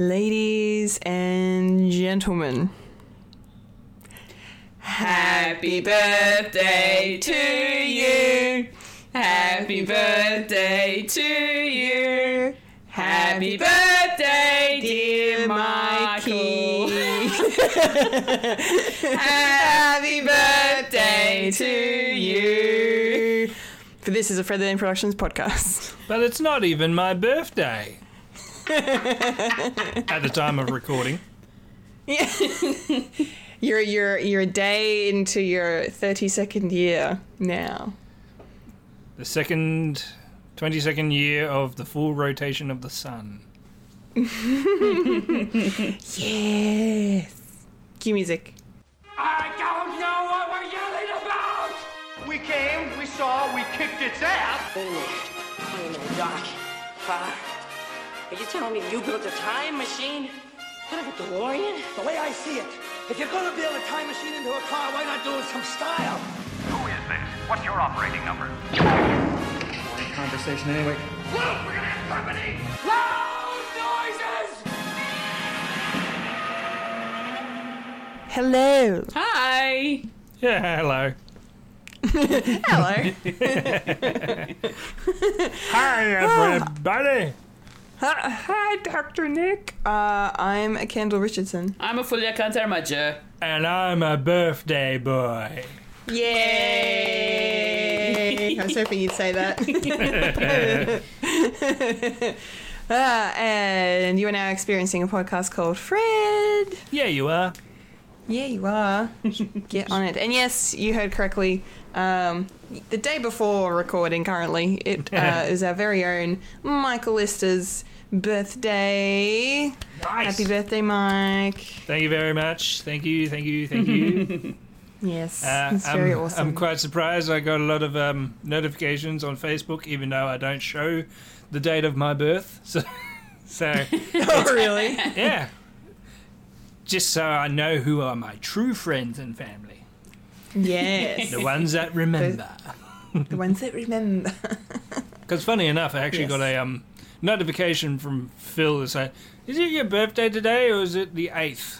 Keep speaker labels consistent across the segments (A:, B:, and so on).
A: Ladies and gentlemen,
B: Happy birthday to you. Happy birthday to you. Happy birthday, dear Michael. Happy birthday to you.
A: for this is a Fred the Name Productions podcast.
C: But it's not even my birthday. At the time of recording.
A: Yeah. you're you're you're a day into your 32nd year now.
C: The second 22nd year of the full rotation of the sun.
A: Yes. Cue music.
D: I don't know what we're yelling about!
E: We came, we saw, we kicked its ass.
F: Wait a minute. Wait Doc. Uh, are you telling me you built a time machine out of a DeLorean?
E: The way I see it, if you're gonna build a time machine into a car, why not do it some style?
G: Who is this? What's your operating number?
H: Boring conversation anyway.
D: Look, we're gonna have company! Loud noises!
A: Hello.
B: Hi.
C: Yeah, hello.
A: Hello.
C: Hi, everybody. Oh.
A: Hi, hi, Dr. Nick. Uh, I'm Kendall Richardson.
B: I'm a Fulia Kantarmaja.
C: And I'm a birthday boy.
A: Yay! I was hoping you'd say that. Ah, and you are now experiencing a podcast called Fred.
C: Yeah, you are.
A: Yeah, you are. Get on it. And yes, you heard correctly. Um, the day before recording, currently, it uh, is our very own Michael Lister's birthday.
C: Nice.
A: Happy birthday, Mike.
C: Thank you very much. Thank you, thank you, thank you.
A: Yes,
C: Uh,
A: it's very
C: I'm,
A: awesome.
C: I'm quite surprised. I got a lot of um, notifications on Facebook, even though I don't show the date of my birth. So, so
A: oh, really?
C: yeah. Just so I know who are my true friends and family,
A: yes.
C: the ones that remember.
A: the ones that remember.
C: Because funny enough, I actually
A: Yes.
C: got a um, notification from Phil is say, "Is it your birthday today, or is it the 8th?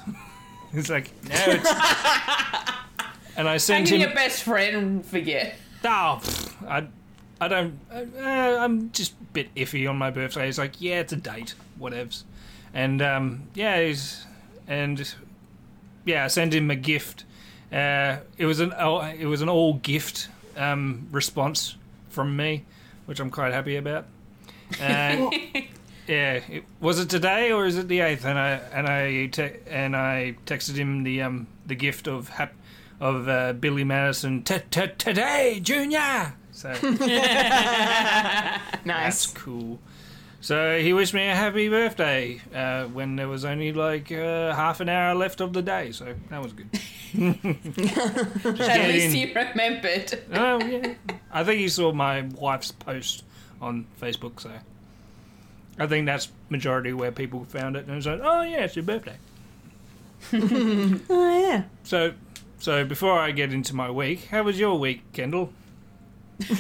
C: It's like, no, it's. and I
B: How
C: sent
B: can
C: him.
B: your best friend forget?
C: Oh, pff, I, I don't. Uh, I'm just a bit iffy on my birthday. It's like, yeah, it's a date, whatevs. And um, yeah, he's and yeah, I sent him a gift. Uh, it was an oh, it was an all gift um, response from me, which I'm quite happy about. Uh, yeah, it, was it today or is it the eighth? And I and I te- and I texted him the um the gift of hap- of uh, Billy Madison "T- t- today, Junior. So that's
A: nice.
C: cool. So he wished me a happy birthday uh, when there was only like uh, half an hour left of the day. So that was good.
B: At least
C: in.
B: he remembered.
C: Oh yeah. I think he saw my wife's post on Facebook, so I think that's majority where people found it and it was like, oh yeah, it's your birthday.
A: Oh, yeah.
C: So, so before I get into my week, how was your week, Kendall?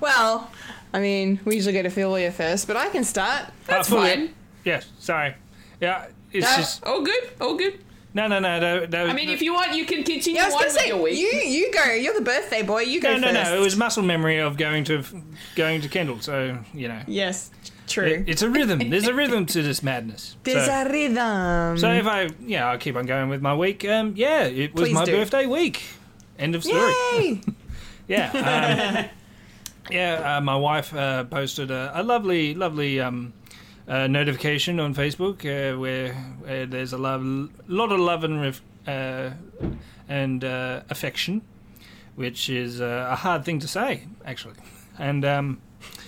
A: Well, I mean, we usually go to Fulia first, but I can start.
B: That's
C: Uh,
B: fine.
C: Yes, sorry. Yeah, it's
B: Uh,
C: just
B: oh, good. All good.
C: No, no, no. That, that was,
B: I mean, if you want, you can continue
A: Yeah, I was
B: on
A: gonna
B: with
A: say
B: your week.
A: you you go. You're the birthday boy. You go
C: no, no,
A: first.
C: no. It was muscle memory of going to going to Kendall. So you know,
A: yes, true.
C: it, it's a rhythm. There's a rhythm to this madness.
A: There's
C: so,
A: a rhythm.
C: so if I, yeah, I'll keep on going with my week. Um, yeah, it was
A: Please
C: my
A: do.
C: birthday week. End of story.
A: Yay!
C: Yeah. Um, yeah, uh, my wife uh, posted a, a lovely, lovely um, uh, notification on Facebook uh, where, where there's a love, lot of love and ref, uh, and uh, affection, which is uh, a hard thing to say, actually. And um,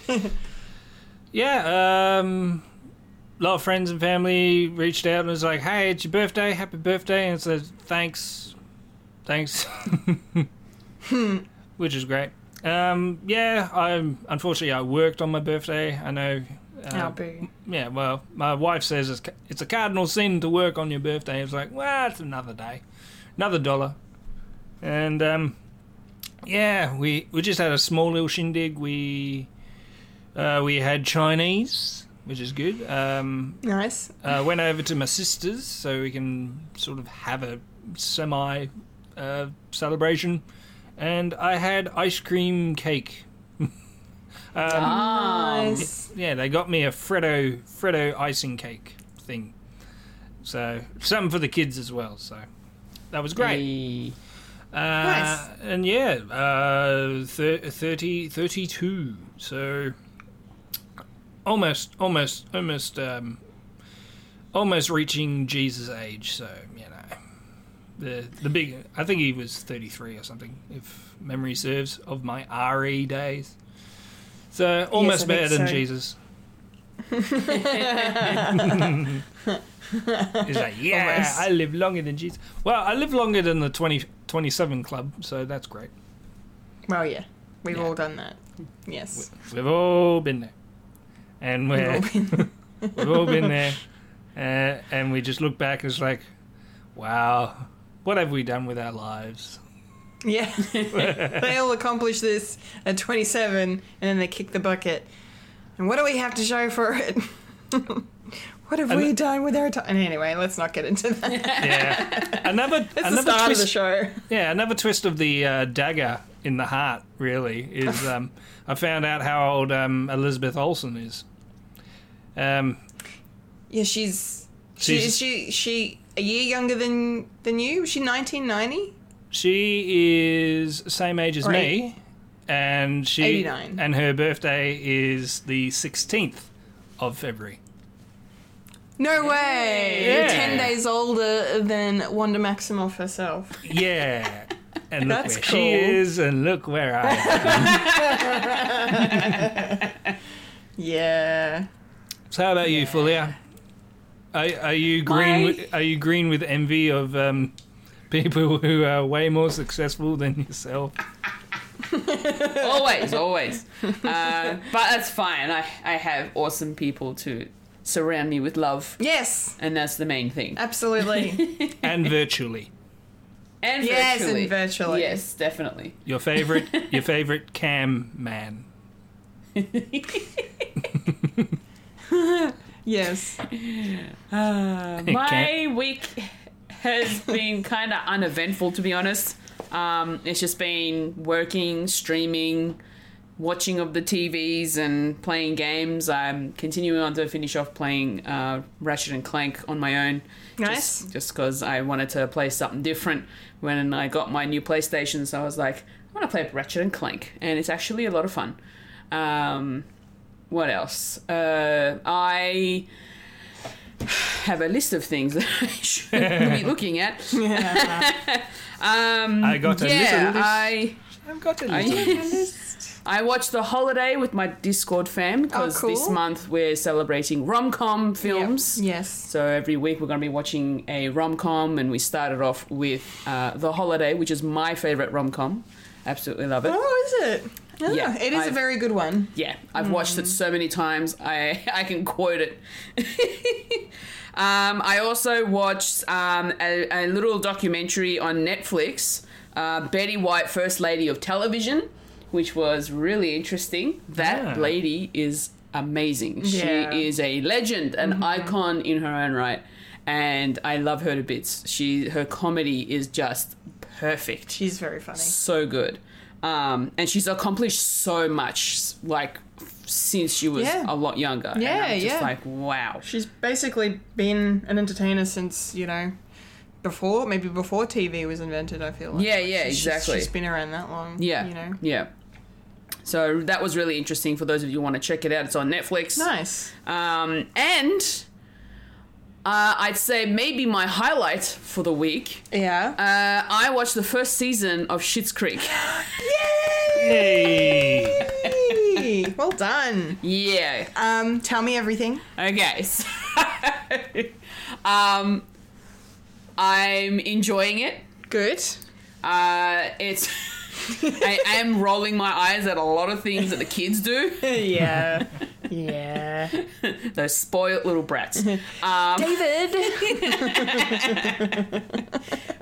C: yeah, um, a lot of friends and family reached out and was like, "Hey, it's your birthday! Happy birthday!" And said, "Thanks, thanks." which is great. Um, yeah, I unfortunately I worked on my birthday. I know. Uh,
A: Oh,
C: yeah, well, my wife says it's, it's a cardinal sin to work on your birthday. It's like, well, it's another day, another dollar, and um, yeah, we we just had a small little shindig. We uh, we had Chinese, which is good. Um,
A: Nice.
C: uh, went over to my sister's so we can sort of have a semi uh, celebration, and I had ice cream cake. Um,
A: Nice.
C: yeah, they got me a Freddo Freddo icing cake thing, so something for the kids as well. So that was great.
B: Hey.
C: Uh,
A: Nice.
C: And yeah, uh, thir- 30, 32. So almost, almost, almost, um, almost reaching Jesus' age. So you know, the the big. I think he was thirty three or something, if memory serves, of my RE days. So almost
A: think
C: better than
A: so.
C: Jesus. He's like, yeah,
A: Almost.
C: I live longer than Jesus. Well, I live longer than the 20, 27 club, so that's great.
A: Well, yeah. We've
C: Yeah.
A: all done that. Yes.
C: We've all been there, and
A: We've
C: we're
A: all been-
C: we've all been there, uh, and we just look back and it's like, wow, what have we done with our lives?
A: Yeah. they all accomplish this at 27 and then they kick the bucket. And what do we have to show for it? what have we done with our time? Anyway, let's not get into that.
C: Yeah, another
A: It's the
C: another
A: start
C: twist.
A: of the show.
C: Yeah, another twist of the uh, dagger in the heart. Really is um, I found out how old um, Elizabeth Olsen is. Um,
A: Yeah, she's she
C: She's-
A: is she she a year younger than than you? Was she 1990?
C: She is same age as
A: Or
C: me, and she
A: 89.
C: and her birthday is the sixteenth of February.
A: No way.
C: Yeah.
A: You're 10 days older than Wanda Maximoff herself.
C: Yeah, and look
A: That's
C: where
A: cool.
C: she is, and look where I am.
A: Yeah.
C: so, how about you, Fulia? Are, are you green?
B: My-
C: With, are you green with envy of um, people who are way more successful than yourself?
B: always, always. Uh, but that's fine. I, I have awesome people to surround me with love,
A: Yes.
B: and that's the main thing.
A: Absolutely.
C: and virtually,
B: And
A: Yes, and
B: virtually.
A: virtually.
B: Yes, definitely.
C: your favorite, your favorite cam man.
A: yes.
B: My week has been kind of uneventful, to be honest. Um, it's just been working, streaming, watching of the TVs, and playing games. I'm continuing on to finish off playing uh, Ratchet and Clank on my own.
A: Nice.
B: Just because I wanted to play something different when I got my new PlayStation, so I was like, I want to play Ratchet and Clank, and it's actually a lot of fun. Um, what else? Uh, I have a list of things that I should be looking at. um,
C: I got a
B: yeah,
C: little list.
B: I
C: I've got a
B: I,
C: little.
B: I watched The Holiday with my Discord fam because
A: cool.
B: this month we're celebrating rom com films.
A: Yes.
B: So every week we're going to be watching a rom com, and we started off with uh, The Holiday, which is my favorite rom com. Absolutely love it.
A: Oh, is it? Ah,
B: Yeah,
A: It is a
B: I've-
A: very good one.
B: Yeah, I've watched it so many times. I I can quote it. um, I also watched um, a, a little documentary on Netflix, uh, Betty White, First Lady of Television, which was really interesting. That
C: Ah.
B: lady is amazing.
A: Yeah.
B: She is a legend, an icon in her own right, and I love her to bits. She her comedy is just perfect
A: She's very funny.
B: so good. Um, and she's accomplished so much, like since she was
A: Yeah.
B: a lot younger. And
A: Yeah,
B: I'm just
A: yeah.
B: like, wow.
A: She's basically been an entertainer since, you know, before, maybe before TV was invented, I feel like.
B: Yeah,
A: Like,
B: yeah,
A: she's-
B: exactly.
A: She's been around that long.
B: Yeah,
A: You know?
B: yeah. So that was really interesting for those of you who want to check it out. It's on Netflix.
A: Nice.
B: Um, and uh, I'd say maybe my highlight for the week.
A: Yeah.
B: Uh, I watched the first season of Schitt's Creek.
C: Hey.
A: Yay! well done.
B: yeah.
A: Um, tell me everything.
B: Okay. So, um, I'm enjoying it.
A: Good.
B: Uh, it's. I am rolling my eyes at a lot of things that the kids do.
A: yeah. Yeah.
B: Those spoiled little brats.
A: David.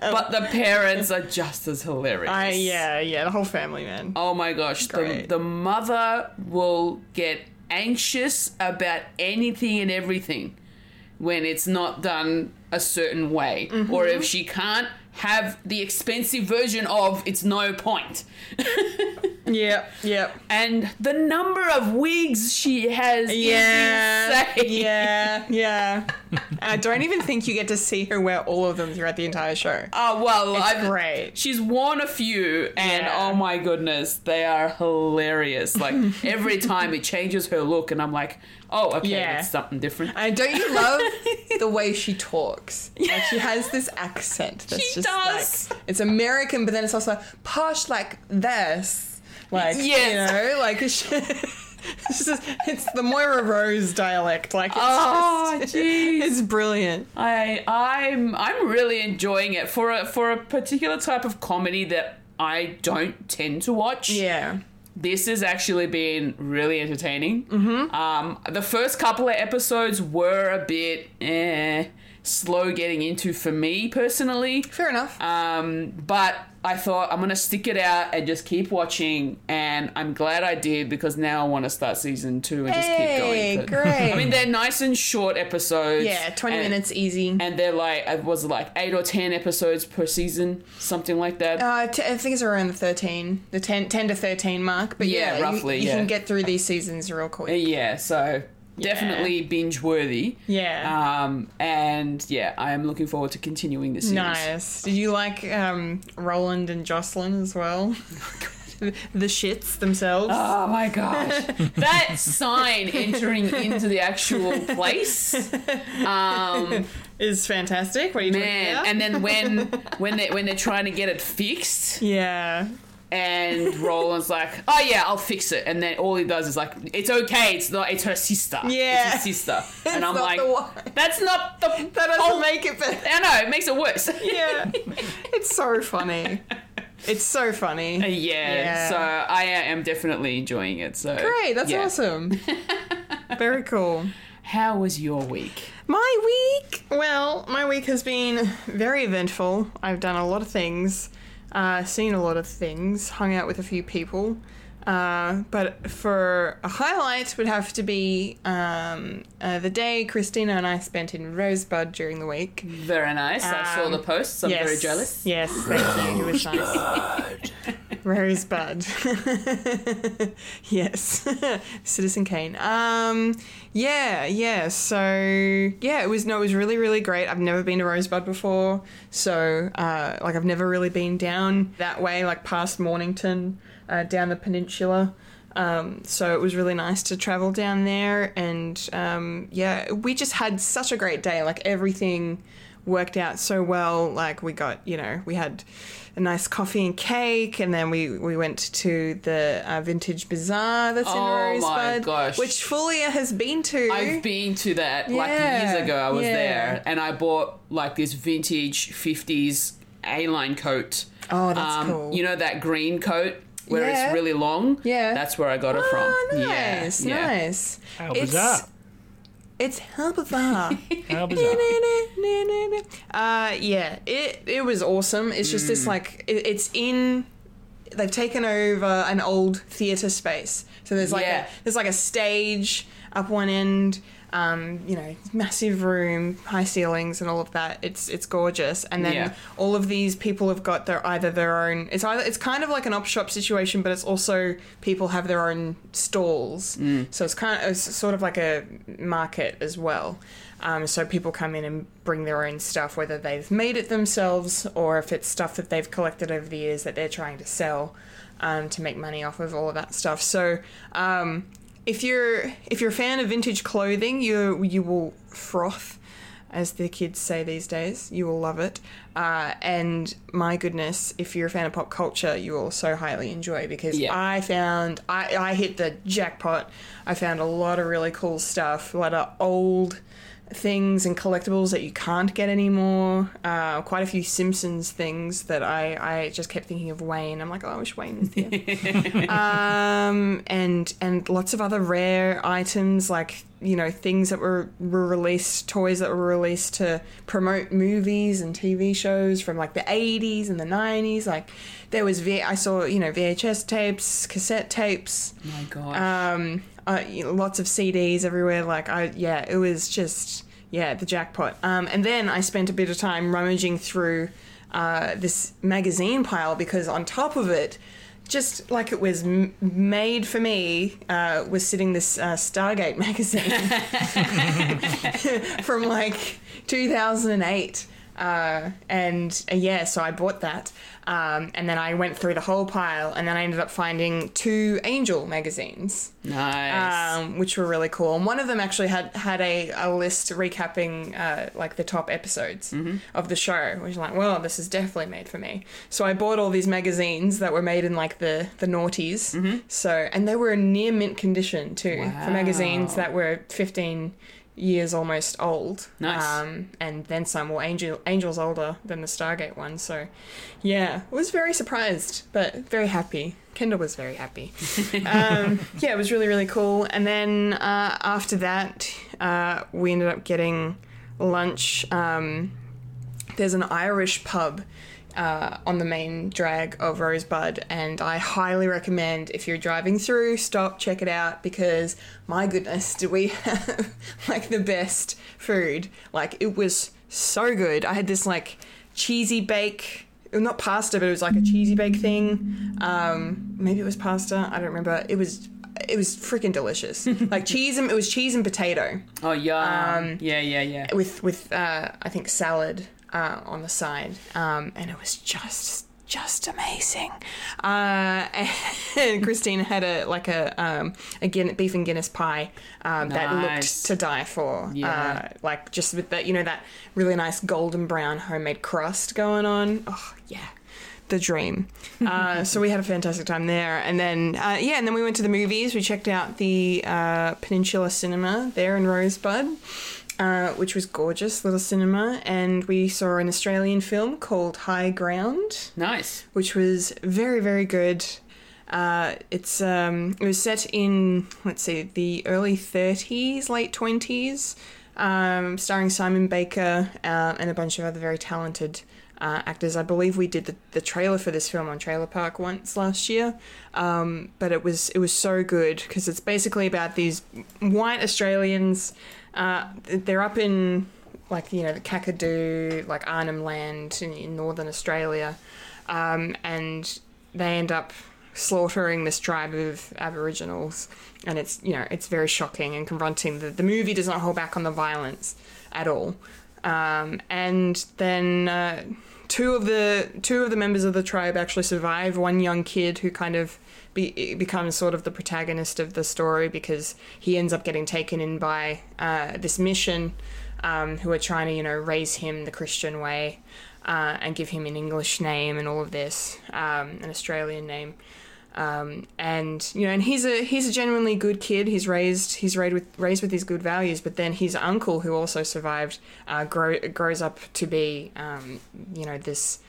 B: But the parents are just as hilarious.
A: I yeah, yeah, the whole family, man.
B: Oh my gosh. The, the mother will get anxious about anything and everything when it's not done a certain way,
A: Mm-hmm.
B: or if she can't have the expensive version of, it's no point.
A: Yep, yep.
B: And the number of wigs she has
A: Yeah,
B: is insane.
A: yeah, yeah. I don't even think you get to see her wear all of them throughout the entire show.
B: Oh well,
A: It's
B: I've,
A: great.
B: She's worn a few, and
A: Yeah.
B: oh my goodness, they are hilarious. Like every time it changes her look, and I'm like, oh, okay,
A: Yeah.
B: it's something different.
A: And don't you love the way she talks? Like she has this accent that's
B: She
A: just
B: does.
A: like it's American, but then it's also posh like this. Like
B: Yes.
A: you know, like it's it's, just, it's the Moira Rose dialect. Like it's
B: Oh, jeez.
A: it's brilliant.
B: I I'm I'm really enjoying it for a for a particular type of comedy that I don't tend to watch.
A: Yeah.
B: This has actually been really entertaining. Mm-hmm. Um, the first couple of episodes were a bit eh, slow getting into for me personally.
A: Fair enough.
B: Um, but I thought I'm gonna stick it out and just keep watching, and I'm glad I did because now I want to start season two and just keep
A: Hey,
B: going.
A: great.
B: I mean, they're nice and short episodes.
A: yeah, twenty
B: and-
A: minutes easy.
B: and they're like it was like eight or ten episodes per season, something like that.
A: Uh, t- I think it's around the 13, the 10, 10 to 13 mark. But
B: Yeah,
A: yeah, you-
B: roughly,
A: You,
B: yeah.
A: can get through these seasons real quick.
B: yeah, so definitely binge worthy.
A: Yeah.
B: Um, and yeah, I am looking forward to continuing this series.
A: Nice. Did you like um, Roland and Jocelyn as well? the shits themselves.
B: Oh my gosh. that sign entering into the actual place. Um,
A: is fantastic. What are you
B: man. And then when when they when they're trying to get it fixed
A: yeah.
B: And Roland's like, Oh yeah, I'll fix it and then all he does is like, It's okay, it's not it's her sister.
A: Yeah.
B: It's his sister. and I'm like. That's not the
A: That doesn't
B: whole-
A: make it better.
B: I know, it makes it worse.
A: Yeah. it's so funny. It's so funny.
B: Uh, yeah,
A: Yeah.
B: so I uh, am definitely enjoying it. So
A: Great. That's
B: yeah.
A: awesome. Very cool.
B: How was your week?
A: My week? Well, my week has been very eventful. I've done a lot of things, uh, seen a lot of things, hung out with a few people. Uh, but for a highlight would have to be um, uh, the day Christina and I spent in Rosebud during the week.
B: Very nice. I saw
A: Um,
B: the posts. I'm
A: yes,
B: very jealous.
A: Yes, thank you. It was nice. Rosebud. yes. Citizen Kane. Um yeah, yeah. So yeah, it was no, it was really, really great. I've never been to Rosebud before. So uh like I've never really been down that way, like past Mornington, uh, down the peninsula. Um, so it was really nice to travel down there and um, yeah, we just had such a great day. Like everything worked out so well. Like we got, you know, we had a nice coffee and cake, and then we we went to the uh, vintage bazaar that's in
B: Oh my
A: Rosebud,
B: gosh.
A: which Fulia has been to.
B: I've been to that like years ago. I was
A: yeah.
B: there and I bought like this vintage 50s A-line coat.
A: Oh, that's
B: um,
A: cool.
B: You know that green coat where
A: Yeah.
B: it's really long?
A: Yeah.
B: That's where I got it
A: Oh,
B: from.
A: nice,
B: yeah. yeah.
A: nice.
C: How
A: It's-
C: bizarre.
A: It's hell bizarre.
C: How bizarre.
A: uh, yeah, it it was awesome. It's just
B: Mm.
A: this like it, it's in. They've taken over an old theater space, so there's like
B: Yeah.
A: a there's like a stage up one end. Um, you know, massive room, high ceilings, and all of that. It's it's gorgeous. And then
B: Yeah.
A: all of these people have got their either their own. It's either it's kind of like an op shop situation, but it's also people have their own stalls. So it's kind of it's sort of like a market as well. Um, so people come in and bring their own stuff, whether they've made it themselves or if it's stuff that they've collected over the years that they're trying to sell um, to make money off of all of that stuff. So um, if you're if you're a fan of vintage clothing, you you will froth, as the kids say these days. You will love it. Uh, and my goodness, if you're a fan of pop culture, you will so highly enjoy because
B: Yeah.
A: I found I, I hit the jackpot. I found a lot of really cool stuff, a lot of old things and collectibles that you can't get anymore. Uh, quite a few Simpsons things that I, I just kept thinking of Wayne. I'm like, oh, I wish Wayne was here. um, and and lots of other rare items like you know things that were, were released, toys that were released to promote movies and TV shows from like the 80s and the 90s. Like there was V- I saw you know VHS tapes, cassette tapes.
B: My God.
A: Um, uh, you know, lots of CDs everywhere. Like I, yeah, it was just yeah the jackpot. Um, and then I spent a bit of time rummaging through uh, this magazine pile because on top of it. Just like it was m- made for me, uh, was sitting this uh, Stargate magazine from like 2008. Uh, and uh, yeah, so I bought that. Um, and then I went through the whole pile, and then I ended up finding two Angel magazines,
B: Nice.
A: um, which were really cool. And one of them actually had had a, a list recapping uh, like the top episodes of the show, which is like, well, this is definitely made for me. So I bought all these magazines that were made in like the the noughties. So and they were in near mint condition too for magazines that were fifteen years almost old.
B: Nice.
A: Um, and then some. Well, Angel Angel's older than the Stargate one, so yeah, was very surprised, but very happy. Kendall was very happy. um, yeah, it was really really cool. And then uh, after that, uh, we ended up getting lunch. Um, there's an Irish pub uh, on the main drag of Rosebud, and I highly recommend if you're driving through, stop, check it out because my goodness, do we have like the best food? Like it was so good. I had this like cheesy bake. Not pasta, but it was like a cheesy bake thing. Um, maybe it was pasta. I don't remember. It was it was freaking delicious. like cheese and it was cheese and potato
B: oh, yeah.
A: um,
B: yeah, yeah, yeah.
A: with with uh, I think salad uh, on the side, um, and it was just just amazing. Uh, and Christine had a like a um, a beef and Guinness pie um, that looked to die for.
B: Yeah.
A: Uh, like just with that you know that really nice golden brown homemade crust going on. Oh yeah. The dream. Uh, so we had a fantastic time there, and then uh, yeah, and then we went to the movies. We checked out the uh, Peninsula Cinema there in Rosebud, uh, which was gorgeous little cinema, and we saw an Australian film called High Ground
B: Nice.
A: which was very very good. Uh, it's um, it was set in let's see the early 30s, late 20s, um, starring Simon Baker um, and a bunch of other very talented uh, actors. I believe we did the, the trailer for this film on Trailer Park once last year, um, but it was it was so good because it's basically about these white Australians. Uh, they're up in like you know the Kakadu, like Arnhem Land in, in northern Australia, um, and they end up slaughtering this tribe of Aboriginals, and it's you know it's very shocking and confronting. The the movie does not hold back on the violence at all, um, and then. Uh, Two of the two of the members of the tribe actually survive. One young kid who kind of be, becomes sort of the protagonist of the story because he ends up getting taken in by uh, this mission um, who are trying to, you know, raise him the Christian way uh, and give him an English name and all of this, um, an Australian name. Um, and you know, and he's a he's a genuinely good kid. He's raised he's raised with raised with these good values. But then his uncle, who also survived, uh, grow, grows up to be, um, you know, this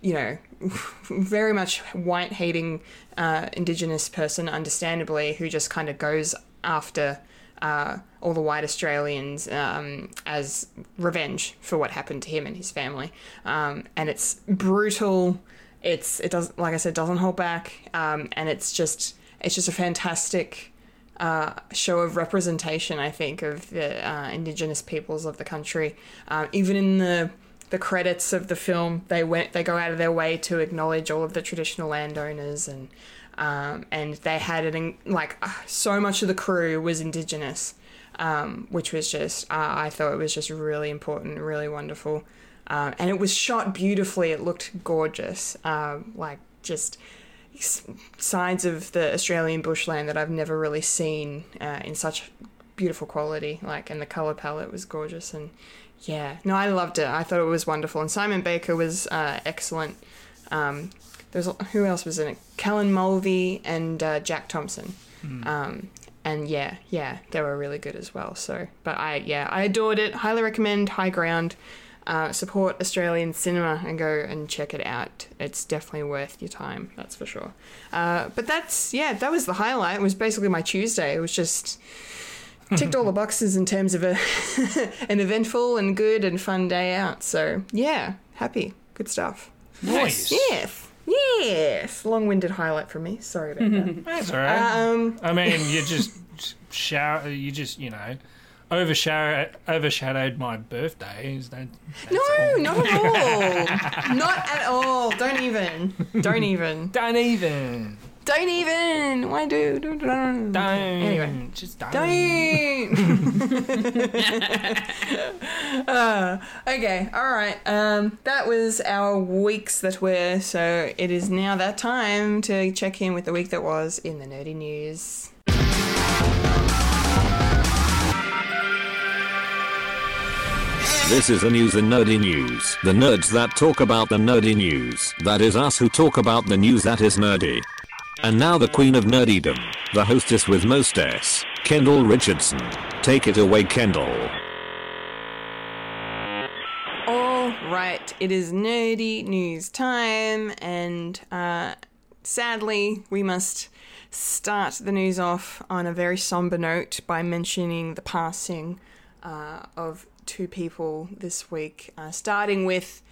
A: you know, very much white hating uh, indigenous person, understandably, who just kind of goes after uh, all the white Australians um, as revenge for what happened to him and his family. Um, and it's brutal. It's it doesn't like I said doesn't hold back, um, and it's just it's just a fantastic uh, show of representation, I think, of the uh, indigenous peoples of the country. Um, even in the the credits of the film, they went they go out of their way to acknowledge all of the traditional landowners and um, and they had it in like uh, so much of the crew was indigenous, um, which was just uh, I thought it was just really important, really wonderful, um, and it was shot beautifully. It looked gorgeous, um, like just s- sides of the Australian bushland that I've never really seen uh, in such beautiful quality. Like, and the color palette was gorgeous, and yeah, no, I loved it. I thought it was wonderful, and Simon Baker was uh, excellent. Um, there's who else was in it? Callan Mulvey and uh, Jack Thompson. Um, and yeah, yeah, they were really good as well. So, but I, yeah, I adored it. Highly recommend High Ground. Uh, support Australian cinema and go and check it out. It's definitely worth your time, that's for sure. Uh, but that's yeah, that was the highlight. It was basically my Tuesday. It was just ticked all the boxes in terms of a an eventful and good and fun day out. So yeah, happy, good stuff.
C: Nice.
A: Yes, yes. Long-winded highlight for me. Sorry about that.
C: That's all right.
A: Um,
C: I mean, you just shower. You just you know overshadowed overshadowed my birthday. Is that?
A: No,
C: all.
A: not at all. not at all. Don't even. Don't even.
C: Don't even.
A: Don't even. Why do? Don't. don't.
C: Don't.
A: Anyway.
C: Just don't.
A: Don't. uh, okay, all right. Um, that was our weeks that were. So it is now that time to check in with the week that was in the nerdy news.
I: This is the news, the nerdy news. The nerds that talk about the nerdy news. That is us who talk about the news that is nerdy. And now the queen of nerdydom, the hostess with most S, Kendall Richardson. Take it away, Kendall.
A: All right, it is nerdy news time, and uh, sadly, we must start the news off on a very somber note by mentioning the passing uh, of two people this week, uh, starting with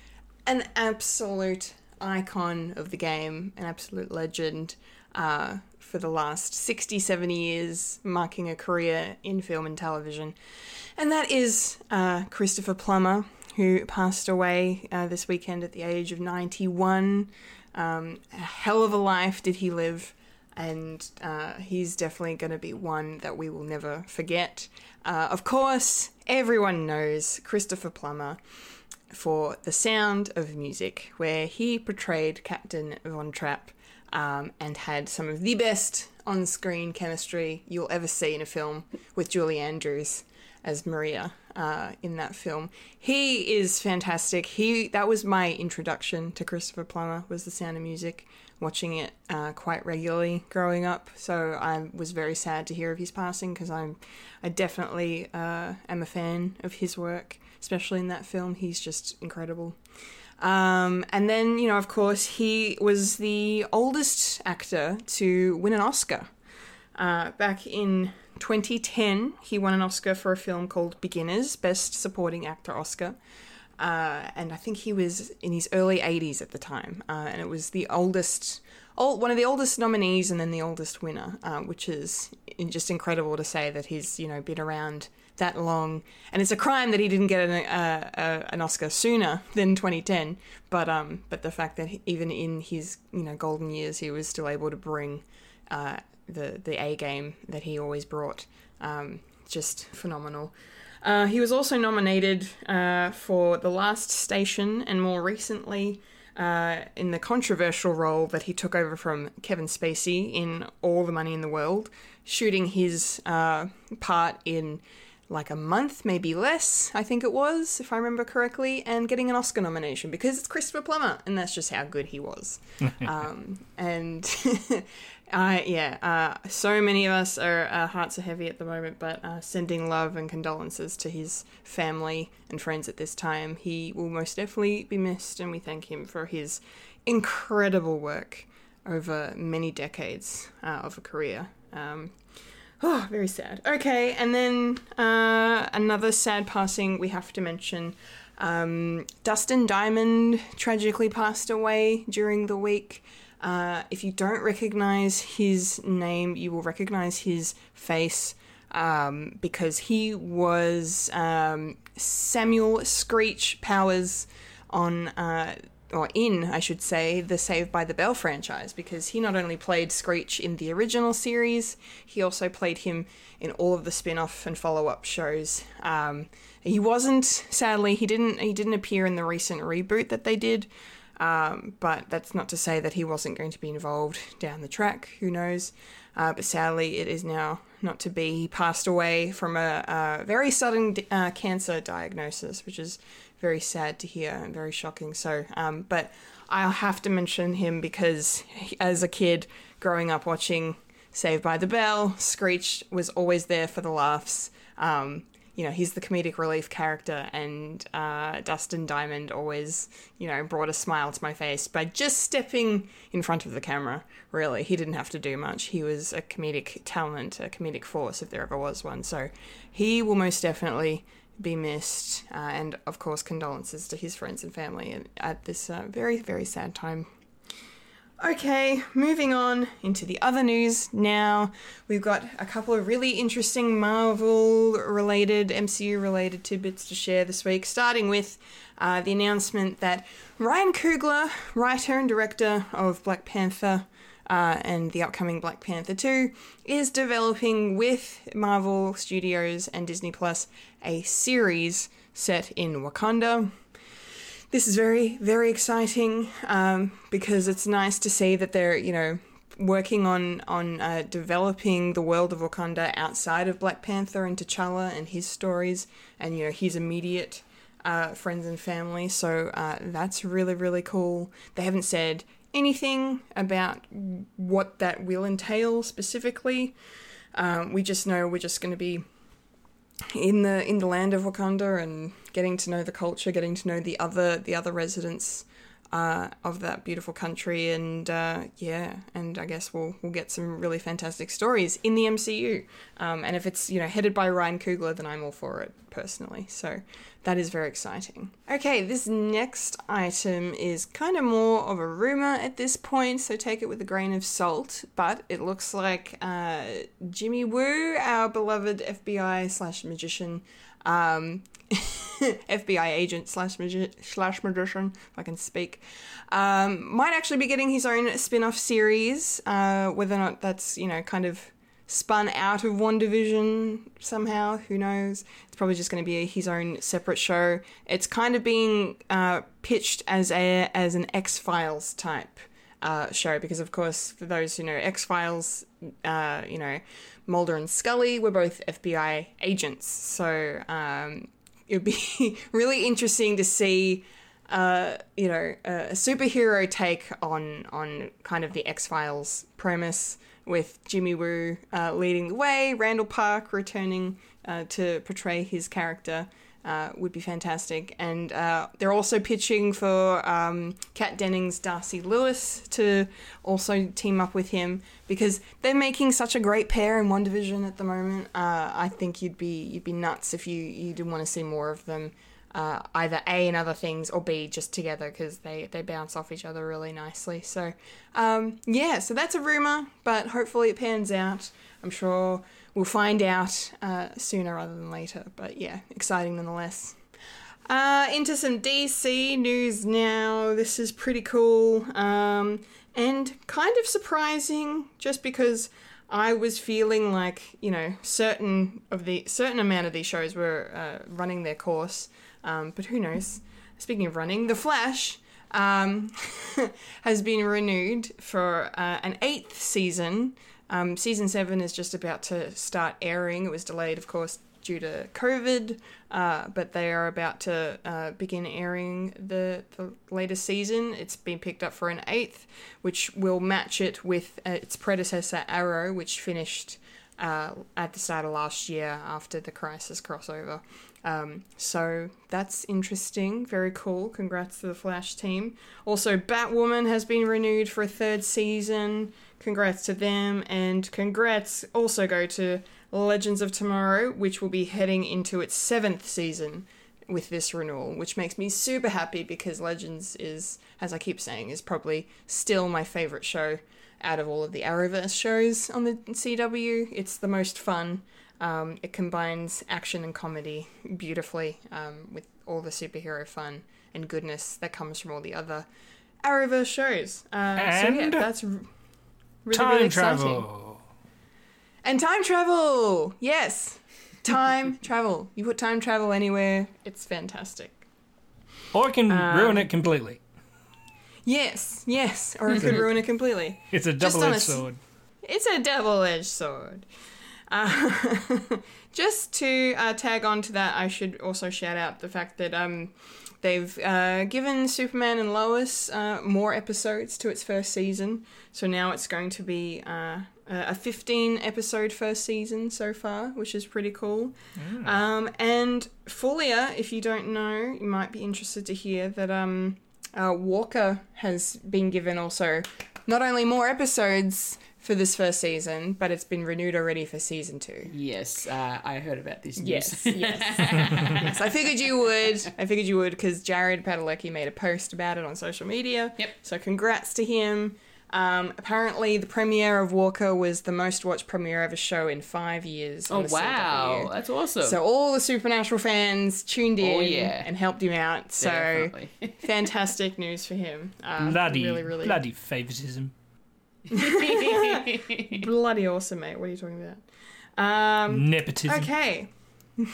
A: an absolute icon of the game, an absolute legend uh, for the last 60, 70 years, marking a career in film and television. And that is uh, Christopher Plummer, who passed away uh, this weekend at the age of 91. Um, a hell of a life did he live, and uh, he's definitely going to be one that we will never forget. Uh, of course, everyone knows Christopher Plummer for The Sound of Music, where he portrayed Captain Von Trapp um, and had some of the best on screen chemistry you'll ever see in a film with Julie Andrews as Maria uh, in that film. He is fantastic. He that was my introduction to Christopher Plummer was The Sound of Music, watching it uh, quite regularly growing up. So I was very sad to hear of his passing because I'm I definitely uh, am a fan of his work, especially in that film. He's just incredible. Um, and then, you know, of course, he was the oldest actor to win an Oscar. Uh, back in 2010, he won an Oscar for a film called Beginners, Best Supporting Actor Oscar. Uh, and I think he was in his early 80s at the time. Uh, and it was the oldest, old, one of the oldest nominees and then the oldest winner, uh, which is just incredible to say that he's, you know, been around that long. And it's a crime that he didn't get an, uh, an Oscar sooner than 2010. But um, but the fact that even in his you know golden years, he was still able to bring uh, the the A game that he always brought, um, just phenomenal. Uh, he was also nominated uh, for The Last Station, and more recently. Uh, in the controversial role that he took over from Kevin Spacey in All the Money in the World, shooting his uh, part in like a month, maybe less, I think it was, if I remember correctly, and getting an Oscar nomination because it's Christopher Plummer, and that's just how good he was. um, and uh, yeah, uh, so many of us are our hearts are heavy at the moment, but uh, sending love and condolences to his family and friends at this time. He will most definitely be missed, and we thank him for his incredible work over many decades uh, of a career. Um, Oh, very sad. Okay, and then uh, another sad passing we have to mention. Um, Dustin Diamond tragically passed away during the week. Uh, if you don't recognize his name, you will recognize his face um, because he was um, Samuel Screech Powers on. Uh, or in, I should say, the Saved by the Bell franchise, because he not only played Screech in the original series, he also played him in all of the spin-off and follow-up shows. Um, he wasn't, sadly, he didn't he didn't appear in the recent reboot that they did, um, but that's not to say that he wasn't going to be involved down the track. Who knows? Uh, but sadly, it is now not to be. He passed away from a, a very sudden uh, cancer diagnosis, which is very sad to hear and very shocking. So, um, but I'll have to mention him because he- as a kid growing up watching Saved by the Bell, Screech was always there for the laughs. Um, you know, he's the comedic relief character, and uh, Dustin Diamond always, you know, brought a smile to my face by just stepping in front of the camera. Really, he didn't have to do much. He was a comedic talent, a comedic force, if there ever was one. So he will most definitely be missed, uh, and of course, condolences to his friends and family at, this uh, very, very sad time. Okay, moving on into the other news now. We've got a couple of really interesting Marvel related, MCU related tidbits to share this week, starting with uh, the announcement that Ryan Coogler, writer and director of Black Panther uh, and the upcoming Black Panther 2, is developing with Marvel Studios and Disney Plus a series set in Wakanda this is very very exciting um, because it's nice to see that they're you know working on on uh, developing the world of Wakanda outside of Black Panther and T'Challa and his stories and you know his immediate uh, friends and family. So uh, that's really really cool. They haven't said anything about what that will entail specifically. Um, we just know we're just going to be in the in the land of Wakanda and getting to know the culture, getting to know the other the other residents uh, of that beautiful country, and uh, yeah, and I guess we'll we'll get some really fantastic stories in the MCU. Um, and if it's you know headed by Ryan Coogler, then I'm all for it personally. So that is very exciting. Okay, this next item is kind of more of a rumor at this point, so take it with a grain of salt. But it looks like uh, Jimmy Woo, our beloved FBI slash magician, um, FBI agent slash magi- slash magician, if I can speak, um, might actually be getting his own spin off series. Uh, whether or not that's, you know, kind of spun out of WandaVision somehow, who knows? It's probably just going to be his own separate show. It's kind of being uh, pitched as a as an X Files type. Uh, show because of course for those who know X Files, uh, you know Mulder and Scully were both FBI agents, so um, it would be really interesting to see, uh, you know, a superhero take on on kind of the X Files premise with Jimmy Woo uh, leading the way, Randall Park returning uh, to portray his character. Uh, would be fantastic. And uh, they're also pitching for um, Kat Dennings, Darcy Lewis to also team up with him because they're making such a great pair in WandaVision at the moment. Uh, I think you'd be you'd be nuts if you you didn't want to see more of them. Uh, either A in other things or B just together because they, they bounce off each other really nicely. So, um, yeah, so that's a rumor, but hopefully it pans out. I'm sure we'll find out uh, sooner rather than later. But yeah, exciting nonetheless. Uh, into some DC news now. This is pretty cool um, and kind of surprising, just because I was feeling like you know certain of the certain amount of these shows were uh, running their course, um, but who knows? Speaking of running, The Flash um, has been renewed for uh, an eighth season. Um, season seven is just about to start airing. It was delayed, of course, due to COVID, uh, but they are about to uh, begin airing the, the latest season. It's been picked up for an eighth, which will match it with uh, its predecessor, Arrow, which finished uh, at the start of last year after the Crisis crossover. Um, so that's interesting. Very cool. Congrats to the Flash team. Also, Batwoman has been renewed for a third season. Congrats to them. And congrats also go to Legends of Tomorrow, which will be heading into its seventh season with this renewal, which makes me super happy because Legends is, as I keep saying, is probably still my favorite show out of all of the Arrowverse shows on the CW. It's the most fun. Um, it combines action and comedy beautifully um, with all the superhero fun and goodness that comes from all the other Arrowverse shows. Uh, so yeah, that's r- really,
C: Time
A: really exciting.
C: travel.
A: And time travel! Yes! Time travel. You put time travel anywhere, it's fantastic.
C: Or it can
A: Um,
C: ruin it completely.
A: Yes, yes, or it could ruin it completely.
C: It's a double
A: on a
C: edged sword.
A: It's a double edged sword. Uh, just to uh, tag on to that, I should also shout out the fact that um, they've uh, given Superman and Lois uh, more episodes to its first season. So now it's going to be uh, a 15 episode first season so far, which is pretty cool. Um, and Fulia, if you don't know, you might be interested to hear that um, uh, Walker has been given also not only more episodes for this first season, but it's been renewed already for season two.
B: Yes, uh, I heard about this news.
A: Yes, yes, yes. I figured you would. I figured you would because Jared Padalecki made a post about it on social media.
B: Yep.
A: So congrats to him. Um, apparently, the premiere of Walker was the most watched premiere of a show in five years.
B: Oh
A: on the
B: wow,
A: CW.
B: that's awesome.
A: So all the Supernatural fans tuned in
B: Oh, yeah.
A: and helped him out. So fantastic news for him. Uh,
C: Bloody,
A: really, really
C: bloody favoritism.
A: Bloody awesome, mate. What are you talking about? Um,
C: Nepotism.
A: okay.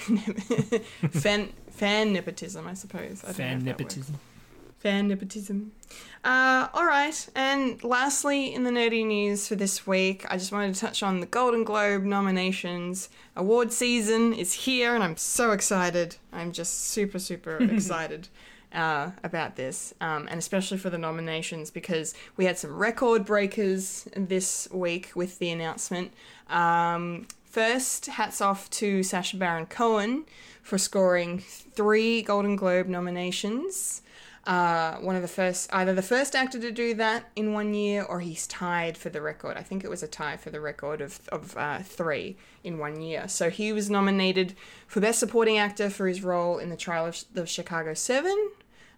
A: fan fan nepotism, I suppose. I
C: Fan
A: if that works.
C: nepotism.
A: Fan nepotism. Uh, all right, and lastly, in the nerdy news for this week, I just wanted to touch on the Golden Globe nominations. Award season is here, and I'm so excited. I'm just super, super excited uh, about this, um, and especially for the nominations because we had some record breakers this week with the announcement. Um, first, hats off to Sacha Baron Cohen for scoring three Golden Globe nominations uh, one of the first, either the first actor to do that in one year, or he's tied for the record. I think it was a tie for the record of of uh, three in one year. So he was nominated for Best Supporting Actor for his role in the trial of the Chicago Seven.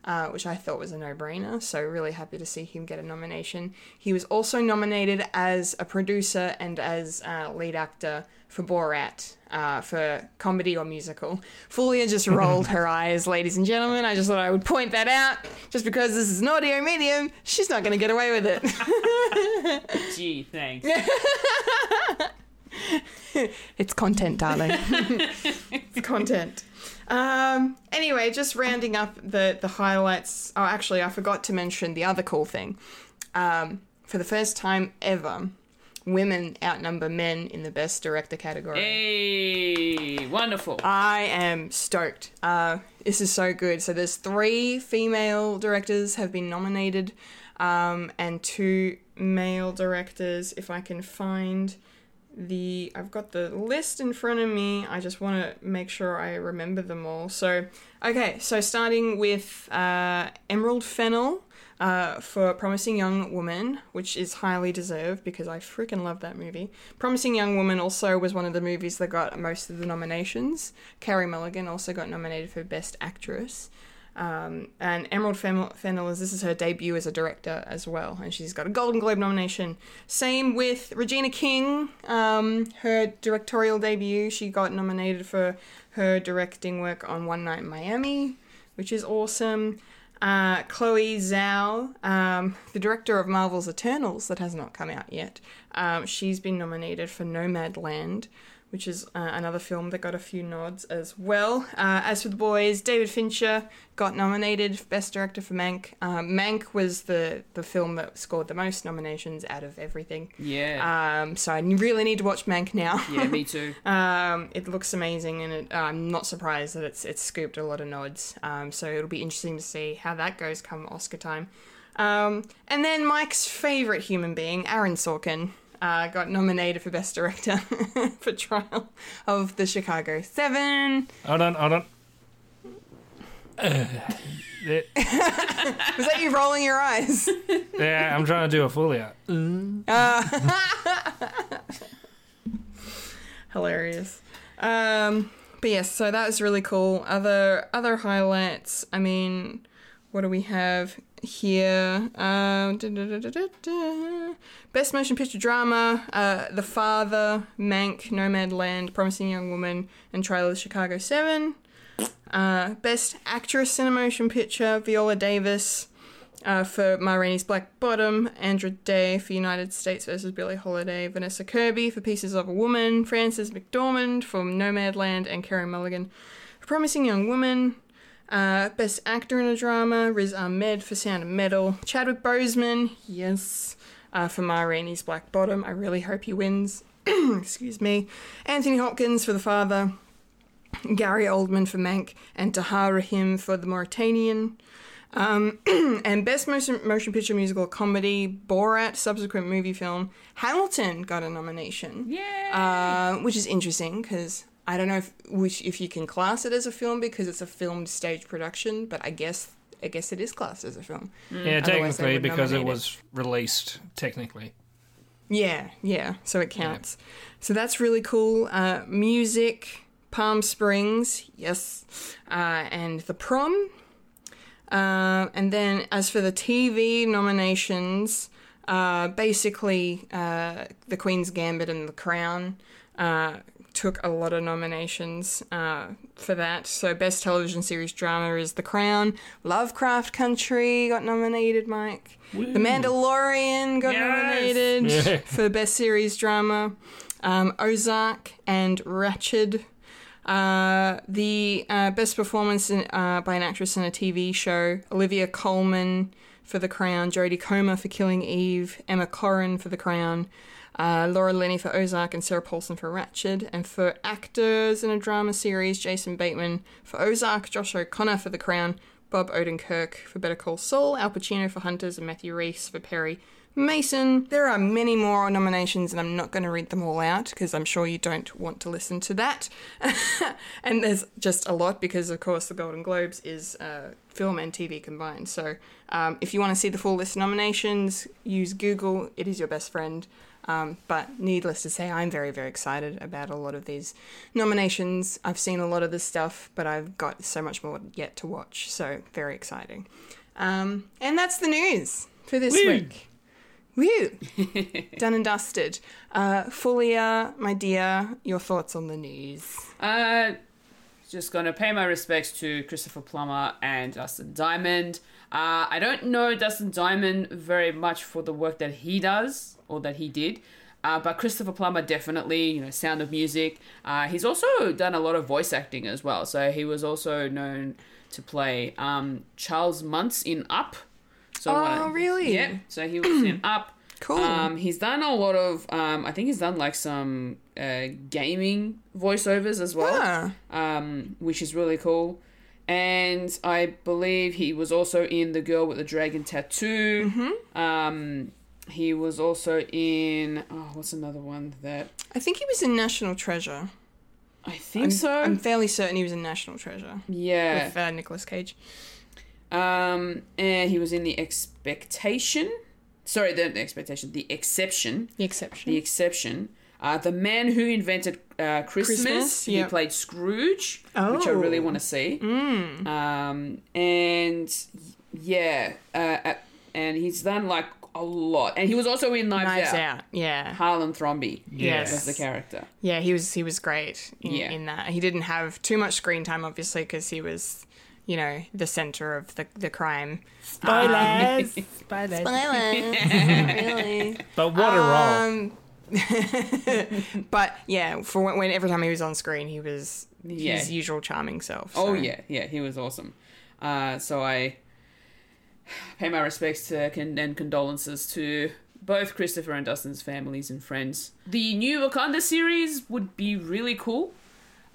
A: Uh, which I thought was a no brainer, so really happy to see him get a nomination. He was also nominated as a producer and as uh, lead actor for Borat uh, for comedy or musical. Fulia just rolled her eyes, ladies and gentlemen. I just thought I would point that out. Just because this is an audio medium, she's not going to get away with it.
B: Gee, thanks.
A: it's content, darling. it's content. Um, anyway, just rounding up the, the highlights. Oh, actually, I forgot to mention the other cool thing. Um, for the first time ever, women outnumber men in the best director category.
B: Hey, wonderful.
A: I am stoked. Uh, this is so good. So there's three female directors have been nominated, um, and two male directors. If I can find the, I've got the list in front of me. I just want to make sure I remember them all. So okay, so starting with uh, Emerald Fennell. Uh, for Promising Young Woman, which is highly deserved because I freaking love that movie. Promising Young Woman also was one of the movies that got most of the nominations. Carey Mulligan also got nominated for Best Actress. Um, and Emerald Fennell, is this is her debut as a director as well, and she's got a Golden Globe nomination. Same with Regina King, um, her directorial debut. She got nominated for her directing work on One Night in Miami, which is awesome. Uh, Chloe Zhao, um, the director of Marvel's Eternals, that has not come out yet. Um, she's been nominated for Nomadland, which is uh, another film that got a few nods as well. Uh, as for the boys, David Fincher got nominated for Best Director for Mank. Um, Mank was the, the film that scored the most nominations out of everything.
B: Yeah.
A: Um, so I really need to watch Mank now.
B: yeah, me too.
A: Um, it looks amazing, and it, I'm not surprised that it's it's scooped a lot of nods. Um, so it'll be interesting to see how that goes come Oscar time. Um, and then Mike's favorite human being, Aaron Sorkin, uh, got nominated for Best Director for Trial of the Chicago Seven.
C: Hold on, hold on. Uh, yeah,
A: Was that you rolling your eyes?
C: yeah, I'm trying to do a Fulia.
A: Hilarious. Um, but yes, so that was really cool. Other other highlights. I mean, what do we have here? Um, da- da- da-. Best motion picture drama: uh, The Father, Mank, Nomadland, Promising Young Woman, and Trial of Chicago Seven. Uh, best actress in a motion picture: Viola Davis. Uh, for Ma Rainey's Black Bottom, Andra Day for United States versus Billie Holiday, Vanessa Kirby for Pieces of a Woman, Frances McDormand for Nomadland, and Carey Mulligan for Promising Young Woman. Uh, Best Actor in a Drama, Riz Ahmed for Sound of Metal, Chadwick Boseman, yes, uh, for Ma Rainey's Black Bottom. I really hope he wins. Excuse me. Anthony Hopkins for The Father, Gary Oldman for Mank, and Tahar Rahim for The Mauritanian. Um, and Best motion, motion Picture Musical Comedy, Borat subsequent movie film, Hamilton got a nomination.
B: Yeah.
A: Uh, which is interesting because I don't know if which if you can class it as a film because it's a filmed stage production, but I guess I guess it is classed as a film.
C: Yeah,
A: Otherwise they
C: technically, because it
A: nominate it.
C: was released technically.
A: Yeah, yeah. So it counts. So that's really cool. Uh, music, Palm Springs, yes, uh, and the prom. Uh, and then as for the TV nominations, Uh, basically, uh, The Queen's Gambit and The Crown uh, took a lot of nominations uh, for that. So, Best Television Series Drama is The Crown. Lovecraft Country got nominated, Mike. The Mandalorian got
C: Yes!
A: nominated for Best Series Drama. Um, Ozark and Ratched. Uh, the uh, best performance in, uh, by an actress in a TV show: Olivia Colman for The Crown, Jodie Comer for Killing Eve, Emma Corrin for The Crown, uh, Laura Linney for Ozark, and Sarah Paulson for Ratched. And for actors in a drama series: Jason Bateman for Ozark, Josh O'Connor for The Crown, Bob Odenkirk for Better Call Saul, Al Pacino for Hunters, and Matthew Rhys for Perry. Mason, there are many more nominations, and I'm not going to read them all out because I'm sure you don't want to listen to that. and there's just a lot because, of course, the Golden Globes is uh, film and TV combined. So um, if you want to see the full list of nominations, use Google, it is your best friend. Um, but needless to say, I'm very, very excited about a lot of these nominations. I've seen a lot of this stuff, but I've got so much more yet to watch. So, very exciting. Um, and that's the news for this week. Woo! Done and dusted. Uh, Fulia, my dear, your thoughts on the news?
B: Uh, just gonna pay my respects to Christopher Plummer and Dustin Diamond. Uh, I don't know Dustin Diamond very much for the work that he does or that he did. Uh, but Christopher Plummer definitely, you know, Sound of Music. Uh, he's also done a lot of voice acting as well. So he was also known to play um, Charles Muntz in Up. So
A: Oh, really?
B: Yeah. So he was in Up.
A: Cool.
B: Um, he's done a lot of. Um, I think he's done like some uh, gaming voiceovers as well,
A: Ah.
B: um, which is really cool. And I believe he was also in The Girl with the Dragon Tattoo.
A: Mm-hmm.
B: Um, he was also in. Oh, what's another one that
A: I think he was in National Treasure.
B: I think
A: I'm,
B: so?
A: I'm fairly certain he was in National Treasure
B: yeah.
A: with uh, Nicolas Cage.
B: Um, and he was in The Expectation. Sorry, the, the Expectation. The Exception.
A: The exception.
B: The Exception. Uh, the man who invented uh, Christmas.
A: Christmas,
B: He
A: yep.
B: played Scrooge, which I
A: Oh.
B: really want to see. Um, and yeah, uh, uh, and he's done like a lot. And he was also in Knives,
A: Knives
B: Out.
A: Out. Yeah.
B: Harlan Thrombey.
A: Yes.
B: was the character.
A: Yeah, he was he was great in,
B: Yeah.
A: in that. He didn't have too much screen time, obviously, because he was, you know, the center of the the crime.
C: Spoilers. Spoilers.
A: really.
C: But what a role.
A: But yeah, for when, when every time he was on screen, he was
B: Yeah.
A: his usual charming self.
B: Oh yeah, yeah, he was awesome. Uh, so I pay my respects to con- and condolences to both Christopher and Dustin's families and friends. The new Wakanda series would be really cool.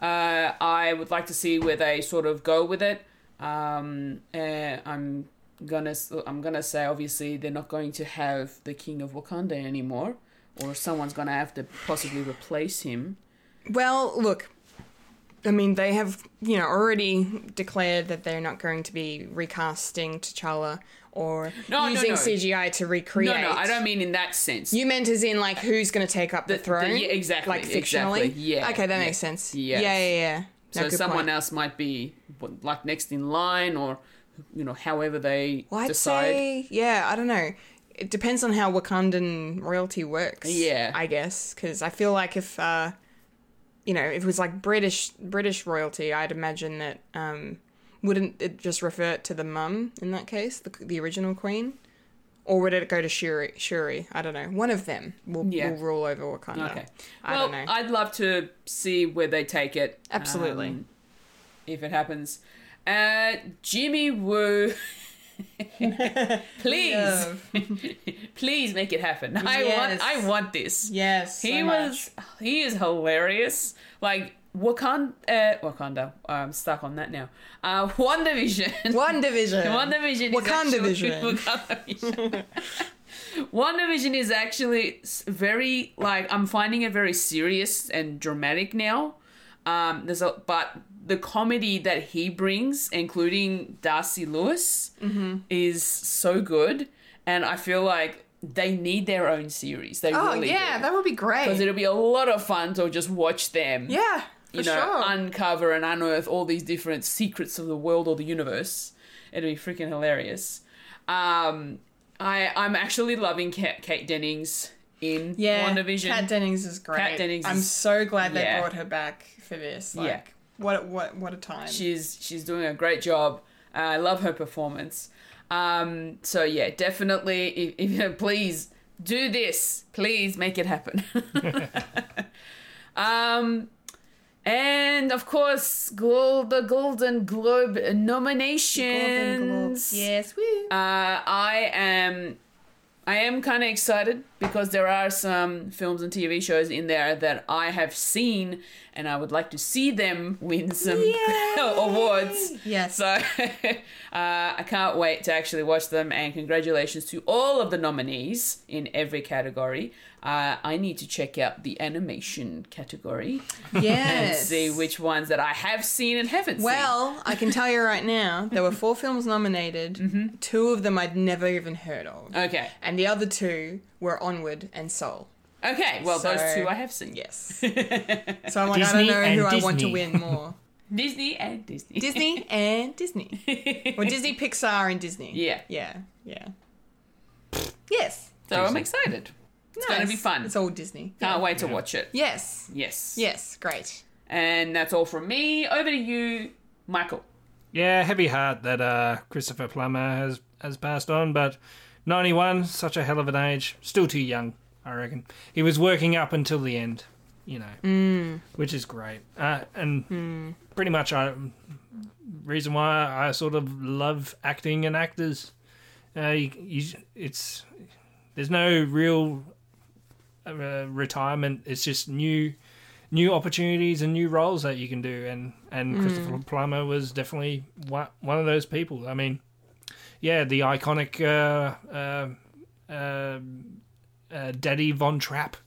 B: Uh, I would like to see where they sort of go with it. Um, uh, I'm gonna I'm gonna say obviously they're not going to have the King of Wakanda anymore, or someone's gonna have to possibly replace him.
A: Well, look, I mean, they have, you know, already declared that they're not going to be recasting T'Challa or
B: No, no,
A: using
B: no.
A: CGI to recreate.
B: No, no, I don't mean in that sense.
A: You meant as in like who's going to take up the,
B: The- the-
A: throne?
B: yeah, exactly,
A: Like fictionally.
B: exactly, yeah,
A: Okay, that
B: yeah,
A: makes sense.
B: yes.
A: Yeah, yeah, yeah. No,
B: So someone
A: point.
B: else might be like next in line, or you know, however they
A: Well, I'd
B: decide.
A: say, yeah, I don't know. It depends on how Wakandan royalty works.
B: Yeah.
A: I guess because I feel like if, uh, you know, if it was like British British royalty, I'd imagine that um, wouldn't it just revert to the mum in that case, the the original queen, or would it go to Shuri? Shuri, I don't know. One of them will,
B: Yeah.
A: will rule over Wakanda.
B: Okay.
A: I
B: well,
A: don't know.
B: I'd love to see where they take it.
A: Absolutely.
B: um, if it happens. Uh, Jimmy Woo. please, please make it happen. I
A: Yes.
B: want, I want this.
A: yes,
B: he
A: so
B: was, he is hilarious. Like Wakanda, uh, Wakanda. I'm stuck on that now. Uh, One Division.
A: much. One division.
B: One Division.
A: Wakanda
B: is actually,
A: Vision.
B: Wakanda Vision. One Division is actually very like I'm finding it very serious and dramatic now. Um, there's a but the comedy that he brings, including Darcy Lewis,
A: Mm-hmm.
B: is so good, and I feel like they need their own series. They
A: Oh
B: really
A: yeah,
B: do.
A: that would be great.
B: because it'll be a lot of fun to just watch them
A: yeah,
B: you know,
A: sure.
B: uncover and unearth all these different secrets of the world or the universe. It'd be freaking hilarious. Um, I I'm actually loving Kate, Kate Dennings in
A: Yeah,
B: WandaVision.
A: Kat Dennings is great.
B: Kat Dennings
A: I'm so glad they
B: yeah.
A: brought her back for this. Like,
B: Yeah.
A: What what what a time.
B: She's she's doing a great job. Uh, I love her performance. Um, so yeah, definitely. If, if please do this, please make it happen. um, and of course, Glo- the Golden Globe nominations.
A: Golden Globes. Yes, woo.
B: Uh, I am I am kind of excited because there are some films and TV shows in there that I have seen and I would like to see them win some awards.
A: Yes.
B: So uh, I can't wait to actually watch them and congratulations to all of the nominees in every category. Uh, I need to check out the animation category and
A: yes.
B: see which ones that I have seen and haven't seen.
A: Well, I can tell you right now, there were four films nominated.
B: Mm-hmm.
A: Two of them I'd never even heard of.
B: Okay.
A: And the other two were Onward and Soul.
B: Okay, well, those two I have seen.
A: Yes. so I'm like, I don't know
C: and
A: who I want to win more.
B: Disney and Disney.
A: Disney and Disney. Or Disney, Pixar, and Disney.
B: Yeah.
A: Yeah. Yeah. Yes.
B: So I'm excited. It's going to be fun.
A: It's all Disney.
B: Can't
A: Yeah.
B: wait to watch it.
A: Yes.
B: Yes.
A: Yes. Great.
B: And that's all from me. Over to you, Michael.
C: Yeah, heavy heart that uh, Christopher Plummer has has passed on, but 91, such a hell of an age, still too young, I reckon. He was working up until the end, you know, which is great. Uh, and pretty much I reason why I sort of love acting and actors. Uh, you, you, it's there's no real uh, retirement. It's just new new opportunities and new roles that you can do and and Christopher Plummer was definitely one, one of those people I mean yeah the iconic uh, uh, uh, uh, Daddy Von Trapp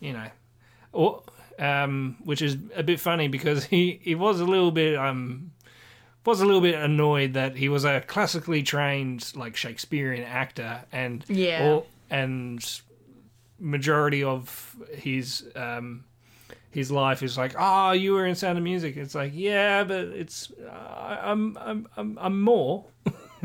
C: you know or um, which is a bit funny because he, he was a little bit um was a little bit annoyed that he was a classically trained like Shakespearean actor and
A: Yeah.
C: or, and majority of his um his life is like oh you were in Sound of Music it's like yeah but it's uh, I'm I'm I'm I'm more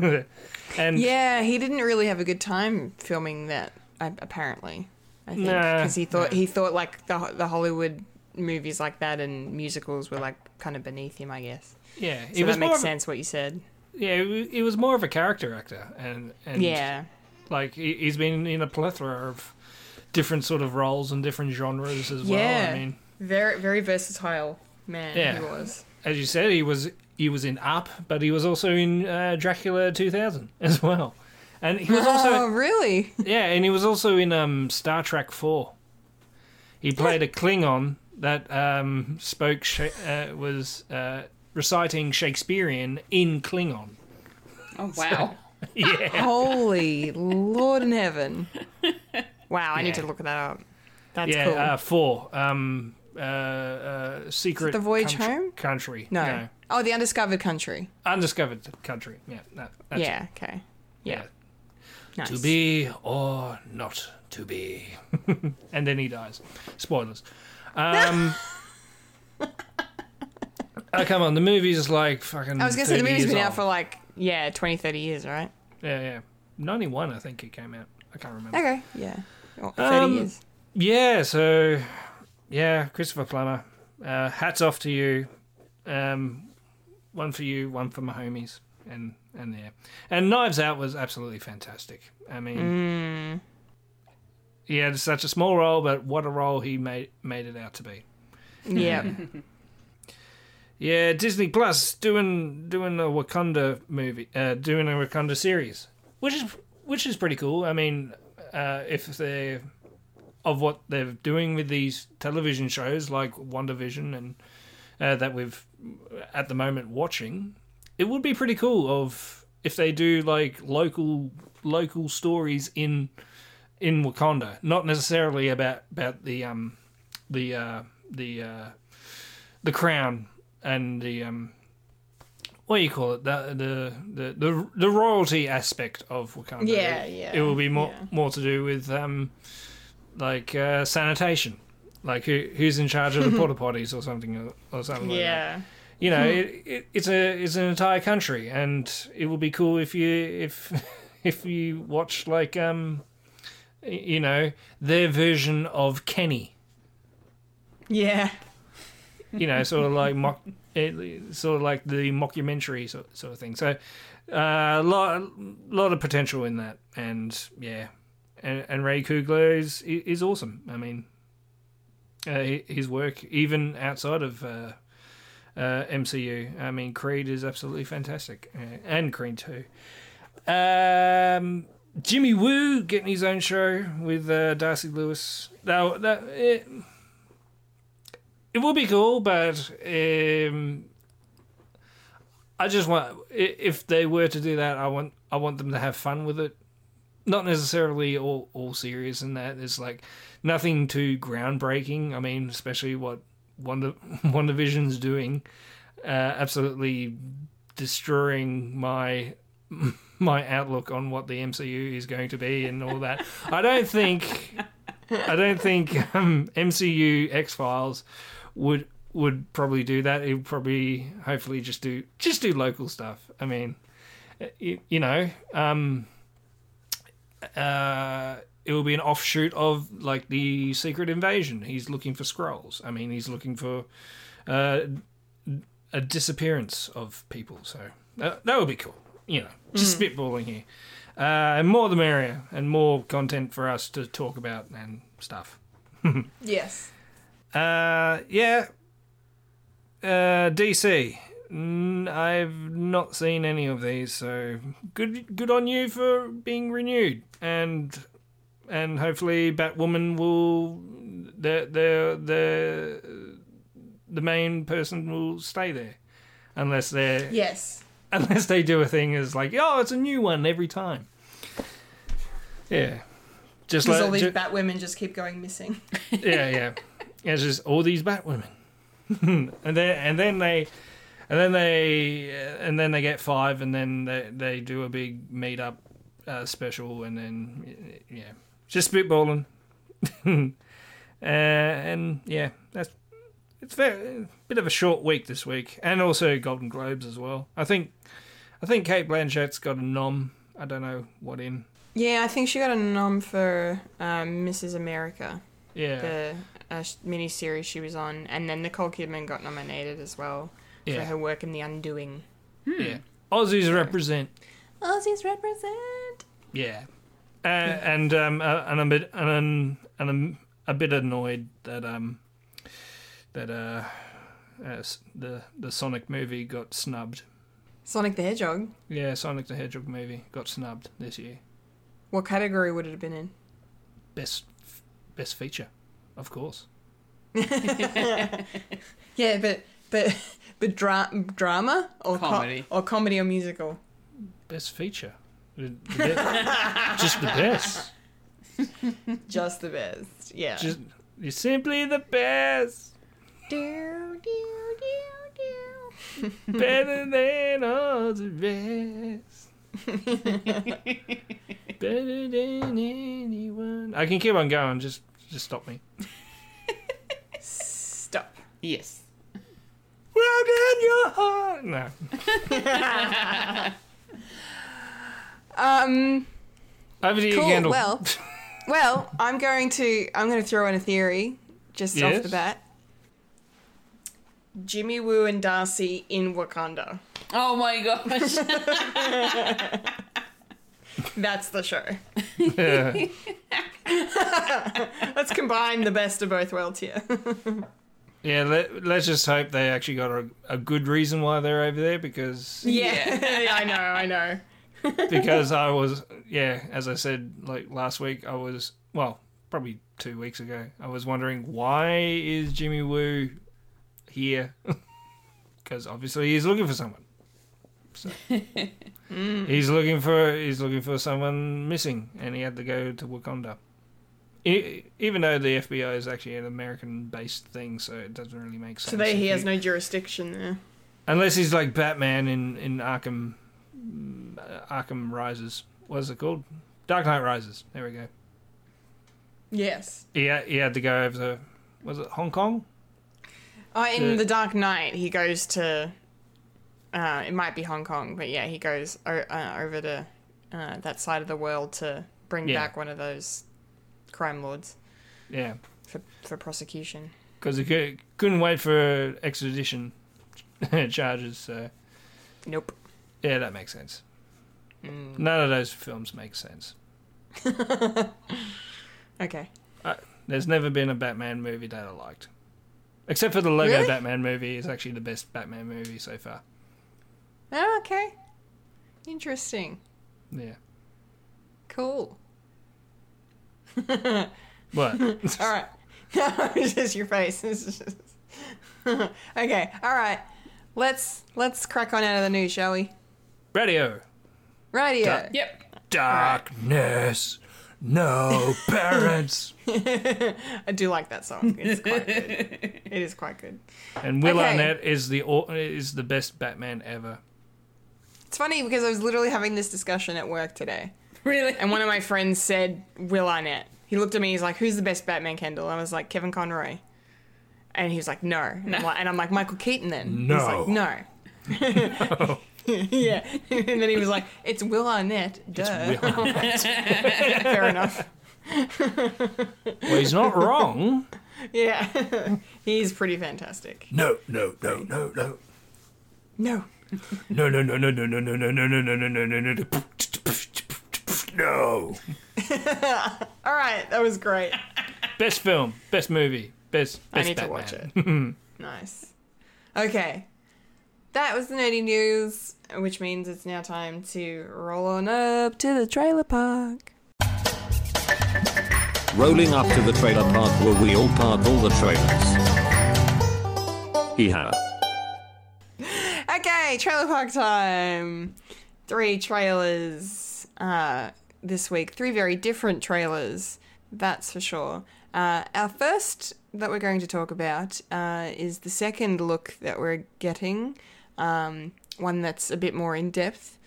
C: and
A: Yeah, he didn't really have a good time filming that. Apparently, I think
C: Nah,
A: because he thought
C: nah.
A: he thought like the the Hollywood movies like that and musicals were like kind of beneath him. I guess.
C: yeah
A: So
C: it was
A: that makes
C: of a-
A: sense what you said.
C: yeah it it was more of a character actor and and
A: Yeah.
C: Like he, he's been in a plethora of different sort of roles and different genres as well
A: Yeah.
C: I mean
A: Very very versatile man.
C: Yeah.
A: He was.
C: as you said, he was he was in Up, but he was also in uh, Dracula 2000 as well, and he was also oh
A: really?
C: yeah, and he was also in um, Star Trek 4. He played a Klingon that um, spoke uh, was uh, reciting Shakespearean in Klingon.
B: Oh, wow.
C: Yeah,
A: Holy Lord in heaven! Wow, I need to look that up. That's
C: yeah,
A: cool.
C: uh, four. Um, uh, uh, secret
A: The Voyage
C: country,
A: Home?
C: country.
A: no. Oh, the undiscovered country.
C: undiscovered country. Yeah, that, that's
A: yeah.
C: it.
A: Okay.
C: yeah.
A: Nice.
C: To be or not to be. and then he dies. Spoilers. Um, oh, come on. The movie's like fucking.
A: I was gonna say the
C: 30
A: movie's been out for like yeah 20, 30 years, right?
C: Yeah, yeah. 91, I think it came out. I can't remember.
A: Okay. Yeah. Oh, Thirty
C: Um,
A: years.
C: Yeah, so. Yeah, Christopher Plummer. Uh, hats off to you. Um, one for you, one for my homies. And, and yeah. And Knives Out was absolutely fantastic. I mean.
A: Mm.
C: He had such a small role, but what a role he made made it out to be.
A: Yeah.
C: Yeah, Disney Plus doing doing a Wakanda movie, uh, doing a Wakanda series, which is which is pretty cool. I mean, uh, if they of what they're doing with these television shows like WandaVision and uh, that we've at the moment watching, it would be pretty cool of if they do like local local stories in in Wakanda, not necessarily about about the um the uh, the uh, the crown and the um what do you call it the the the the, the royalty aspect of Wakanda.
A: Yeah,
C: It-
A: yeah,
C: It will be more
A: yeah.
C: more to do with um like uh, sanitation, like who who's in charge of the porta potties or something or, or something like that
A: yeah.
C: you know, it, it, it's a it's an entire country, and it would be cool if you if if you watch like um, you know, their version of Kenny.
A: Yeah.
C: You know, sort of like mock, sort of like the mockumentary sort, sort of thing. So, a uh, lot, lot of potential in that, and yeah, and, and Ray Coogler is is awesome. I mean, uh, his work even outside of uh, uh, MCU. I mean, Creed is absolutely fantastic, uh, and Creed too. Um, Jimmy Woo getting his own show with uh, Darcy Lewis. That, that it, it would be cool, but um, I just want if they were to do that, I want I want them to have fun with it. Not necessarily all all serious in that. There's like nothing too groundbreaking. I mean, especially what Wonder WandaVision's doing, uh, absolutely destroying my my outlook on what the MCU is going to be and all that. I don't think I don't think um, MCU X Files would would probably do that. It would probably hopefully just do just do local stuff. I mean, you, you know, um, uh, it will be an offshoot of like the Secret Invasion. He's looking for scrolls. I mean, he's looking for uh, a disappearance of people. So that, that would be cool. You know, just spitballing here. Uh, and more the merrier, and more content for us to talk about and stuff.
A: Yes.
C: Uh, yeah. Uh, DC. Mm, I've not seen any of these, so good. Good on you for being renewed, and and hopefully Batwoman will the the the the main person will stay there, unless they're
A: Yes.
C: unless they do a thing as like oh it's a new one every time. Yeah, just like
A: all these
C: ju-
A: Batwomen just keep going missing.
C: yeah, yeah. It's just all these Batwomen, and then and then they, and then they, and then they get five, and then they they do a big meet up uh, special, and then yeah, just spitballing, uh, and yeah, that's it's very bit of a short week this week, and also Golden Globes as well. I think, I think Cate Blanchett's got a nom. I don't know what in.
A: Yeah, I think she got a nom for um, Mrs. America,
C: Yeah,
A: the uh, mini series she was on, and then Nicole Kidman got nominated as well for her work in The Undoing.
C: yeah. Aussies represent.
A: Aussies represent.
C: Yeah, uh, and um, uh, and I'm a bit and I'm, and I'm a bit annoyed that um that uh, uh the the Sonic movie got snubbed.
A: Sonic the Hedgehog.
C: Yeah, Sonic the Hedgehog movie got snubbed this year.
A: What category would it have been in?
C: Best best feature, of course.
A: Yeah, but but but dra- drama or co-
B: Comedy.
A: or comedy or musical.
C: Best feature, The- just the best.
A: Just the best. Yeah.
C: Just you're simply the best.
A: Do, do, do, do.
C: Better than all the rest. Better than anyone. I can keep on going. Just, just stop me.
A: Stop.
B: Yes.
C: Well done, your heart. No.
A: Um.
C: Over to you,
A: Cool.
C: Kendall.
A: Well, well, I'm going to I'm going to throw in a theory just off the bat. Jimmy Woo and Darcy in Wakanda.
B: Oh my gosh.
A: That's the show.
C: Yeah.
A: Let's combine the best of both worlds here.
C: yeah. Let, let's just hope they actually got a, a good reason why they're over there because
A: yeah, I know, I know.
C: because I was yeah, as I said like last week, I was well, probably two weeks ago, I was wondering why is Jimmy Woo here? Because obviously he's looking for someone. So, mm. He's looking for he's looking for someone missing, and he had to go to Wakanda. Even though the FBI is actually an American-based thing, so it doesn't really make sense.
A: So they,
C: if
A: he has
C: you-
A: no jurisdiction there.
C: Unless he's like Batman in in Arkham, uh, Arkham Rises. What is it called? Dark Knight Rises. There we go.
A: Yes.
C: He he had to go over to was it Hong Kong?
A: Oh, in
C: The-
A: The Dark Knight, he goes to. Uh, it might be Hong Kong, but yeah, he goes o- uh, over to uh, that side of the world to bring
C: Yeah.
A: back one of those crime lords
C: Yeah,
A: for for prosecution.
C: because he couldn't wait for extradition charges. So
A: Nope.
C: yeah, that makes sense.
A: Mm.
C: None of those films make sense.
A: Okay.
C: There's never been a Batman movie that I liked, except for the Lego
A: Really?
C: Batman movie. Is actually the best Batman movie so far.
A: Oh, okay. Interesting.
C: Yeah.
A: Cool.
C: What?
A: All right. No, it's just your face. Just- okay. All right. Let's let's crack on out of the news, shall we?
C: Radio.
A: Radio.
B: Yep.
C: Darkness. No parents.
A: I do like that song. It's quite good. It is quite good.
C: And Will
A: Okay.
C: Arnett is the is the best Batman ever.
A: It's funny because I was literally having this discussion at work today,
B: Really?
A: and one of my friends said Will Arnett. He looked at me. He's like, "Who's the best Batman, Kendall?" I was like, "Kevin Conroy," and he was like, "No." And, I'm, like, and I'm like, "Michael Keaton, then?" He's
C: No.
A: like, "No." yeah, and then he was like, "It's Will Arnett." Duh.
C: Will Arnett.
A: Fair enough.
C: well, he's not wrong.
A: Yeah, he's pretty fantastic.
C: No, no, no, no, no.
A: No.
C: No, no, no, no, no, no, no, no, no, no, no, no, no, no, no. No.
A: All right, that was great.
C: Best film, best movie, best.
A: I
C: best
A: need to
C: Batman.
A: watch it. nice. Okay. That was the nerdy news, which means it's now time to roll on up to the trailer park.
I: Rolling up to the trailer park where we all park all the trailers. Hee-haw.
A: Okay, trailer park time. Three trailers uh, this week. Three very different trailers, that's for sure. Uh, our first that we're going to talk about uh, is the second look that we're getting, um, one that's a bit more in depth.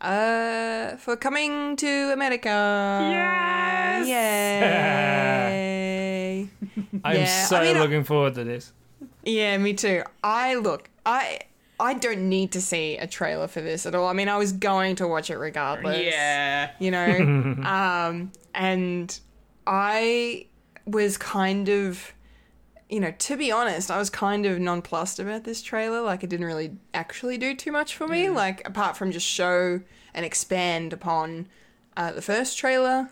A: Uh, for coming to America. Yes! Yay!
C: I'm
A: Yeah,
C: so
A: I mean, I-
C: looking forward to this.
A: Yeah, me too. I look, I I don't need to see a trailer for this at all. I mean, I was going to watch it regardless.
B: Yeah.
A: You know, um, and I was kind of, you know, to be honest, I was kind of nonplussed about this trailer. Like, it didn't really actually do too much for me. Like, apart from just show and expand upon uh, the first trailer.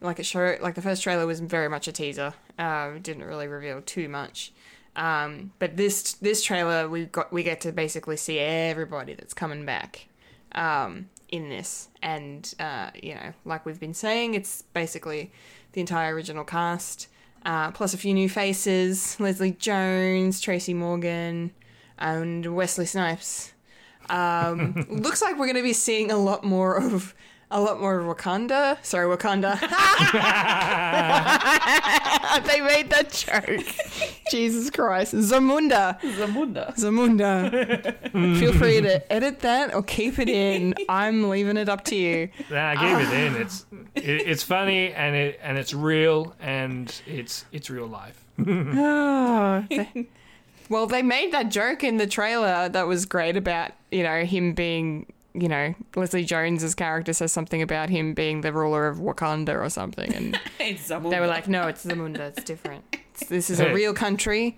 A: Like it show, like the first trailer was very much a teaser. Uh, didn't really reveal too much. Um, but this this trailer we got we get to basically see everybody that's coming back um, in this, and uh, you know, like we've been saying, it's basically the entire original cast uh, plus a few new faces: Leslie Jones, Tracy Morgan, and Wesley Snipes. Um, looks like we're going to be seeing a lot more of a lot more Wakanda. Sorry, Wakanda. they made that joke. Jesus Christ, Zamunda.
B: Zamunda.
A: Zamunda. Feel free to edit that or keep it in. I'm leaving it up to you.
C: Nah, I gave it in. It's it, it's funny and it and it's real and it's it's real life.
A: Oh, they- well, they made that joke in the trailer that was great about, you know, him being, you know, Leslie Jones's character says something about him being the ruler of Wakanda or something. And
B: It's Zamunda.
A: they were like, no, it's Zamunda. It's different. It's, this is a real country.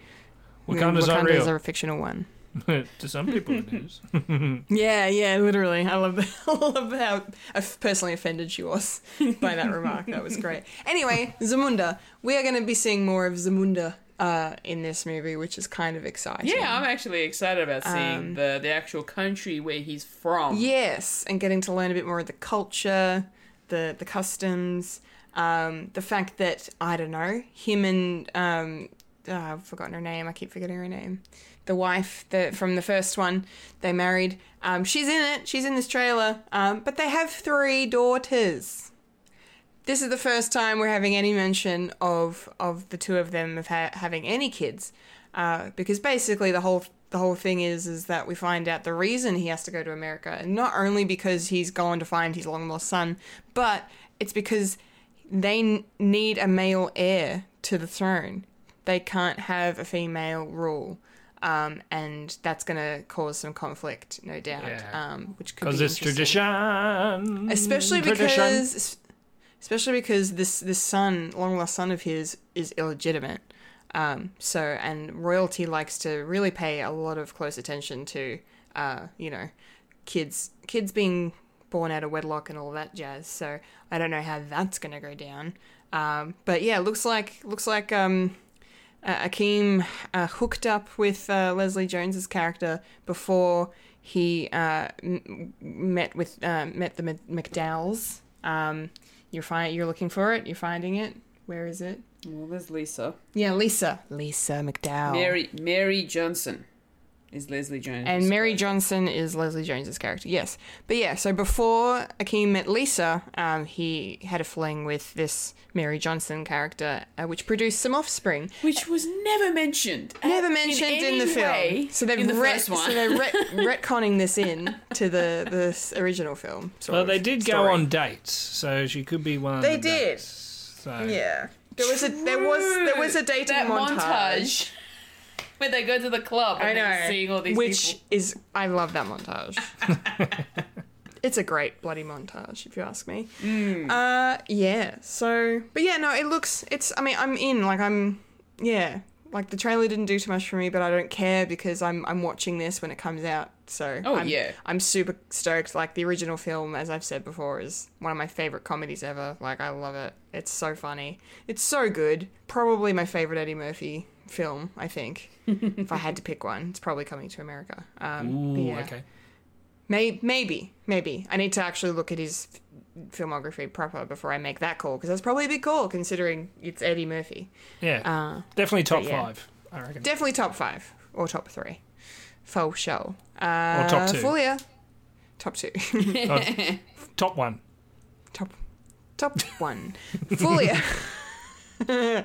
C: Wakanda's not
A: Wakanda's
C: real.
A: a fictional one.
C: to some people, it is.
A: Yeah, yeah, literally. I love, I love how off- personally offended she was by that remark. That was great. Anyway, Zamunda. We are going to be seeing more of Zamunda uh, in this movie, which is kind of exciting.
B: Yeah, I'm actually excited about seeing
A: Um,
B: the, the actual country where he's from.
A: Yes, and getting to learn a bit more of the culture, the the customs, um, the fact that I don't know him and um, oh, I've forgotten her name. I keep forgetting her name. The wife that from the first one they married. Um, she's in it. She's in this trailer. Um, but they have three daughters. This is the first time we're having any mention of of the two of them of ha- having any kids, uh, because basically the whole the whole thing is is that we find out the reason he has to go to America, and not only because he's gone to find his long lost son, but it's because they n- need a male heir to the throne. They can't have a female rule. Um, and that's going to cause some conflict, no doubt.
C: Yeah.
A: Um, which could
C: Because
A: be
C: it's tradition.
A: especially
C: Tradition.
A: because especially because this this son long lost son of his is illegitimate. Um so and royalty likes to really pay a lot of close attention to uh you know kids kids being born out of wedlock and all that jazz. So i don't know how that's going to go down. Um but yeah looks like looks like um uh, Akeem uh, hooked up with uh, Leslie Jones's character before he uh, m- met with uh, met the Mc- McDowells. Um, you're fi- You're looking for it. You're finding it. Where is it?
B: Well, there's Lisa.
A: Yeah, Lisa. Lisa McDowell.
B: Mary Mary Johnson is Leslie Jones.
A: And Mary Johnson is Leslie Jones's character. Yes, but yeah. So before Akeem met Lisa, um, he had a fling with this Mary Johnson character, uh, which produced some offspring.
B: which was never mentioned.
A: Never mentioned in,
B: any
A: the film.
B: way
A: so they've
B: in the
A: ret-
B: first one.
A: so they're ret- retconning this in to the the original film. sort
C: Well,
A: of
C: they did go on dates, so she could be one of
A: They
C: the
A: did.
C: dates. So.
A: Yeah, there was a there was there was a dating
B: that
A: montage.
B: montage where they go to the club and
A: I know,
B: they're seeing all these
A: which
B: people.
A: is I love that montage. it's a great bloody montage, if you ask me.
B: Mm.
A: Uh, yeah. So, but yeah, no, it looks. It's. I mean, I'm in. Like, I'm. Yeah. Like the trailer didn't do too much for me, but I don't care because I'm I'm watching this when it comes out. So
B: Oh,
A: I'm,
B: yeah.
A: I'm super stoked. Like the original film, as I've said before, is one of my favorite comedies ever. Like I love it. It's so funny. It's so good. Probably my favorite Eddie Murphy film. I think. if I had to pick one, it's probably Coming to America. Um,
C: Ooh,
A: yeah.
C: okay.
A: May- maybe, maybe. I need to actually look at his f- filmography proper before I make that call because that's probably a big call considering it's Eddie Murphy.
C: Yeah,
A: Uh,
C: definitely top
A: yeah.
C: five, I reckon.
A: definitely top five or top three. Faux show. Uh,
C: Or top two.
A: Fulia. Top two.
C: Oh, top one.
A: top top one. Fulia.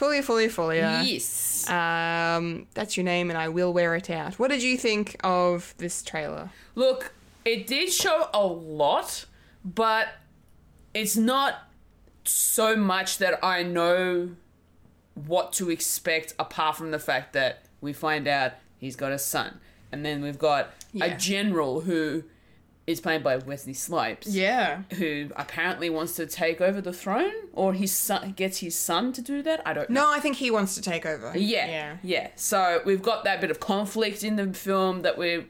A: Fulia, Fulia, Fulia.
B: yes.
A: Um, that's your name, and I will wear it out. What did you think of this trailer?
B: Look, it did show a lot, but it's not so much that I know what to expect apart from the fact that we find out he's got a son. And then we've got
A: Yeah.
B: a general who is played by Wesley Snipes.
A: Yeah.
B: Who apparently wants to take over the throne, or his son gets his son to do that. I don't know.
A: No, I think he wants to take over.
B: Yeah,
A: Yeah.
B: yeah. So we've got that bit of conflict in the film that we're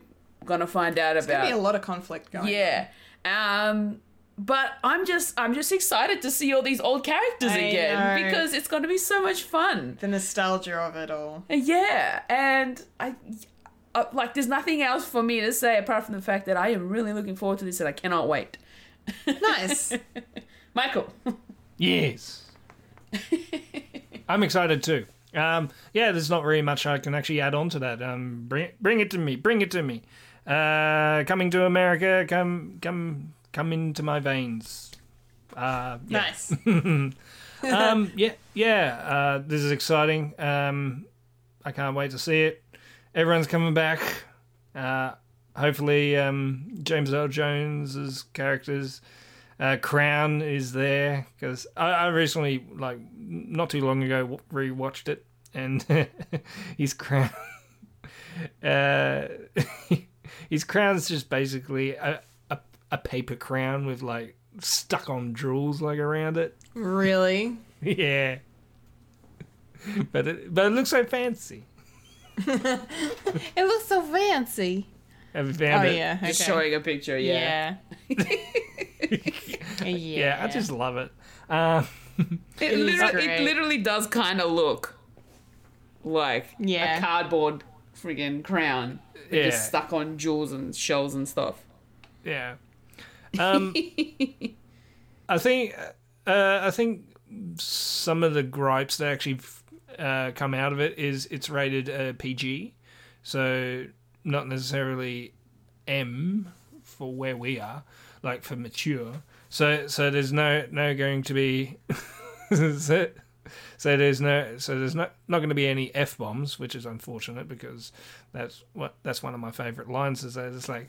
B: gonna find out
A: There's
B: about.
A: gonna be a lot of conflict going.
B: Yeah. Um but I'm just I'm just excited to see all these old characters
A: I
B: again
A: know.
B: because it's going to be so much fun.
A: The nostalgia of it all.
B: Yeah, and I uh, like there's nothing else for me to say apart from the fact that I am really looking forward to this and I cannot wait.
A: Nice.
B: Michael.
C: Yes. I'm excited too. Um, yeah, there's not really much I can actually add on to that. Um, bring bring it to me. Bring it to me. Uh, coming to America. Come come come into my veins. Uh, yeah.
A: nice.
C: um, yeah, yeah. Uh, this is exciting. Um, I can't wait to see it. Everyone's coming back. Uh, hopefully, um, James Earl Jones's characters. Uh, Crown is there because I, I recently, like, not too long ago, rewatched it, and his crown, uh, his crown's just basically a, a a paper crown with like stuck on jewels like around it.
A: really?
C: Yeah. But it, but it looks so fancy.
A: It looks so fancy.
C: Have you
A: Oh yeah. Okay.
B: Just showing a picture, yeah.
A: Yeah. yeah.
C: Yeah, I just love it. Uh,
B: It,
A: is
B: literally, it literally does kind of look like
A: Yeah.
B: a cardboard friggin' crown.
C: Yeah.
B: Just stuck on jewels and shells and stuff.
C: yeah. Um, I think uh, I think some of the gripes that actually uh, come out of it is it's rated uh, PG, so not necessarily M for where we are, like for mature. So so there's no no going to be so, so there's no so there's not not going to be any f bombs, which is unfortunate because that's what that's one of my favorite lines is that it's like,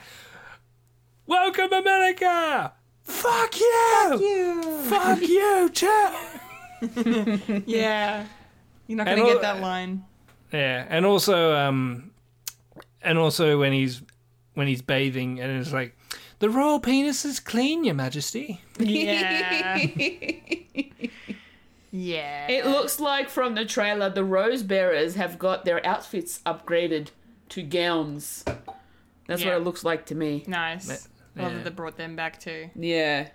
C: "Welcome America, fuck you, fuck
A: You.
C: fuck you, too."
A: Yeah. You're not gonna
C: all-
A: get that line.
C: Yeah, and also, um, and also when he's when he's bathing, and it's like, the royal penis is clean, Your Majesty.
B: Yeah.
A: Yeah.
B: it looks like from the trailer the rose bearers have got their outfits upgraded to gowns. That's
A: Yeah.
B: what it looks like to me.
A: nice. Love
C: yeah.
A: that they brought them back too.
B: Yeah.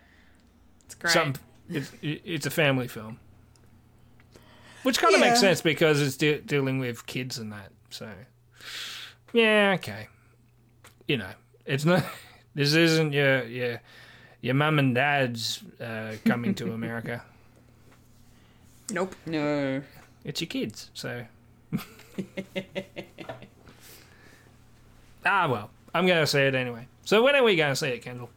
A: It's great.
C: Some, it's, it's a family film, which kind of
A: Yeah.
C: makes sense because it's de- dealing with kids and that. So, yeah, okay. You know, it's not. This isn't your your your mum and dad's uh, coming to America.
A: Nope.
B: No.
C: It's your kids, so. ah well, I'm gonna say it anyway. So when are we gonna say it, Kendall?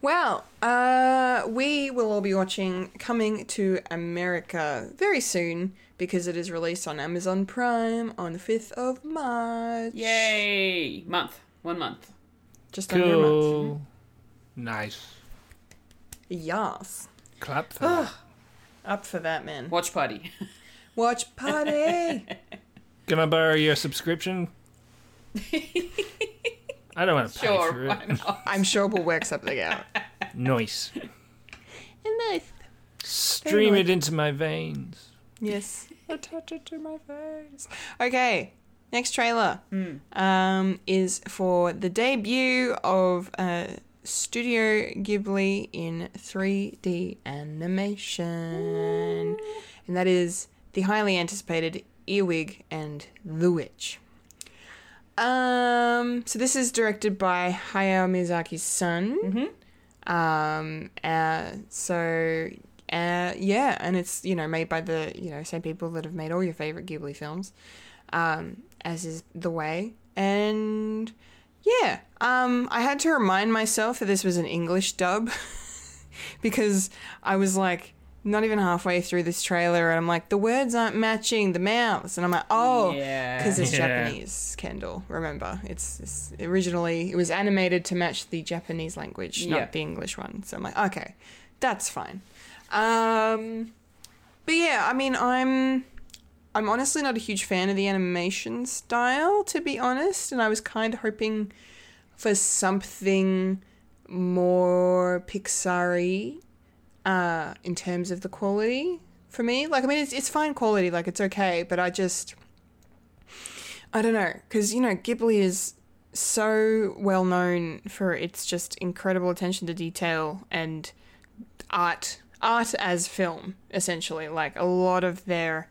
A: Well, uh, we will all be watching Coming to America very soon because it is released on Amazon Prime on the 5th of March.
B: Yay! Month. One month.
A: Just under a month.
C: Cool. Nice.
A: Yes.
C: Clap for that.
A: Up for that, man.
B: Watch party.
A: Watch party!
C: Can I borrow your subscription? I don't want to pay
B: sure.
C: for it.
A: I'm sure we'll work something out.
C: Nice.
A: nice.
C: Stream it into my veins.
A: Yes. Attach it to my face. Okay. Next trailer um, is for the debut of uh, Studio Ghibli in 3D animation. And that is the highly anticipated Earwig and the Witch. Um, so this is directed by Hayao Miyazaki's son. Um, uh, so, uh, yeah, and it's, you know, made by the, you know, same people that have made all your favorite Ghibli films, um, as is The Way. And, yeah, um, I had to remind myself that this was an English dub because I was like, not even halfway through this trailer, and I'm like, the words aren't matching the mouths, and I'm like, oh,
B: Yeah.
A: because it's
C: Yeah.
A: Japanese, Kendall. Remember, it's, it's originally it was animated to match the Japanese language,
B: Yeah.
A: not the English one. So I'm like, okay, that's fine. Um, but yeah, I mean, I'm I'm honestly not a huge fan of the animation style, to be honest, and I was kind of hoping for something more Pixar-y uh, in terms of the quality for me. Like, I mean, it's, it's fine quality, like, it's okay, but I just, I don't know, because, you know, Ghibli is so well known for its just incredible attention to detail and art, art as film, essentially. Like, a lot of their,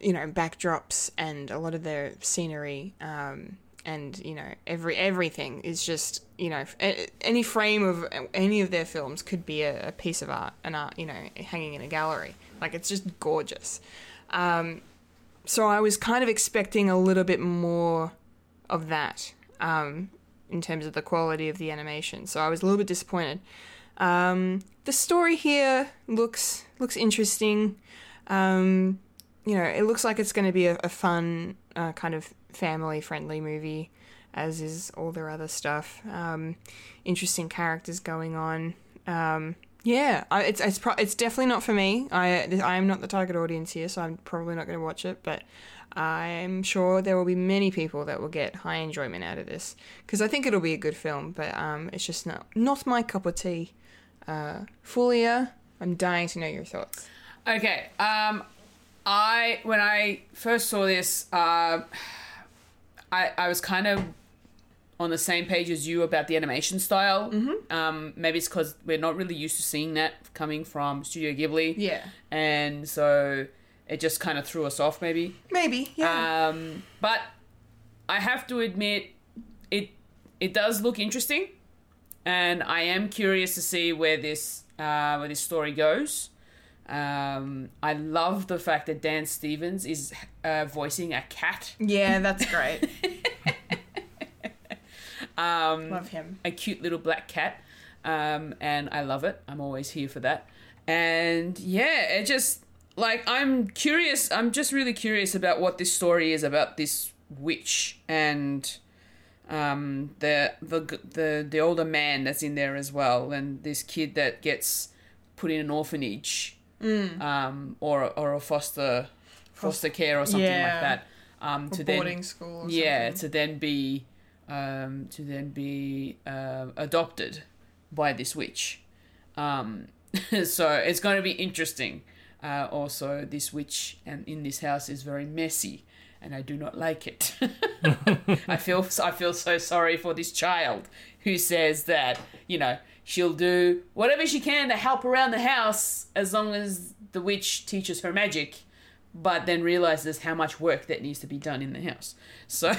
A: you know, backdrops and a lot of their scenery, um, and you know every everything is just you know any frame of any of their films could be a, a piece of art an art you know hanging in a gallery. Like it's just gorgeous. Um, so i was kind of expecting a little bit more of that um, in terms of the quality of the animation. So i was a little bit disappointed. Um, the story here looks looks interesting. Um, you know, it looks like it's going to be a, a fun, uh, kind of family friendly movie, as is all their other stuff. Um, interesting characters going on. Um, yeah, I, it's it's pro- it's definitely not for me. I I am not the target audience here, so I'm probably not going to watch it. But I'm sure there will be many people that will get high enjoyment out of this because I think it'll be a good film. But um, it's just not not my cup of tea. Uh, Fulia, I'm dying to know your thoughts.
B: Okay. Um, I when I first saw this, uh, I I was kind of on the same page as you about the animation style. Mm-hmm. Um, maybe it's because we're not really used to seeing that coming from Studio Ghibli.
A: Yeah.
B: And so it just kind of threw us off, maybe.
A: Maybe, yeah.
B: Um, but I have to admit, it it does look interesting, and I am curious to see where this uh, where this story goes. Um, I love the fact that Dan Stevens is uh, voicing a cat,
A: Yeah, that's great. um, Love him.
B: a cute little black cat, um, and I love it. I'm always here for that. And yeah, it just like I'm curious. I'm just really curious about what this story is about this witch and um, the the the the older man that's in there as well, and this kid that gets put in an orphanage, um, or or a foster foster care or something
A: Yeah.
B: like that. um, to
A: boarding
B: then
A: school. Or
B: yeah
A: something.
B: to then be um, to then be uh, adopted by this witch. Um, so it's going to be interesting. Uh, also, this witch and in this house is very messy, and I do not like it. I feel I feel so sorry for this child who says that you know she'll do whatever she can to help around the house as long as the witch teaches her magic, but then realizes how much work that needs to be done in the house. So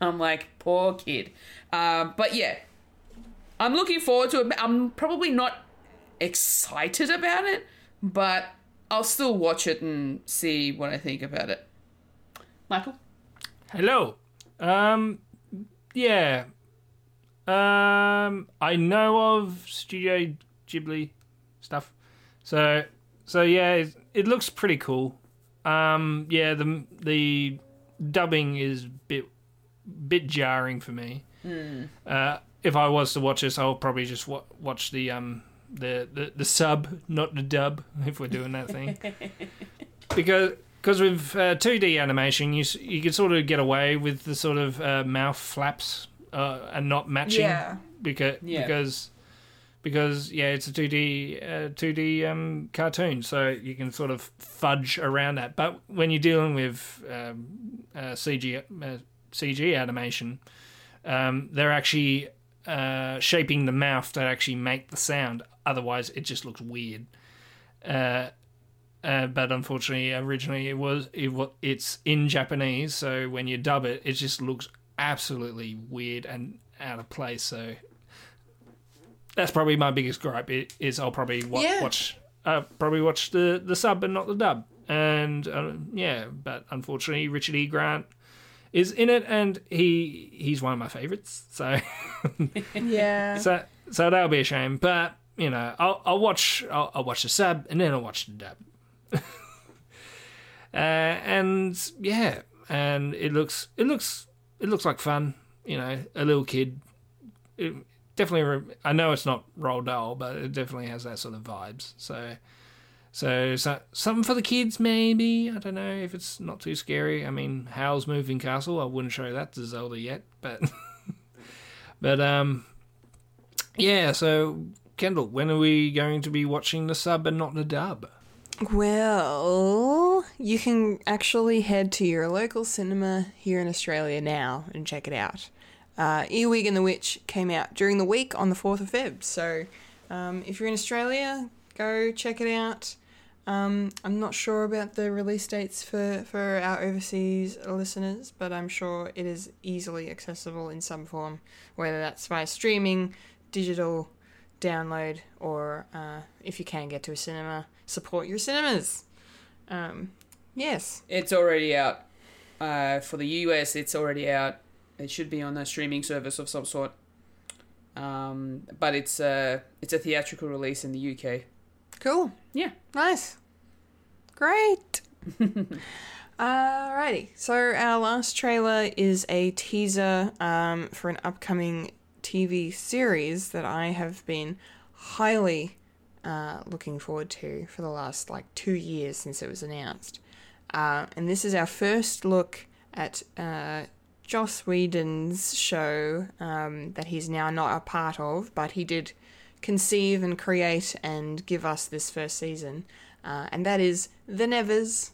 B: I'm like, poor kid. Um, but yeah, I'm looking forward to it. I'm probably not excited about it, but I'll still watch it and see what I think about it. Michael?
C: Hello. Um, yeah. Um, I know of Studio Ghibli stuff, so so yeah, it, looks pretty cool. Um, yeah, the the dubbing is a bit bit jarring for me. Uh, if I was to watch this, I'll probably just wa- watch the um the, the the sub, not the dub, if we're doing that thing because because with uh, 2D animation, you you can sort of get away with the sort of uh, mouth flaps uh, and not matching.
A: Yeah.
C: Because
B: Yeah.
C: because because yeah, it's a 2D uh, 2D um, cartoon, so you can sort of fudge around that. But when you're dealing with um, uh, CG uh, CG animation, um, they're actually uh, shaping the mouth to actually make the sound. Otherwise, it just looks weird. Uh, uh, but unfortunately, originally it was it wa it's in Japanese, so when you dub it, it just looks absolutely weird and out of place. So that's probably my biggest gripe. Is I'll probably wa-
A: Yeah.
C: watch uh, probably watch the the sub and not the dub. And uh, yeah, but unfortunately, Richard E. Grant is in it, and he he's one of my favorites. So
A: Yeah.
C: so so that'll be a shame. But you know, I'll I'll watch I'll, I'll watch the sub and then I'll watch the dub. uh, and yeah, and it looks it looks it looks like fun. You know, a little kid. It definitely, re- I know it's not Roald Dahl, but it definitely has that sort of vibes. So. So, so something for the kids, maybe. I don't know if it's not too scary. I mean, Howl's Moving Castle. I wouldn't show that to Zelda yet, but, but um, yeah. So, Kendall, when are we going to be watching the sub and not the dub?
A: Well, you can actually head to your local cinema here in Australia now and check it out. Uh, Earwig and the Witch came out during the week on the 4th of Feb, so um, if you're in Australia, go check it out. Um, I'm not sure about the release dates for, for our overseas listeners, but I'm sure it is easily accessible in some form, whether that's via streaming, digital, download, or uh, if you can get to a cinema, support your cinemas. Um, yes.
B: It's already out. Uh, for the US, it's already out. It should be on a streaming service of some sort. Um, but it's a it's a theatrical release in the UK.
A: Cool.
B: Yeah.
A: Nice. Great. Alrighty. So our last trailer is a teaser um, for an upcoming TV series that I have been highly uh, looking forward to for the last like two years since it was announced. Uh, and this is our first look at uh, Joss Whedon's show um, that he's now not a part of, but he did conceive and create and give us this first season, uh, and that is The Nevers.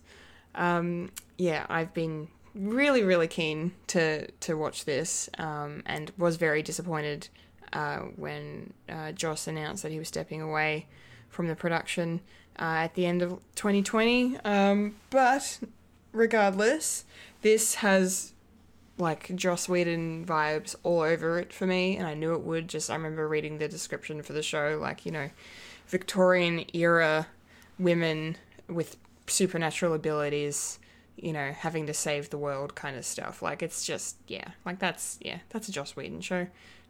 A: Um, yeah, I've been really, really keen to to watch this, um, and was very disappointed uh, when uh, Joss announced that he was stepping away from the production uh, at the end of 2020. Um, but regardless, this has like Joss Whedon vibes all over it for me, and I knew it would. Just I remember reading the description for the show, like you know, Victorian era women with supernatural abilities, you know, having to save the world kind of stuff. Like it's just yeah, like that's yeah, that's a Joss Whedon show.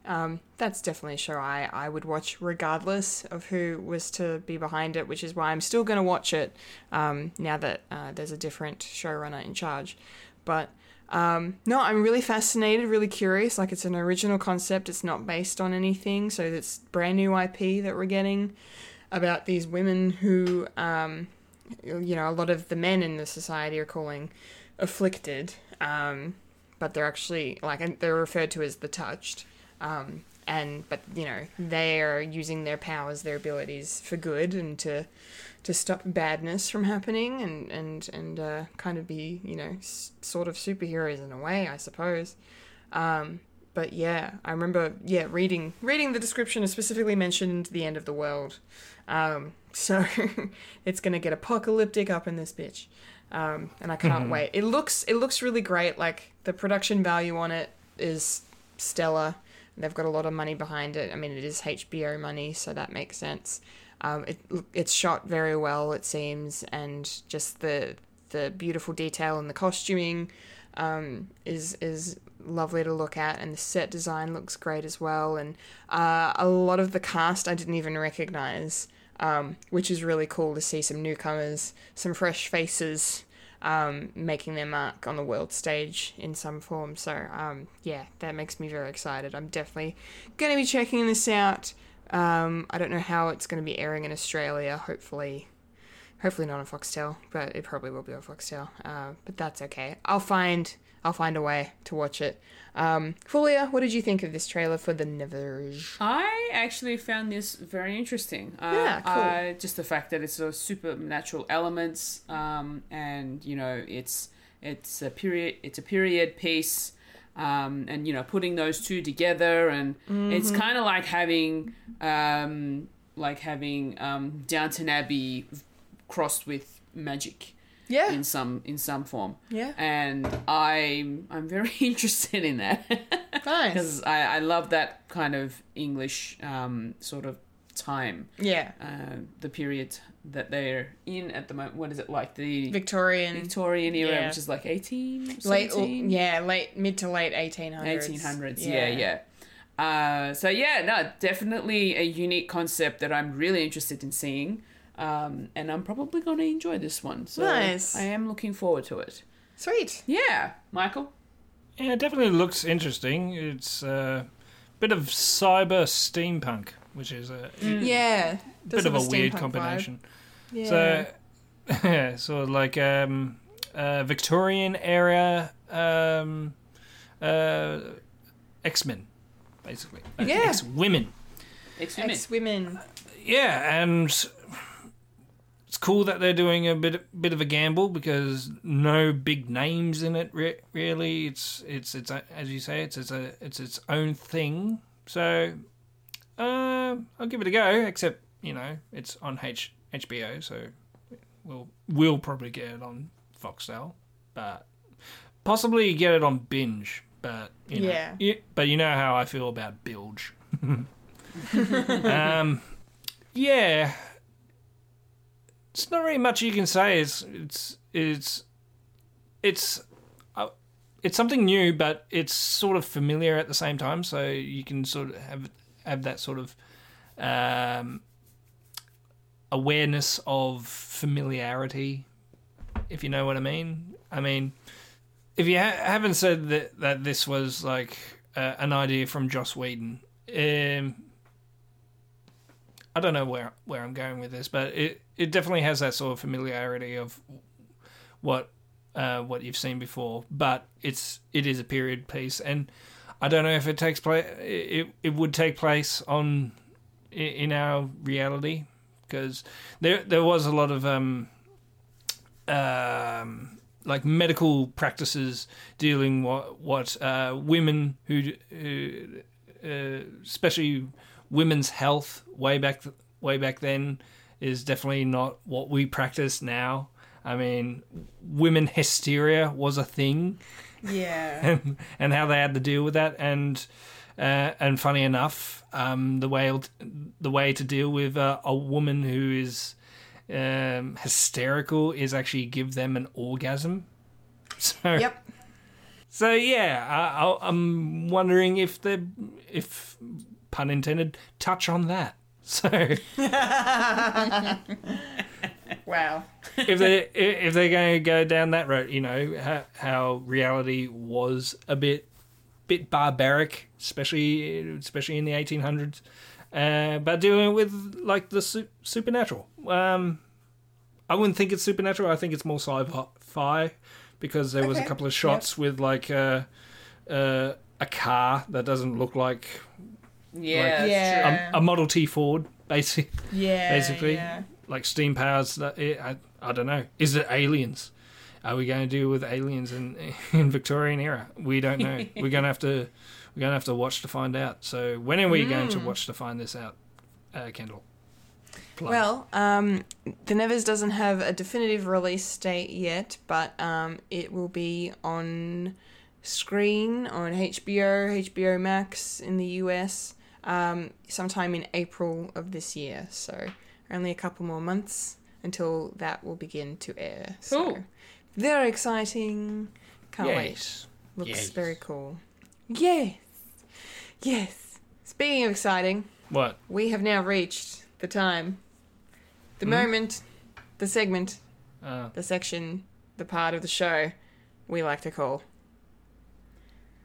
A: Um, that's definitely a show I, I would watch regardless of who was to be behind it, which is why I'm still going to watch it um, now that uh, there's a different showrunner in charge. But um, no, I'm really fascinated, really curious. Like it's an original concept, it's not based on anything, so it's brand new IP that we're getting about these women who um, you know, a lot of the men in the society are calling afflicted, um, but they're actually like they're referred to as the touched. Um, and but you know they are using their powers, their abilities for good and to to stop badness from happening and and and uh, kind of be you know s- sort of superheroes in a way, I suppose. Um, but yeah, I remember yeah reading reading the description specifically mentioned the end of the world. Um, so it's gonna get apocalyptic up in this bitch, um, and I can't wait. It looks it looks really great. Like the production value on it is stellar. They've got a lot of money behind it. I mean, it is HBO money, so that makes sense. Um, it it's shot very well, it seems, and just the the beautiful detail and the costuming um, is is lovely to look at, and the set design looks great as well. And uh, a lot of the cast I didn't even recognize, um, which is really cool to see some newcomers, some fresh faces. Um, making their mark on the world stage in some form. So, um, yeah, that makes me very excited. I'm definitely going to be checking this out. Um, I don't know how it's going to be airing in Australia. Hopefully, hopefully not on Foxtel, but it probably will be on Foxtel. Uh, but that's okay. I'll find I'll find a way to watch it. Um, Fulia, what did you think of this trailer for The Nevers?
B: I actually found this very interesting. Uh,
A: Yeah, cool.
B: I- just the fact that it's sort of supernatural elements, um, and you know, it's it's a period it's a period piece, um, and you know, putting those two together, and it's
A: Mm-hmm.
B: kind of like having um, like having um, Downton Abbey crossed with magic
A: Yeah,
B: in some in some form.
A: yeah,
B: And I'm I'm very interested in that.
A: nice.
B: because I, I love that kind of English um, sort of time,
A: Yeah,
B: uh, the period that they're in at the moment. What is it like the
A: Victorian,
B: Victorian era,
A: yeah.
B: which is like 18,
A: late, oh,
B: 17?
A: yeah, late mid to late eighteen hundreds.
B: 1800s. Yeah, yeah. Uh, so yeah, no, definitely a unique concept that I'm really interested in seeing. Um, and I'm probably going to enjoy this one. So
A: Nice.
B: I am looking forward to it.
A: Sweet.
B: Yeah, Michael.
C: Yeah, it definitely looks interesting. It's a bit of cyber steampunk, which is a
A: Yeah, does
C: bit of a
A: have
C: weird combination.
A: vibe.
C: So,
A: Yeah.
C: yeah, sort of like um, uh, Victorian era um, uh, X Men, basically. Uh,
A: Yeah.
C: X women.
B: Ex-women.
A: ex women.
C: Yeah, and it's cool that they're doing a bit bit of a gamble because no big names in it. Re- really, it's it's it's a, as you say, it's it's a it's its own thing. So, uh, I'll give it a go. Except you know, it's on H- HBO, so we'll we'll probably get it on Foxtel, but possibly get it on binge. But you know,
A: Yeah.
C: you- but you know how I feel about bilge. um, yeah, it's not really much you can say. It's it's it's it's uh, it's something new, but it's sort of familiar at the same time. So you can sort of have have that sort of um, awareness of familiarity, if you know what I mean. I mean, if you ha- haven't said that that this was like uh, an idea from Joss Whedon, um, I don't know where where I'm going with this, but it it definitely has that sort of familiarity of what uh, what you've seen before. But it's it is a period piece, and I don't know if it takes place. It it would take place on in our reality because there there was a lot of um um like medical practices dealing what what uh, women who, who uh, especially women's health way back way back then is definitely not what we practice now. I mean, women hysteria was a thing,
A: Yeah.
C: and, and how they had to deal with that, and uh, and funny enough, um, the way the way to deal with uh, a woman who is um, hysterical is actually give them an orgasm. So
A: Yep.
C: so yeah, I, I, I'm wondering if they, if pun intended, touch on that. So
A: Wow.
C: if they if they're going to go down that road, you know how, how reality was a bit bit barbaric, especially especially in the 1800s, uh, but dealing with like the su- supernatural. Um, I wouldn't think it's supernatural. I think it's more sci-fi because there was a couple of shots with like uh, uh, a car that doesn't look like
B: Yeah, that's
A: Yeah.
C: a, a Model T Ford, basically.
A: Yeah.
C: basically,
A: yeah.
C: Like steam powers. That it, I, I don't know. Is it aliens? Are we going to deal with aliens in in Victorian era? We don't know. we're going to have to we're going to have to watch to find out. So when are we going to watch to find this out, uh, Kendall? Plug.
A: Well, um, The Nevers doesn't have a definitive release date yet, but um, it will be on screen on HBO, HBO Max in the US, um, sometime in April of this year. So only a couple more months until that will begin to air. So very exciting. Can't wait. Looks
C: Yes.
A: very cool. Yes. Yes. Speaking of exciting,
C: What?
A: we have now reached the time, the moment, the segment,
C: Uh,
A: the section, the part of the show we like to call.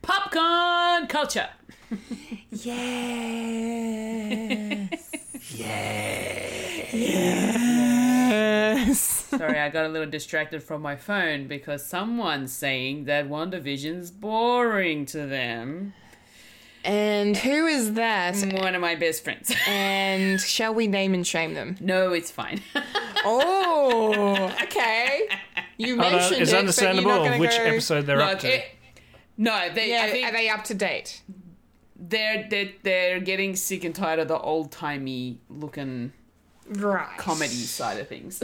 B: Popcorn culture.
A: Yes. yes.
B: Sorry, I got a little distracted from my phone because someone's saying that WandaVision's boring to them.
A: And who is that?
B: One of my best friends.
A: And shall we name and shame them?
B: no, it's fine.
A: Oh, okay. You
C: oh, no,
A: mentioned
C: it's
A: it,
C: understandable
A: but you're not gonna
C: which
A: go-
C: episode they're up to.
B: it, no, they,
A: Yeah,
B: I think
A: are they up to date?
B: they're, they're they're getting sick and tired of the old timey looking
A: Right.
B: comedy side of things.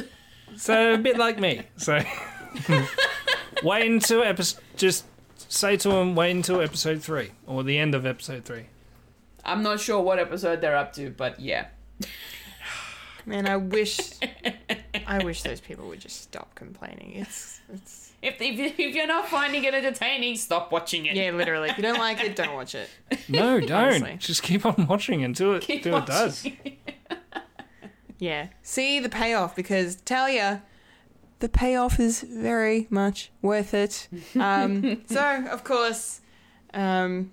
C: So a bit like me. So wait until episode. Just say to them, wait until episode three or the end of episode three.
B: I'm not sure what episode they're up to, but yeah.
A: Man, I wish, I wish those people would just stop complaining. It's, it's.
B: If, if, if you're not finding it entertaining, stop watching it.
A: Yeah, literally. If you don't like it, don't watch it.
C: No, don't.
A: Honestly.
C: Just keep on watching until it,
B: Keep
C: until it does.
B: watching.
A: Yeah. See the payoff because tell ya, the payoff is very much worth it. Um, so, of course, um,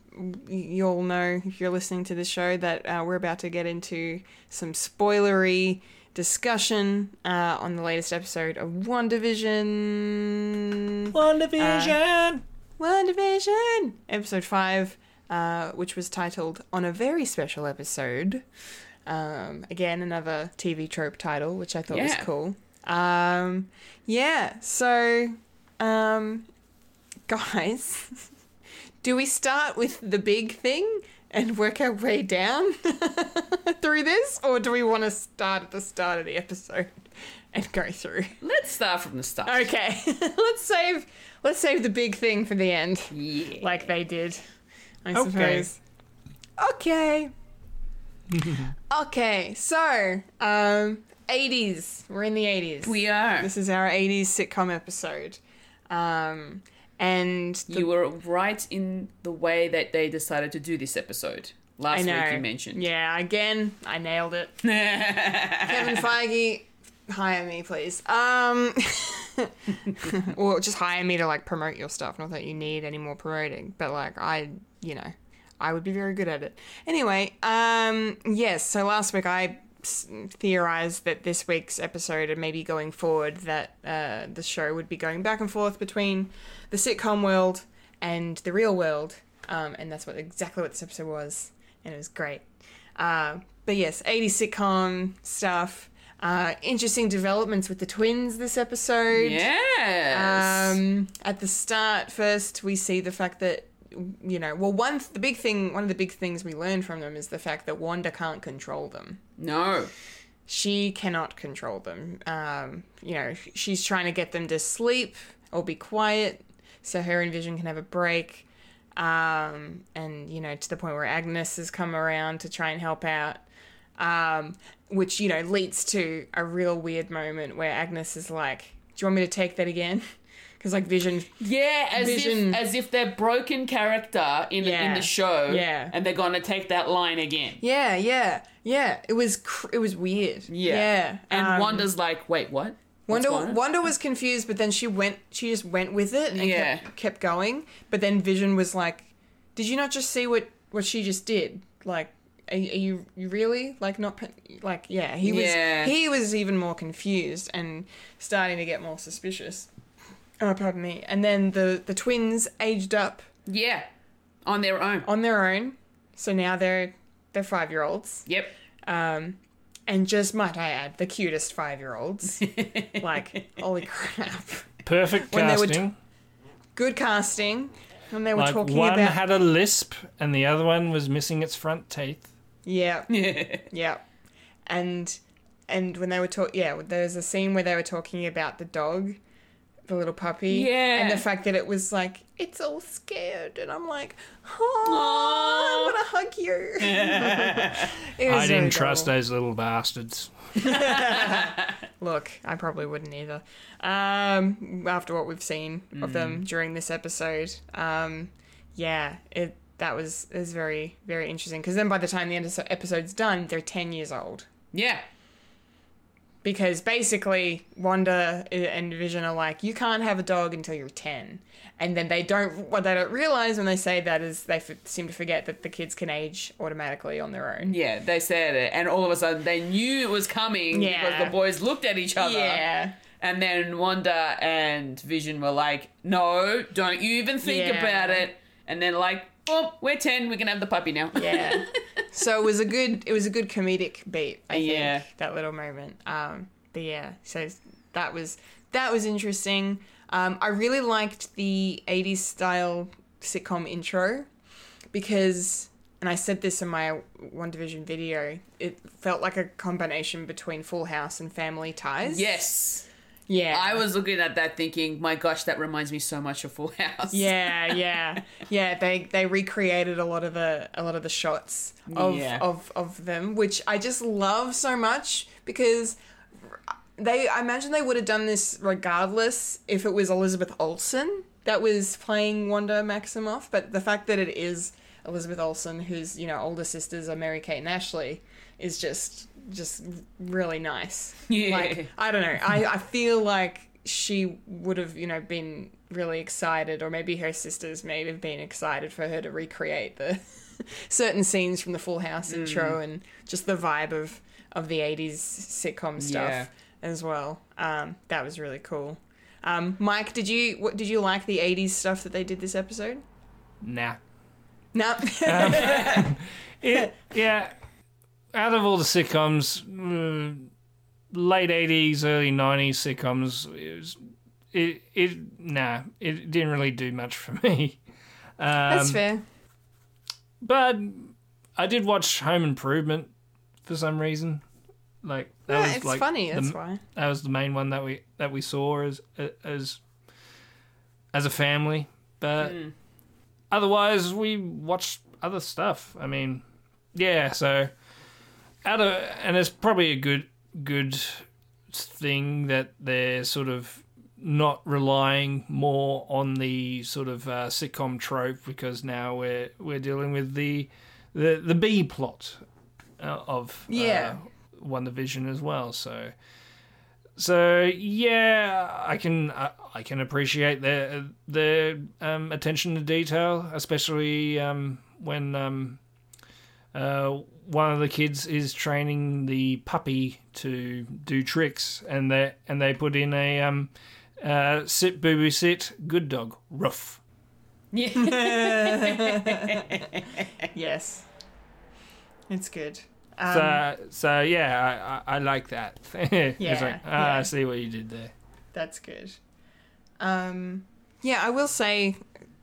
A: you'll know if you're listening to the show that uh, we're about to get into some spoilery discussion uh, on the latest episode of WandaVision.
C: WandaVision.
A: WandaVision! Episode 5, uh, which was titled On a Very Special Episode. Um, again, another TV trope title, which I thought was
B: Yeah.
A: cool. Um, yeah, so, um, guys, do we start with the big thing and work our way down through this? Or do we want to start at the start of the episode and go through?
B: Let's start from the start.
A: Okay, let's save let's save the big thing for the end,
B: Yeah.
A: like they did. I
C: Okay.
A: suppose. Okay. okay. So, um, eighties. We're in the eighties.
B: we are.
A: This is our eighties sitcom episode, um, and the,
B: You were right in the way that they decided to do this episode. Last week you mentioned.
A: Yeah, again, I nailed it. Kevin Feige, hire me, please. Um, or just hire me to like promote your stuff. Not that you need any more promoting, but like I, you know, I would be very good at it. Anyway, um, yes. So last week I theorized that this week's episode and maybe going forward that uh, the show would be going back and forth between the sitcom world and the real world, um, and that's what exactly what this episode was, and it was great. Uh, but yes, 80s sitcom stuff. Uh, interesting developments with the twins this episode.
B: Yes.
A: Um, at the start, first we see the fact that you know, well, one the big thing, one of the big things we learn from them is the fact that Wanda can't control them.
B: no.
A: She cannot control them. Um, you know, she's trying to get them to sleep or be quiet so her and Vision can have a break. Um, and you know, to the point where Agnes has come around to try and help out. Um, which you know leads to a real weird moment where Agnes is like, "Do you want me to take that again?" Because like Vision
B: Yeah, as
A: Vision-
B: if as if they're broken character in the, in
A: Yeah.
B: the show.
A: Yeah.
B: And they're gonna take that line again.
A: Yeah, yeah, yeah. It was cr- it was weird.
B: Yeah.
A: yeah.
B: And
A: Um,
B: Wanda's like, wait, what? What's
A: Wanda
B: going on?
A: Wanda was confused, but then she went. She just went with it and
B: Yeah.
A: kept, kept going. But then Vision was like, "Did you not just see what what she just did? Like, are, are you you really like not like yeah he was
B: Yeah.
A: he was even more confused and starting to get more suspicious oh pardon me and then the the twins aged up
B: Yeah. On their own.
A: on their own so now they're they're five year olds
B: Yep.
A: um and just might i add the cutest five year olds like holy crap
C: Perfect
A: When they were
C: casting.
A: good casting when they were
C: like
A: talking
C: one
A: about
C: had a lisp and the other one was missing its front teeth.
A: Yeah. yeah. And and when they were talking, yeah, there was a scene where they were talking about the dog, the little puppy,
B: Yeah.
A: and the fact that it was like it's all scared, and I'm like, oh, I want to hug you. It was
C: I didn't trust
A: adorable.
C: those little bastards.
A: Look, I probably wouldn't either. Um, after what we've seen of them during this episode, um, yeah, it that was is very very interesting because then by the time the episo- episode's done, they're ten years old.
B: Yeah.
A: Because basically Wanda and Vision are like, you can't have a dog until you're ten, and then they don't. What they don't realize when they say that is they f- seem to forget that the kids can age automatically on their own.
B: Yeah, they said it, and all of a sudden they knew it was coming
A: Yeah.
B: because the boys looked at each other.
A: Yeah,
B: And then Wanda and Vision were like, "No, don't you even think
A: Yeah.
B: about it." And then like, "Oh, we're ten. We can have the puppy now."
A: yeah. so it was a good. It was a good comedic beat. I think
B: Yeah.
A: that little moment. Um, but yeah, so that was that was interesting. Um, I really liked the '80s style sitcom intro because, and I said this in my WandaVision video, it felt like a combination between Full House and Family Ties.
B: yes.
A: Yeah.
B: I was looking at that thinking, "My gosh, that reminds me so much of Full House."
A: Yeah, yeah, yeah. They they recreated a lot of the a lot of the shots of
B: Yeah.
A: of of them, which I just love so much because they. I imagine they would have done this regardless if it was Elizabeth Olsen that was playing Wanda Maximoff, but the fact that it is Elizabeth Olsen, whose you know older sisters are Mary Kate and Ashley, is just just really nice.
B: Yeah.
A: Like I don't know. I, I feel like she would have, you know, been really excited, or maybe her sisters may have been excited for her to recreate the certain scenes from the Full House intro and just the vibe of of the '80s sitcom stuff
B: Yeah.
A: as well. Um, that was really cool. Um, Mike, did you what, did you like the '80s stuff that they did this episode?
C: Nah.
A: No.
C: It, yeah. Out of all the sitcoms, uh, late eighties, early nineties sitcoms, it was it it nah, it didn't really do much for me. Um,
A: That's fair.
C: But I did watch Home Improvement for some reason. Like that
A: Yeah,
C: was
A: it's
C: like
A: funny.
C: the-
A: That's why.
C: that was the main one that we that we saw as as as a family. But otherwise, we watched other stuff. I mean, yeah. So out of and it's probably a good good thing that they're sort of not relying more on the sort of uh, sitcom trope because now we're we're dealing with the the the B plot uh, of
A: Yeah.
C: uh, WandaVision as well. So so yeah, I can I, I can appreciate their their um, attention to detail, especially um, when um, uh, one of the kids is training the puppy to do tricks, and they and they put in a um, uh, sit boo boo sit good dog rough.
A: Yes. It's good. Um,
C: so so yeah, I, I, I like that.
A: Yeah,
C: like, ah, I see what you did there.
A: That's good. Um, yeah, I will say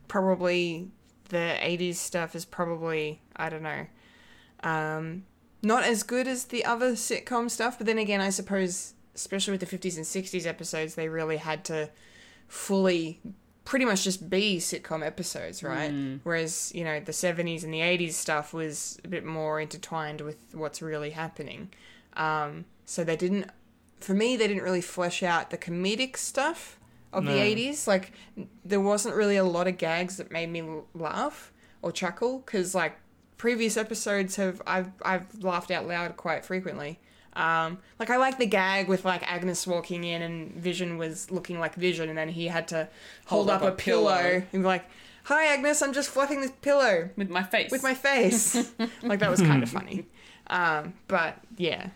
A: probably the 80s stuff is probably, I don't know, um, not as good as the other sitcom stuff. But then again, I suppose, especially with the 50s and 60s episodes, they really had to fully pretty much just be sitcom episodes, right? Whereas, you know, the 70s and the 80s stuff was a bit more intertwined with what's really happening. Um, so they didn't for me, they didn't really flesh out the comedic stuff of the 80s. Like, there wasn't really a lot of gags that made me laugh or chuckle because, like, previous episodes have I've I've laughed out loud quite frequently. Um, like I like the gag with like Agnes walking in and Vision was looking like Vision, and then he had to hold, up, a pillow. and be like, "Hi, Agnes, I'm just fluffing this pillow
B: with my face.
A: with my face." like that was kind of funny. Um, but yeah,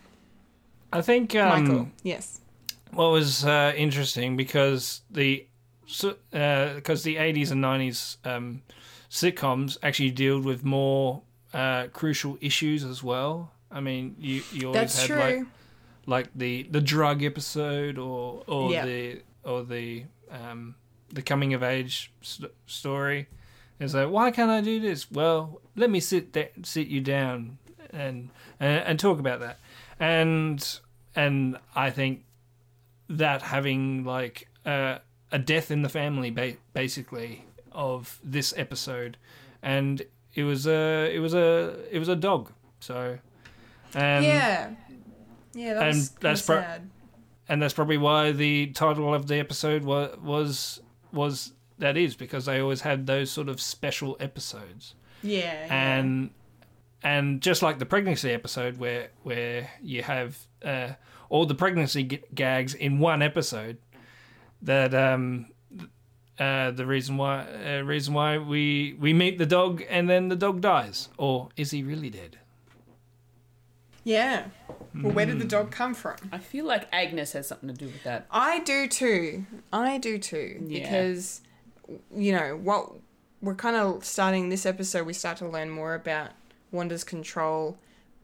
C: I think um,
A: Michael. Yes.
C: what was uh, interesting because the so, uh, because the 80s and 90s um, sitcoms actually dealt with more uh, crucial issues as well. I mean, you you always
A: That's
C: had
A: true.
C: like like the the drug episode or or
A: Yeah.
C: the or the um, the coming of age st- story. It's like, why can't I do this? Well, let me sit da- sit you down and, and and talk about that. And and I think that having like uh, a death in the family, ba- basically, of this episode, and it was a it was a it was a dog. So, and
A: yeah. Yeah, that
C: and that's pro-
A: sad.
C: and that's probably why the title of the episode was was was that is because they always had those sort of special episodes
A: Yeah. yeah.
C: and and just like the pregnancy episode where where you have uh, all the pregnancy g- gags in one episode that um uh, the reason why uh, reason why we we meet the dog and then the dog dies or is he really dead
A: Yeah. Well, where
C: Hmm.
A: did the dog come from?
B: I feel like Agnes has something to do with that.
A: I do too. I do too.
B: Yeah.
A: Because, you know, what we're kind of starting this episode, we start to learn more about Wanda's control,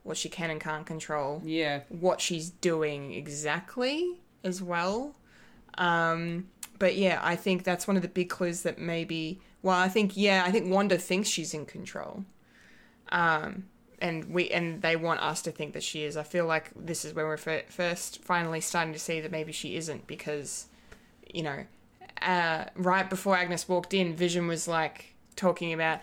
A: what she can and can't control,
B: Yeah.
A: what she's doing exactly as well. Um, but yeah, I think that's one of the big clues that maybe. Well, I think yeah, I think Wanda thinks she's in control. Um, and we and they want us to think that she is. I feel like this is where we're fir- first finally starting to see that maybe she isn't because, you know, uh, right before Agnes walked in, Vision was like talking about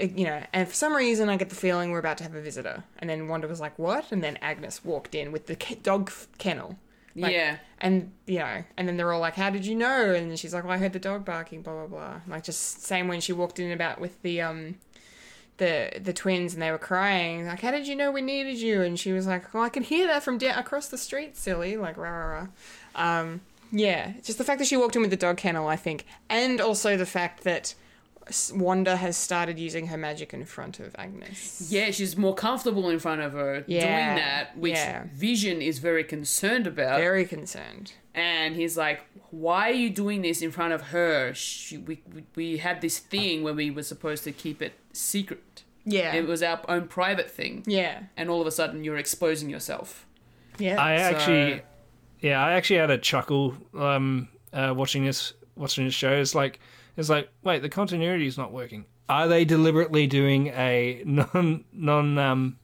A: uh, you know, and for some reason I get the feeling we're about to have a visitor. And then Wanda was like, "What?" And then Agnes walked in with the dog f- kennel. Like-
B: yeah.
A: And you know, and then they're all like, "How did you know?" And she's like, "Well, I heard the dog barking." Blah blah blah. Like just same when she walked in about with the um, the the twins and they were crying. Like, "How did you know we needed you?" And she was like, "Well, I can hear that from down across the street, silly." Like rah rah rah. Um, yeah, just the fact that she walked in with the dog kennel, I think, and also the fact that Wanda has started using her magic in front of Agnes.
B: Yeah, she's more comfortable in front of her
A: Yeah,
B: doing that, which
A: yeah.
B: Vision is very concerned about.
A: Very concerned.
B: and he's like, "Why are you doing this in front of her? She, we, we we had this thing where we were supposed to keep it secret.
A: Yeah.
B: It was our own private thing,
A: yeah.
B: and all of a sudden you're exposing yourself."
A: Yeah.
C: I
B: So-
C: actually, yeah, I actually had a chuckle um, uh, watching this watching this show. It's like it's like wait, the continuity is not working. Are they deliberately doing a non non um,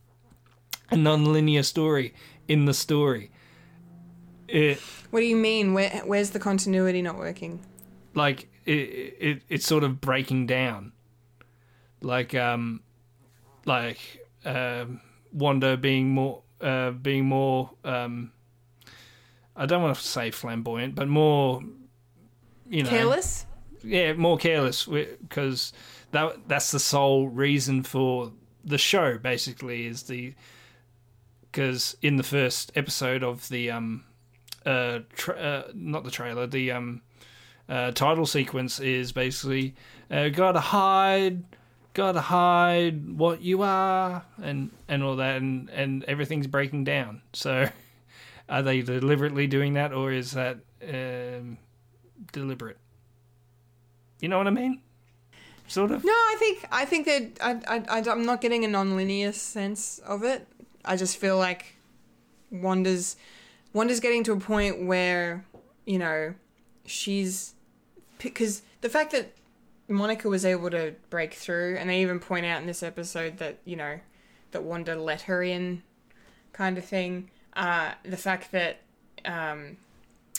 C: a non-linear story in the story? It
A: What do you mean? Where, where's the continuity not working?
C: like it, it it's sort of breaking down, like um, like um, Wanda being more uh, being more um, I don't want to say flamboyant, but more you know
A: Careless?
C: Yeah, more careless because that that's the sole reason for the show. Basically, is the because in the first episode of the um uh, tra- uh not the trailer the um uh, title sequence is basically uh, gotta hide gotta hide what you are and and all that and and everything's breaking down so are they deliberately doing that or is that um deliberate you know what I mean? Sort of.
A: No, I think I think that I, I, I I'm not getting a non-linear sense of it. I just feel like Wanda's Wanda's getting to a point where you know she's because the fact that Monica was able to break through, and they even point out in this episode that you know that Wanda let her in, kind of thing. Uh, the fact that um,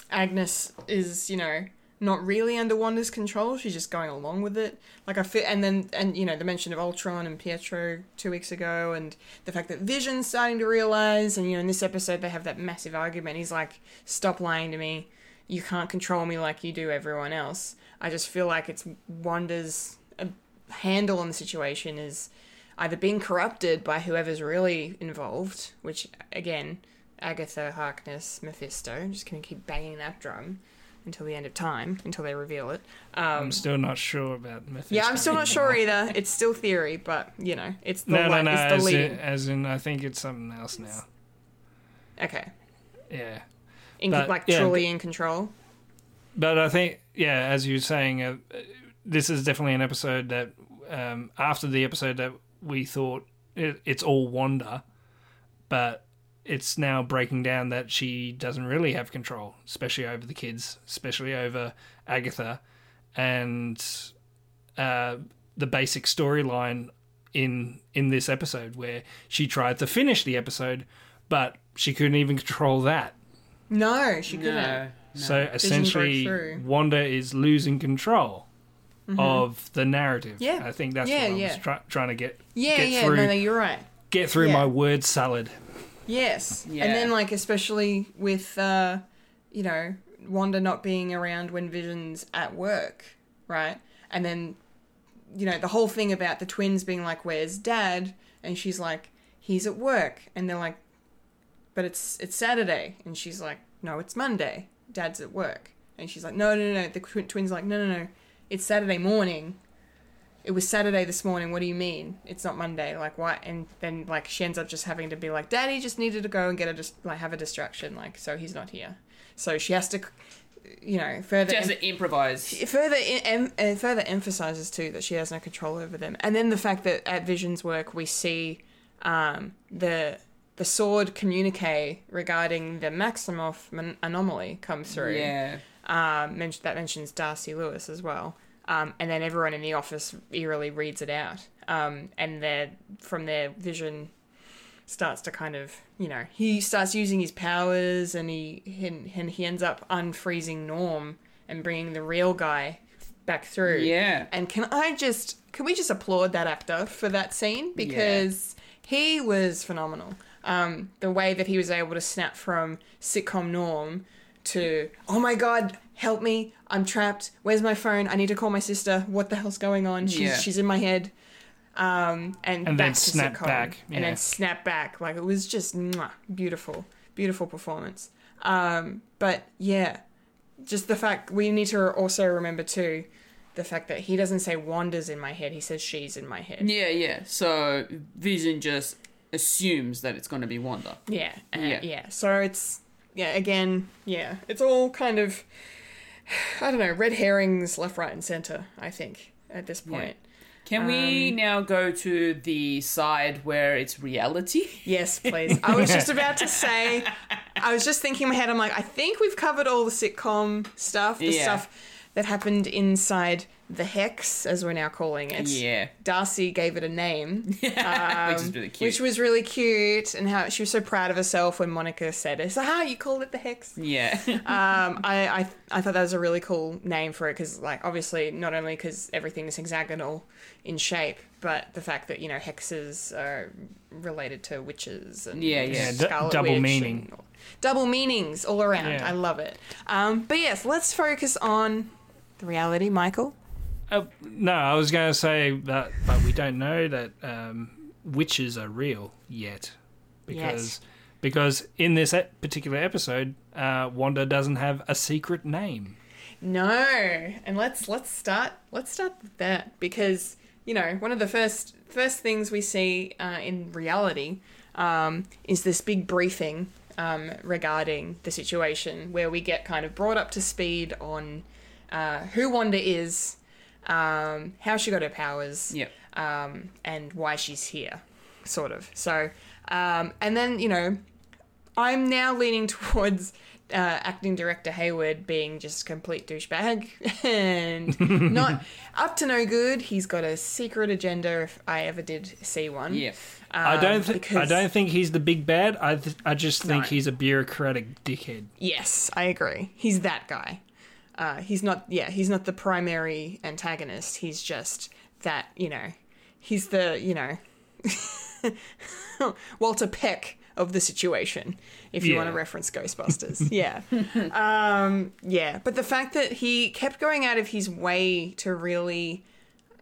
A: Agnes is, you know, not really under Wanda's control. She's just going along with it. Like I feel, and then and you know the mention of Ultron and Pietro two weeks ago, and the fact that Vision's starting to realize, and you know in this episode they have that massive argument. He's like, "Stop lying to me. You can't control me like you do everyone else." I just feel like it's Wanda's uh, handle on the situation is either being corrupted by whoever's really involved, which again, Agatha, Harkness, Mephisto. I'm just gonna keep banging that drum. Until the end of time, until they reveal it. Um,
C: I'm still not sure about Mephisto.
A: yeah, I'm still not sure either. It's still theory, but you know, it's the
C: No, no,
A: light,
C: no.
A: it's the
C: As
A: lead.
C: in, as in, I think it's something else now.
A: okay,
C: Yeah.
A: in,
C: But,
A: like
C: yeah,
A: truly in control.
C: But I think, yeah, as you were saying, uh, this is definitely an episode that, um, after the episode that we thought it, it's all Wanda, but it's now breaking down that she doesn't really have control, especially over the kids, especially over Agatha, and uh, the basic storyline in in this episode where she tried to finish the episode, but she couldn't even control that.
A: No, she couldn't.
B: No.
C: So essentially. Wanda is losing control of the narrative.
A: Mm-hmm. Yeah.
C: I think that's
A: Yeah,
C: what I
A: yeah.
C: was try- trying to get
A: Yeah,
C: get
A: yeah,
C: through
A: no, no, you're right.
C: get through
A: yeah.
C: my word salad.
A: Yes.
B: Yeah.
A: And then like especially with uh you know, Wanda not being around when Vision's at work, right? And then you know, the whole thing about the twins being like, Where's dad? And she's like, He's at work and they're like But it's it's Saturday and she's like, No, it's Monday. Dad's at work. And she's like, No, no, no, no. The tw- twins are like, No, no, no. It's Saturday morning. It was Saturday this morning. What do you mean? It's not Monday. Like what? And then like she ends up just having to be like, Daddy just needed to go and get a just like have a distraction. Like so he's not here. So she has to, you know, further
B: Just
A: em-
B: to improvise.
A: further em- em- uh, further emphasizes too that she has no control over them, and then the fact that at Vision's work we see um, the the sword communique regarding the Maximoff mon- anomaly come through.
B: Yeah.
A: Um, that mentions Darcy Lewis as well. Um, and then everyone in the office eerily reads it out. Um, and then from their Vision starts to kind of, you know, he starts using his powers and he, and he ends up unfreezing Norm and bringing the real guy back through.
B: Yeah.
A: And can I just, can we just applaud that actor for that scene? Because he was phenomenal. Um, the way that he was able to snap from sitcom Norm to, oh my god, help me, I'm trapped, where's my phone, I need to call my sister, what the hell's going on, she's,
B: Yeah.
A: she's in my head. Um, and,
C: And
A: back
C: then snap
A: sitcom.
C: back,
A: And then snap back. Like, it was just mwah, beautiful, beautiful performance. Um, but yeah, just the fact we need to also remember too the fact that he doesn't say Wanda's in my head, he says she's in my head.
B: Yeah, yeah. So Vision just assumes that it's going to be Wanda.
A: Yeah, uh,
B: Yeah.
A: yeah. So it's yeah, again, yeah, it's all kind of I don't know, red herrings left, right, and center. I think at this point.
B: Can we um, now go to the side where it's reality?
A: Yes, please. I was just about to say. I was just thinking in my head. I'm like, I think we've covered all the sitcom stuff, the
B: Yeah.
A: stuff that happened inside the hex, as we're now calling it.
B: Yeah.
A: Darcy gave it a name.
B: which is really cute.
A: Which was really cute, and how she was so proud of herself when Monica said it. So, how you called it the hex?
B: yeah.
A: Um, I, I I thought that was a really cool name for it because, like, obviously, not only because everything is hexagonal in shape, but the fact that you know hexes are related to witches and
B: Yeah, yeah.
C: Yeah, d- double
A: Witch
C: meaning.
A: and- double meanings all around.
C: Yeah.
A: I love it. Um, but yes, let's focus on the reality, Michael.
C: Uh, no, I was going to say that, but we don't know that um, witches are real yet, because
A: Yes.
C: because in this particular episode, uh, Wanda doesn't have a secret name.
A: No, and let's let's start let's start with that because you know one of the first first things we see uh, in reality um, is this big briefing um, regarding the situation where we get kind of brought up to speed on uh, who Wanda is, um, how she got her powers,
B: Yep.
A: um, and why she's here, sort of. So, um, and then you know, I'm now leaning towards uh, acting director Hayward being just a complete douchebag and not up to no good. He's got a secret agenda. If I ever did see one,
B: Yeah.
C: I don't
A: Um,
C: think I don't think he's the big bad. I th- I just think
A: No.
C: he's a bureaucratic dickhead.
A: Yes, I agree. He's that guy. Uh, he's not. Yeah, he's not the primary antagonist. He's just that. You know, he's the. You know, Walter Peck of the situation. If you want to reference Ghostbusters, yeah, um, yeah. But the fact that he kept going out of his way to really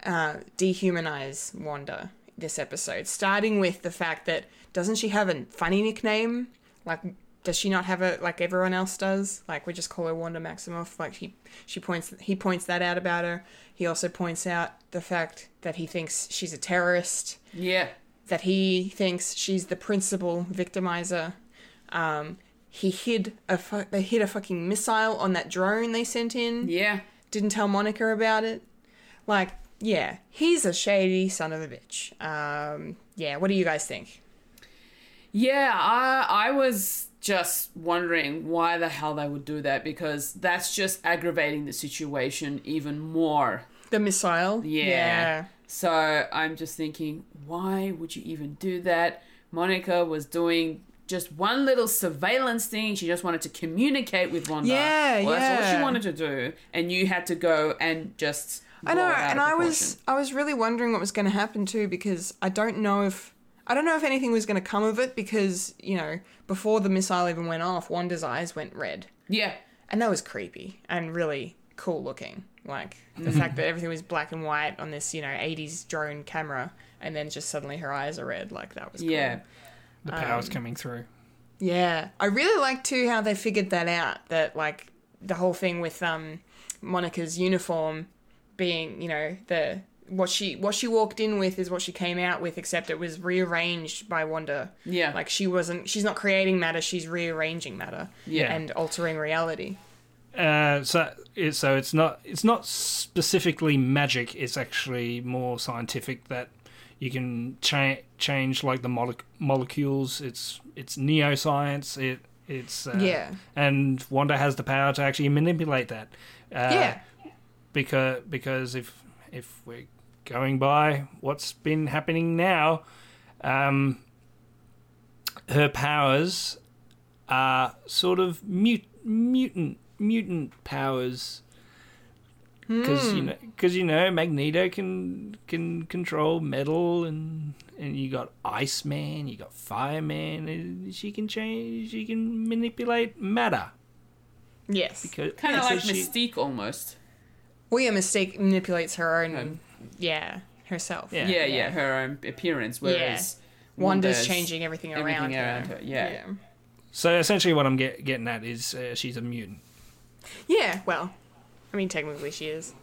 A: uh, dehumanize Wanda this episode, starting with the fact that doesn't she have a funny nickname like does she not have it like everyone else does? Like we just call her Wanda Maximoff. Like he she points he points that out about her. He also points out the fact that he thinks she's a terrorist.
B: Yeah.
A: That he thinks she's the principal victimizer. Um, he hid a fu- they hid a fucking missile on that drone they sent in.
B: Yeah.
A: Didn't tell Monica about it. Like yeah, he's a shady son of a bitch. Um, yeah, what do you guys think?
B: Yeah, I I was just wondering why the hell they would do that because that's just aggravating the situation even more.
A: The missile.
B: Yeah.
A: Yeah.
B: So I'm just thinking, why would you even do that? Monica was doing just one little surveillance thing. She just wanted to communicate with Wanda.
A: Yeah,
B: well, That's all she wanted to do, and you had to go and just.
A: I know,
B: blow it out
A: and I was I was really wondering what was going to happen too because I don't know if I don't know if anything was going to come of it because you know before the missile even went off, Wanda's eyes went red,
B: Yeah.
A: and that was creepy and really cool looking. Like the
B: Mm-hmm.
A: fact that everything was black and white on this you know 80s drone camera, and then just suddenly her eyes are red. Like that was cool.
B: Yeah.
C: The power's
A: Um,
C: coming through.
A: Yeah, I really like too how they figured that out. That like the whole thing with um Monica's uniform being, you know, the what she what she walked in with is what she came out with, except it was rearranged by Wanda.
B: Yeah.
A: like she wasn't. She's not creating matter. She's rearranging matter.
B: Yeah.
A: and altering reality.
C: Uh, so it, so it's not it's not specifically magic. It's actually more scientific that you can cha- change like the mole- molecules. It's it's neoscience. It it's uh,
A: Yeah.
C: and Wanda has the power to actually manipulate that. Uh,
A: yeah,
C: because because if if we're going by what's been happening now, um, her powers are sort of mut- mutant mutant powers. Because you know, because you know, Magneto can can control metal, and and you got Iceman, you got Fireman. and She can change, she can manipulate matter.
A: yes.
C: Because
B: Kind of
C: yeah, so
B: like
C: she-
B: Mystique almost.
A: Well, yeah, Mystique manipulates her own. Yeah, herself.
C: Yeah.
B: Yeah, yeah, her own appearance, whereas
A: Wanda's,
B: Wanda's
A: changing everything,
B: everything
A: around,
B: around
A: her.
B: her, yeah.
C: So essentially, what I'm get, getting at is uh, she's a mutant.
A: Yeah, well, I mean, technically she is.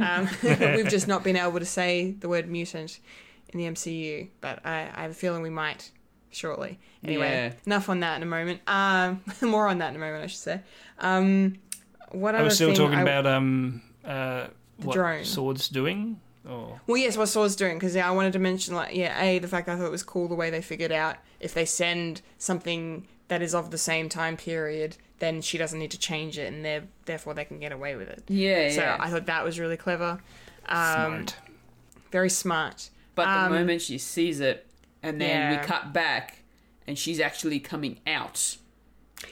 A: Um, we've just not been able to say the word mutant in the MCU, but I, I have a feeling we might shortly. Anyway,
B: Yeah.
A: enough on that in a moment. Um, more on that in a moment, I should say. Um, what
C: I
A: other
C: was still
A: thing
C: talking
A: I-
C: about um uh what
A: drone.
C: swords doing. Or
A: Well, yes, what Sword's doing because yeah, I wanted to mention like yeah, a the fact I thought it was cool the way they figured out if they send something that is of the same time period, then she doesn't need to change it, and they therefore they can get away with it.
B: Yeah,
A: So
B: yeah.
A: I thought that was really clever. Um,
C: smart.
A: Very smart.
B: But the
A: Um,
B: moment she sees it, and then
A: Yeah.
B: we cut back, and she's actually coming out.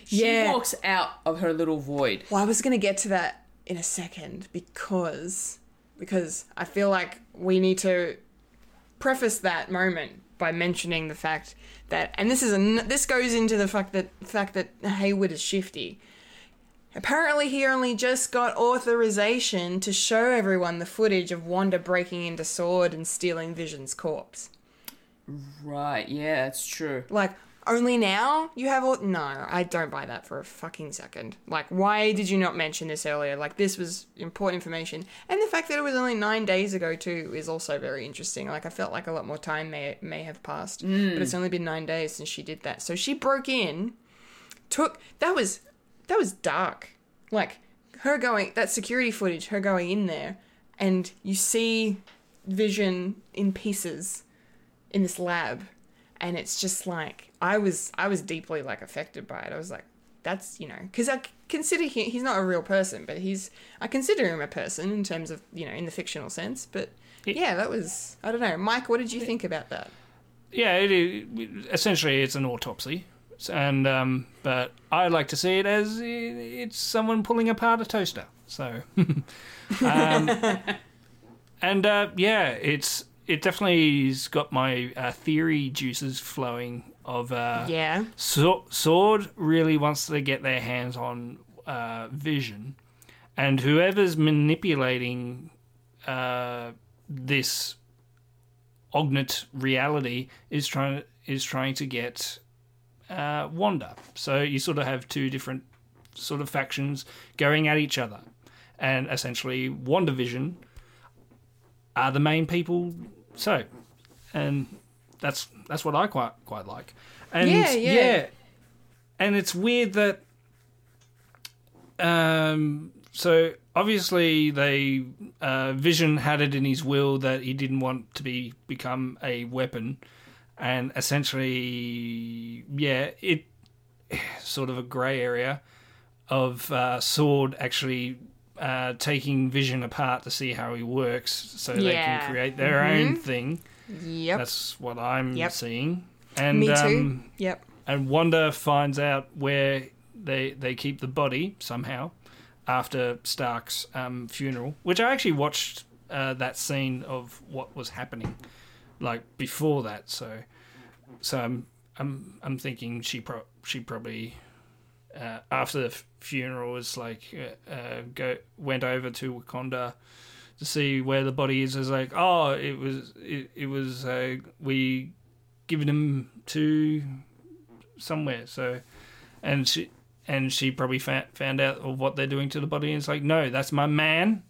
B: She
A: Yeah.
B: walks out of her little void.
A: Well, I was going to get to that in a second because because I feel like we need to preface that moment by mentioning the fact that and this is a this goes into the fact that fact that Hayward is shifty. Apparently, he only just got authorization to show everyone the footage of Wanda breaking into Sword and stealing Vision's corpse.
B: Right, yeah, it's true.
A: Like, only now you have all. No, I don't buy that for a fucking second. Like, why did you not mention this earlier? Like, this was important information. And the fact that it was only nine days ago, too, is also very interesting. Like, I felt like a lot more time may, may have passed. Mm. But it's only been nine days since she did that. So she broke in, took. That was. That was dark. Like, her going. That security footage, her going in there, and you see Vision in pieces in this lab and it's just like i was i was deeply like affected by it. I was like that's you know because I consider he, he's not a real person but he's i consider him a person in terms of you know in the fictional sense. But yeah that was i don't know. Mike what did you think about that?
C: Yeah, it, is essentially it's an autopsy, and um, but I like to see it as it's someone pulling apart a toaster. So, um, and uh, yeah, it's it definitely's got my uh, theory juices flowing. Of uh,
A: yeah
C: So- Sword really wants to get their hands on uh, Vision, and whoever's manipulating uh, this Ognet reality is trying is trying to get uh, Wanda. So you sort of have two different sort of factions going at each other, and essentially WandaVision are the main people. So, and that's that's what I quite quite like. And
A: Yeah, yeah.
C: and it's weird that um so obviously they uh, Vision had it in his will that he didn't want to be become a weapon, and essentially, yeah, it sort of a grey area of uh, Sword actually uh, taking Vision apart to see how he works, so they can create their own thing.
A: Yep.
C: That's what I'm
A: Yep.
C: seeing. And
A: Me too.
C: um,
A: yep.
C: and Wanda finds out where they they keep the body somehow after Stark's um, funeral, which I actually watched uh, that scene of what was happening like before that. So so I'm I'm I'm thinking she pro- she probably uh, after the f- funeral was like uh, uh, go went over to Wakanda to see where the body is. Is like oh it was it, it was uh, we given him to somewhere. So, and she and she probably fa- found out of what they're doing to the body. And it's like, no, that's my man.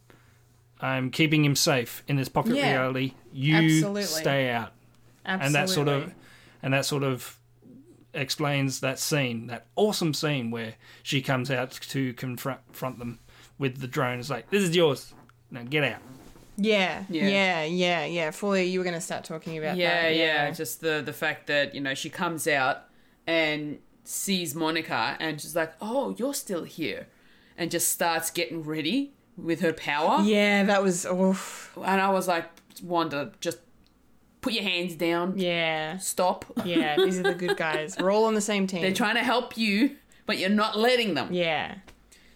C: I'm keeping him safe in this pocket
A: Yeah.
C: reality. You
A: Absolutely.
C: stay out,
A: Absolutely.
C: and that sort of and that sort of explains that scene, that awesome scene where she comes out to confront confront them with the drone. It's like, this is yours. Now get out.
A: Yeah,
B: Yeah.
A: yeah, yeah, yeah. Fully, you were going to start talking about
B: yeah,
A: that.
B: yeah, Just the the fact that you know she comes out and sees Monica and she's like, "Oh, you're still here," and just starts getting ready with her power.
A: Yeah, that was. Oof.
B: And I was like, Wanda, just put your hands down.
A: Yeah,
B: Stop.
A: yeah. These are the good guys. We're all on the same team.
B: They're trying to help you, but you're not letting them.
A: Yeah,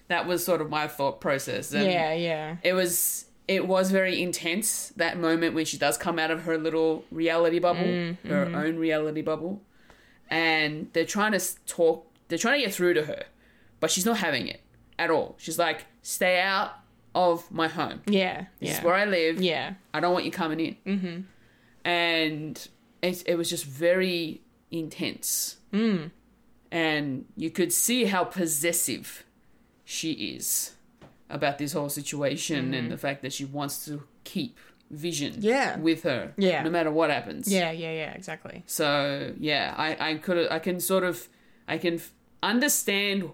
B: That was sort of my thought process. And
A: yeah, yeah.
B: It was it was very intense that moment when she does come out of her little reality bubble,
A: Mm,
B: her
A: mm-hmm.
B: own reality bubble, and they're trying to talk. They're trying to get through to her, but she's not having it at all. She's like, "Stay out of my home.
A: Yeah,
B: This
A: yeah.
B: is where I live.
A: Yeah.
B: I don't want you coming in." Mm-hmm. And it, it was just very intense.
A: Mm.
B: And you could see how possessive she is about this whole situation and the fact that she wants to keep Vision.
A: Yeah.
B: with her,
A: Yeah.
B: no matter what happens.
A: Yeah, yeah, yeah, exactly.
B: So yeah, I I could I can sort of I can f- understand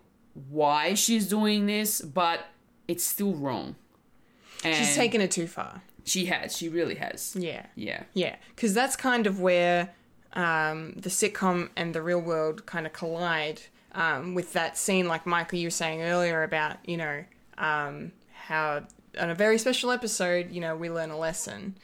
B: why she's doing this, but it's still wrong. And
A: She's taken it too far.
B: She has. She really has.
A: Yeah.
B: Yeah.
A: Yeah, because that's kind of where um, the sitcom and the real world kind of collide um, with that scene, like Michael, you were saying earlier about, you know, um, how on a very special episode, you know, we learn a lesson.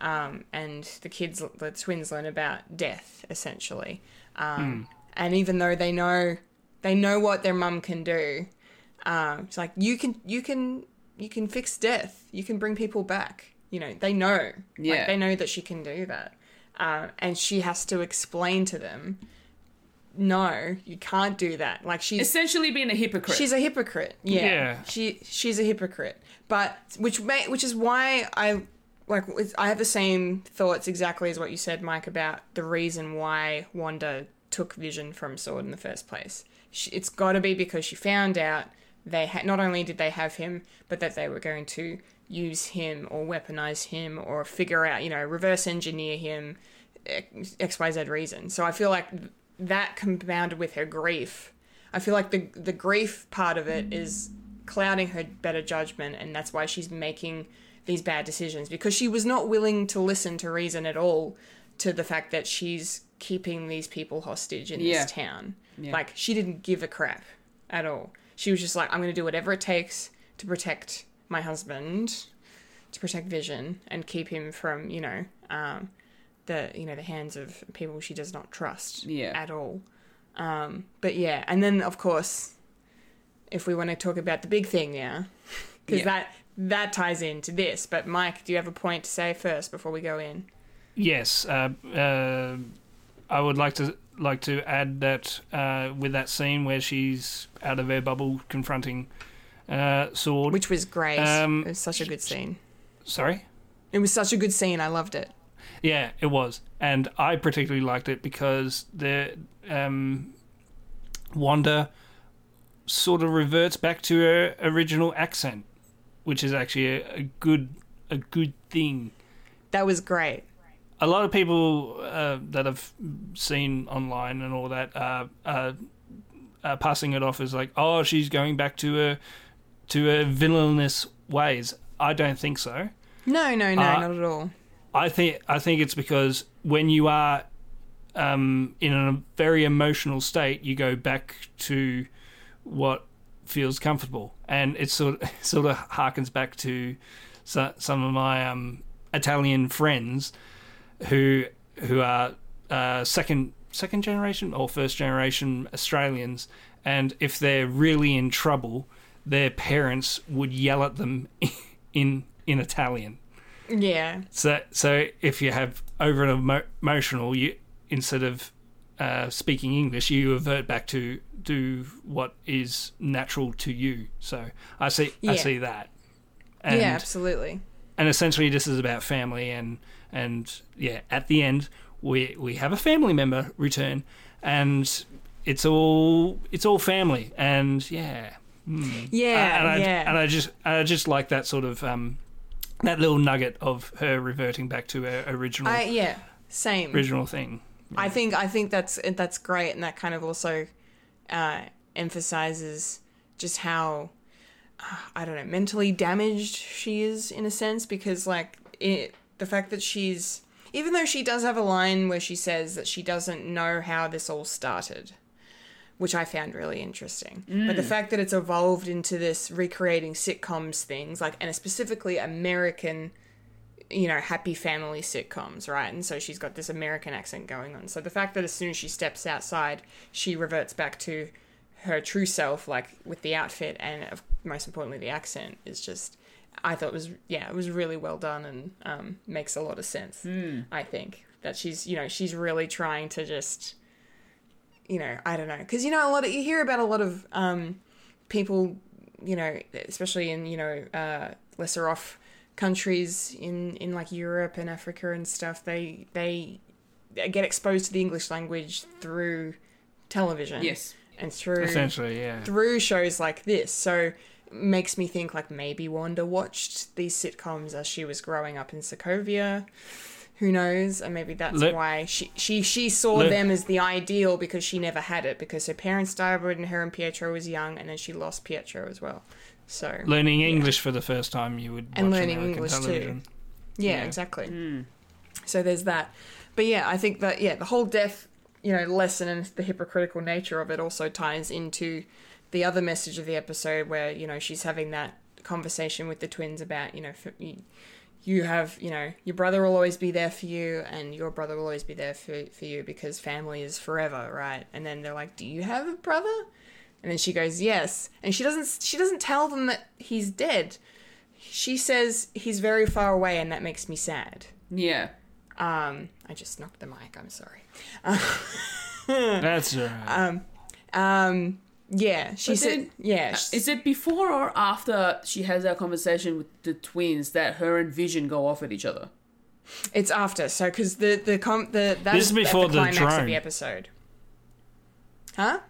A: Um, and the kids, the twins learn about death, essentially. Um, And even though they know, they know what their mum can do, um, it's like you can, you can, you can fix death. You can bring people back. You know, they know.
B: Yeah.
A: Like, they know that she can do that. Uh, and she has to explain to them, no, you can't do that. Like she's
B: Essentially being a hypocrite.
A: she's a hypocrite. Yeah.
C: Yeah.
A: She she's a hypocrite. But which may, which is why I like I have the same thoughts exactly as what you said, Mike, about the reason why Wanda took Vision from Sword in the first place. She, it's got to be because she found out they had not only did they have him, but that they were going to use him or weaponize him or figure out, you know, reverse engineer him, X Y Z reason. So I feel like that compounded with her grief, I feel like the the grief part of it is clouding her better judgment, and that's why she's making these bad decisions because she was not willing to listen to reason at all to the fact that she's keeping these people hostage in
B: Yeah.
A: this town.
B: Yeah.
A: Like she didn't give a crap at all. She was just like, I'm going to do whatever it takes to protect my husband, to protect Vision, and keep him from, you know, um, the you know the hands of people she does not trust
B: Yeah.
A: at all. Um, but yeah, and then of course, if we want to talk about the big thing now, because
B: Yeah.
A: that that ties into this. But Mike, do you have a point to say first before we go in?
C: Yes, uh, uh, I would like to like to add that uh, with that scene where she's out of her bubble confronting uh, Sword.
A: Which was great.
C: Um,
A: it was such a good scene.
C: Sorry.
A: It was such a good scene. I loved it.
C: Yeah, it was, and I particularly liked it because the um, Wanda sort of reverts back to her original accent, which is actually a, a good a good thing.
A: That was great.
C: A lot of people uh, that I've seen online and all that uh, uh, uh, passing it off as like, oh, she's going back to her to her villainous ways. I don't think so.
A: No, no, no,
C: Uh,
A: not at all.
C: I think I think it's because when you are um, in a very emotional state, you go back to what feels comfortable, and it sort of, sort of harkens back to so, some of my um, Italian friends who who are uh, second second generation or first generation Australians, and if they're really in trouble, their parents would yell at them in in Italian.
A: Yeah.
C: So, so if you have over an emo- emotional, you instead of uh, speaking English, you revert back to do what is natural to you. So I see, I see that. And,
A: yeah, absolutely.
C: and essentially, this is about family, and and yeah, at the end, we we have a family member return, and it's all it's all family, and yeah,
A: Yeah,
C: and I,
A: yeah.
C: and I just I just like that sort of um, that little nugget of her reverting back to her original
A: I yeah, same.
C: original thing.
A: I think I think that's that's great, and that kind of also uh, emphasizes just how uh, I don't know mentally damaged she is in a sense because like it, the fact that she's even though she does have a line where she says that she doesn't know how this all started which I found really interesting. But the fact that it's evolved into this recreating sitcoms things, like, and specifically American, you know, happy family sitcoms, right? And so she's got this American accent going on. So the fact that as soon as she steps outside, she reverts back to her true self, like with the outfit and most importantly the accent, is just. I thought it was yeah, it was really well done and um, makes a lot of sense. I think that she's you know she's really trying to just you know, I don't know, because you know a lot of you hear about a lot of um, people, you know, especially in you know uh, lesser off countries in in like Europe and Africa and stuff. They they get exposed to the English language through television,
B: Yes.
A: and through
C: Essentially, yeah.
A: through shows like this. So makes me think like maybe Wanda watched these sitcoms as she was growing up in Sokovia. Who knows? And maybe that's
C: Let-
A: why she, she she saw
C: Let-
A: them as the ideal because she never had it because her parents died when her and Pietro was young and then she lost Pietro as well. So
C: Learning English for the first time, you would
A: And learning
C: American
A: English too. yeah,
C: Yeah.
A: exactly. Hmm. So there's that. But yeah, I think that yeah, the whole death, you know, lesson and the hypocritical nature of it also ties into the other message of the episode where, you know, she's having that conversation with the twins about, you know, for, you, you have, you know, your brother will always be there for you and your brother will always be there for, for you because family is forever, right? And then they're like, "Do you have a brother?" And then she goes, "Yes." And she doesn't she doesn't tell them that he's dead. She says he's very far away and that makes me sad.
B: Yeah.
A: Um, I just knocked the mic. I'm sorry.
C: That's right.
A: Uh, Um, yeah, she
B: But
A: said,
B: then-
A: yeah,
B: Uh, Is it before or after she has that conversation with the twins that her and Vision go off at each other?
A: it's after. So because the the com the that's
C: This is before
A: the
C: the
A: climax of the episode. Huh?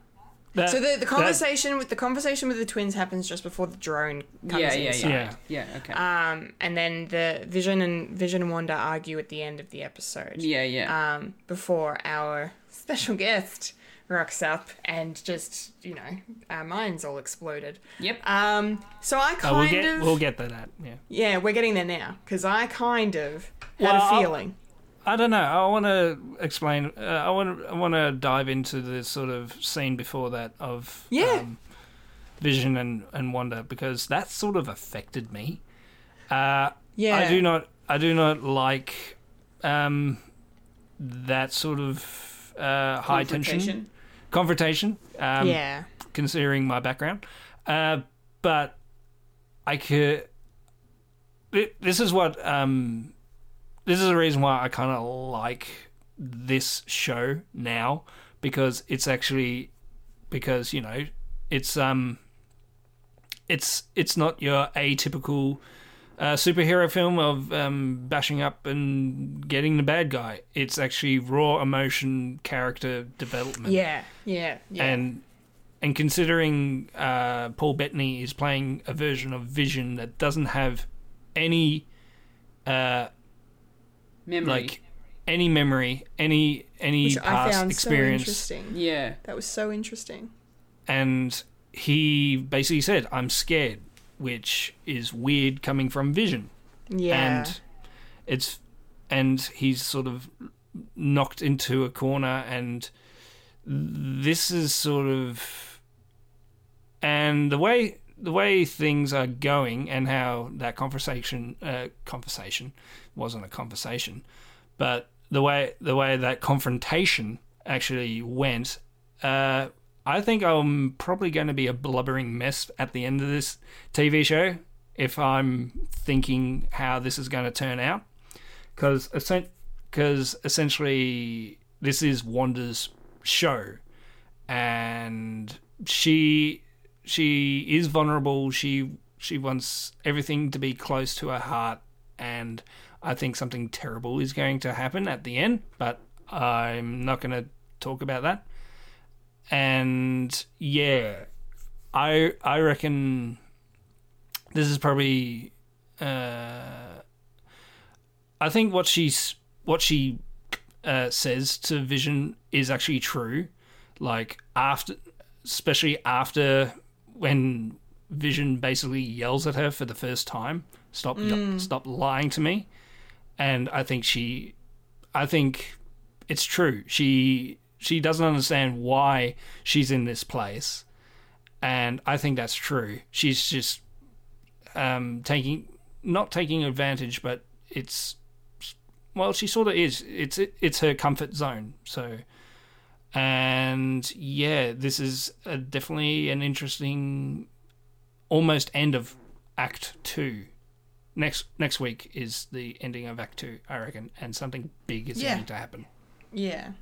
C: That-
A: So the, the
C: that-
A: conversation with the conversation with the twins happens just before the drone comes
B: yeah, yeah,
A: inside.
B: yeah,
C: Yeah.
B: yeah. Okay.
A: Um, and then the Vision and Vision and Wanda argue at the end of the episode.
B: yeah, yeah.
A: Um, before our special guest rocks up and just you know our minds all exploded.
B: yep.
A: Um, so I
C: Oh,
A: kind
C: we'll get
A: of
C: we'll get to that. Yeah.
A: yeah, we're getting there now because I kind of had
C: Well,
A: a
C: I'll-
A: feeling.
C: I don't know. I want to explain. Uh, I want. to. I want to dive into the sort of scene before that of
A: Yeah.
C: um, Vision and and Wanda because that sort of affected me. Uh,
A: Yeah.
C: I do not. I do not like um, that sort of uh, high tension
B: Confrontation.
C: Um,
A: yeah.
C: considering my background. Uh, but I could. thi- This is what. Um, this is the reason why I kind of like this show now because it's actually because you know it's um it's it's not your atypical uh, superhero film of um, bashing up and getting the bad guy. It's actually raw emotion, character development
A: Yeah. Yeah. Yeah.
C: and and considering uh, Paul Bettany is playing a version of Vision that doesn't have any uh,
B: Memory.
C: like any memory, any any
A: Which I
C: past
A: found
C: experience,
A: so interesting.
B: yeah.
A: That was so interesting.
C: and he basically said, "I'm scared," which is weird coming from Vision.
A: Yeah.
C: and it's and he's sort of knocked into a corner and this is sort of and the way the way things are going and how that conversation uh, conversation wasn't a conversation but the way the way that confrontation actually went uh, I think I'm probably going to be a blubbering mess at the end of this TV show if I'm thinking how this is going to turn out. Because essentially this is Wanda's show and she she is vulnerable. She she wants everything to be close to her heart and I think something terrible is going to happen at the end but I'm not going to talk about that and yeah I I reckon this is probably uh, I think what she's what she uh, says to Vision is actually true. Like after, especially after when Vision basically yells at her for the first time, "Stop, stop lying to me," and I think she, I think it's true. She she doesn't understand why she's in this place, and I think that's true. She's just um, taking not taking advantage, but it's well, she sort of is. It's it, it's her comfort zone. So, and yeah, this is a, definitely an interesting, almost end of Act Two. Next next week is the ending of Act Two, I reckon, and something big is
A: Yeah.
C: going to happen,
A: yeah.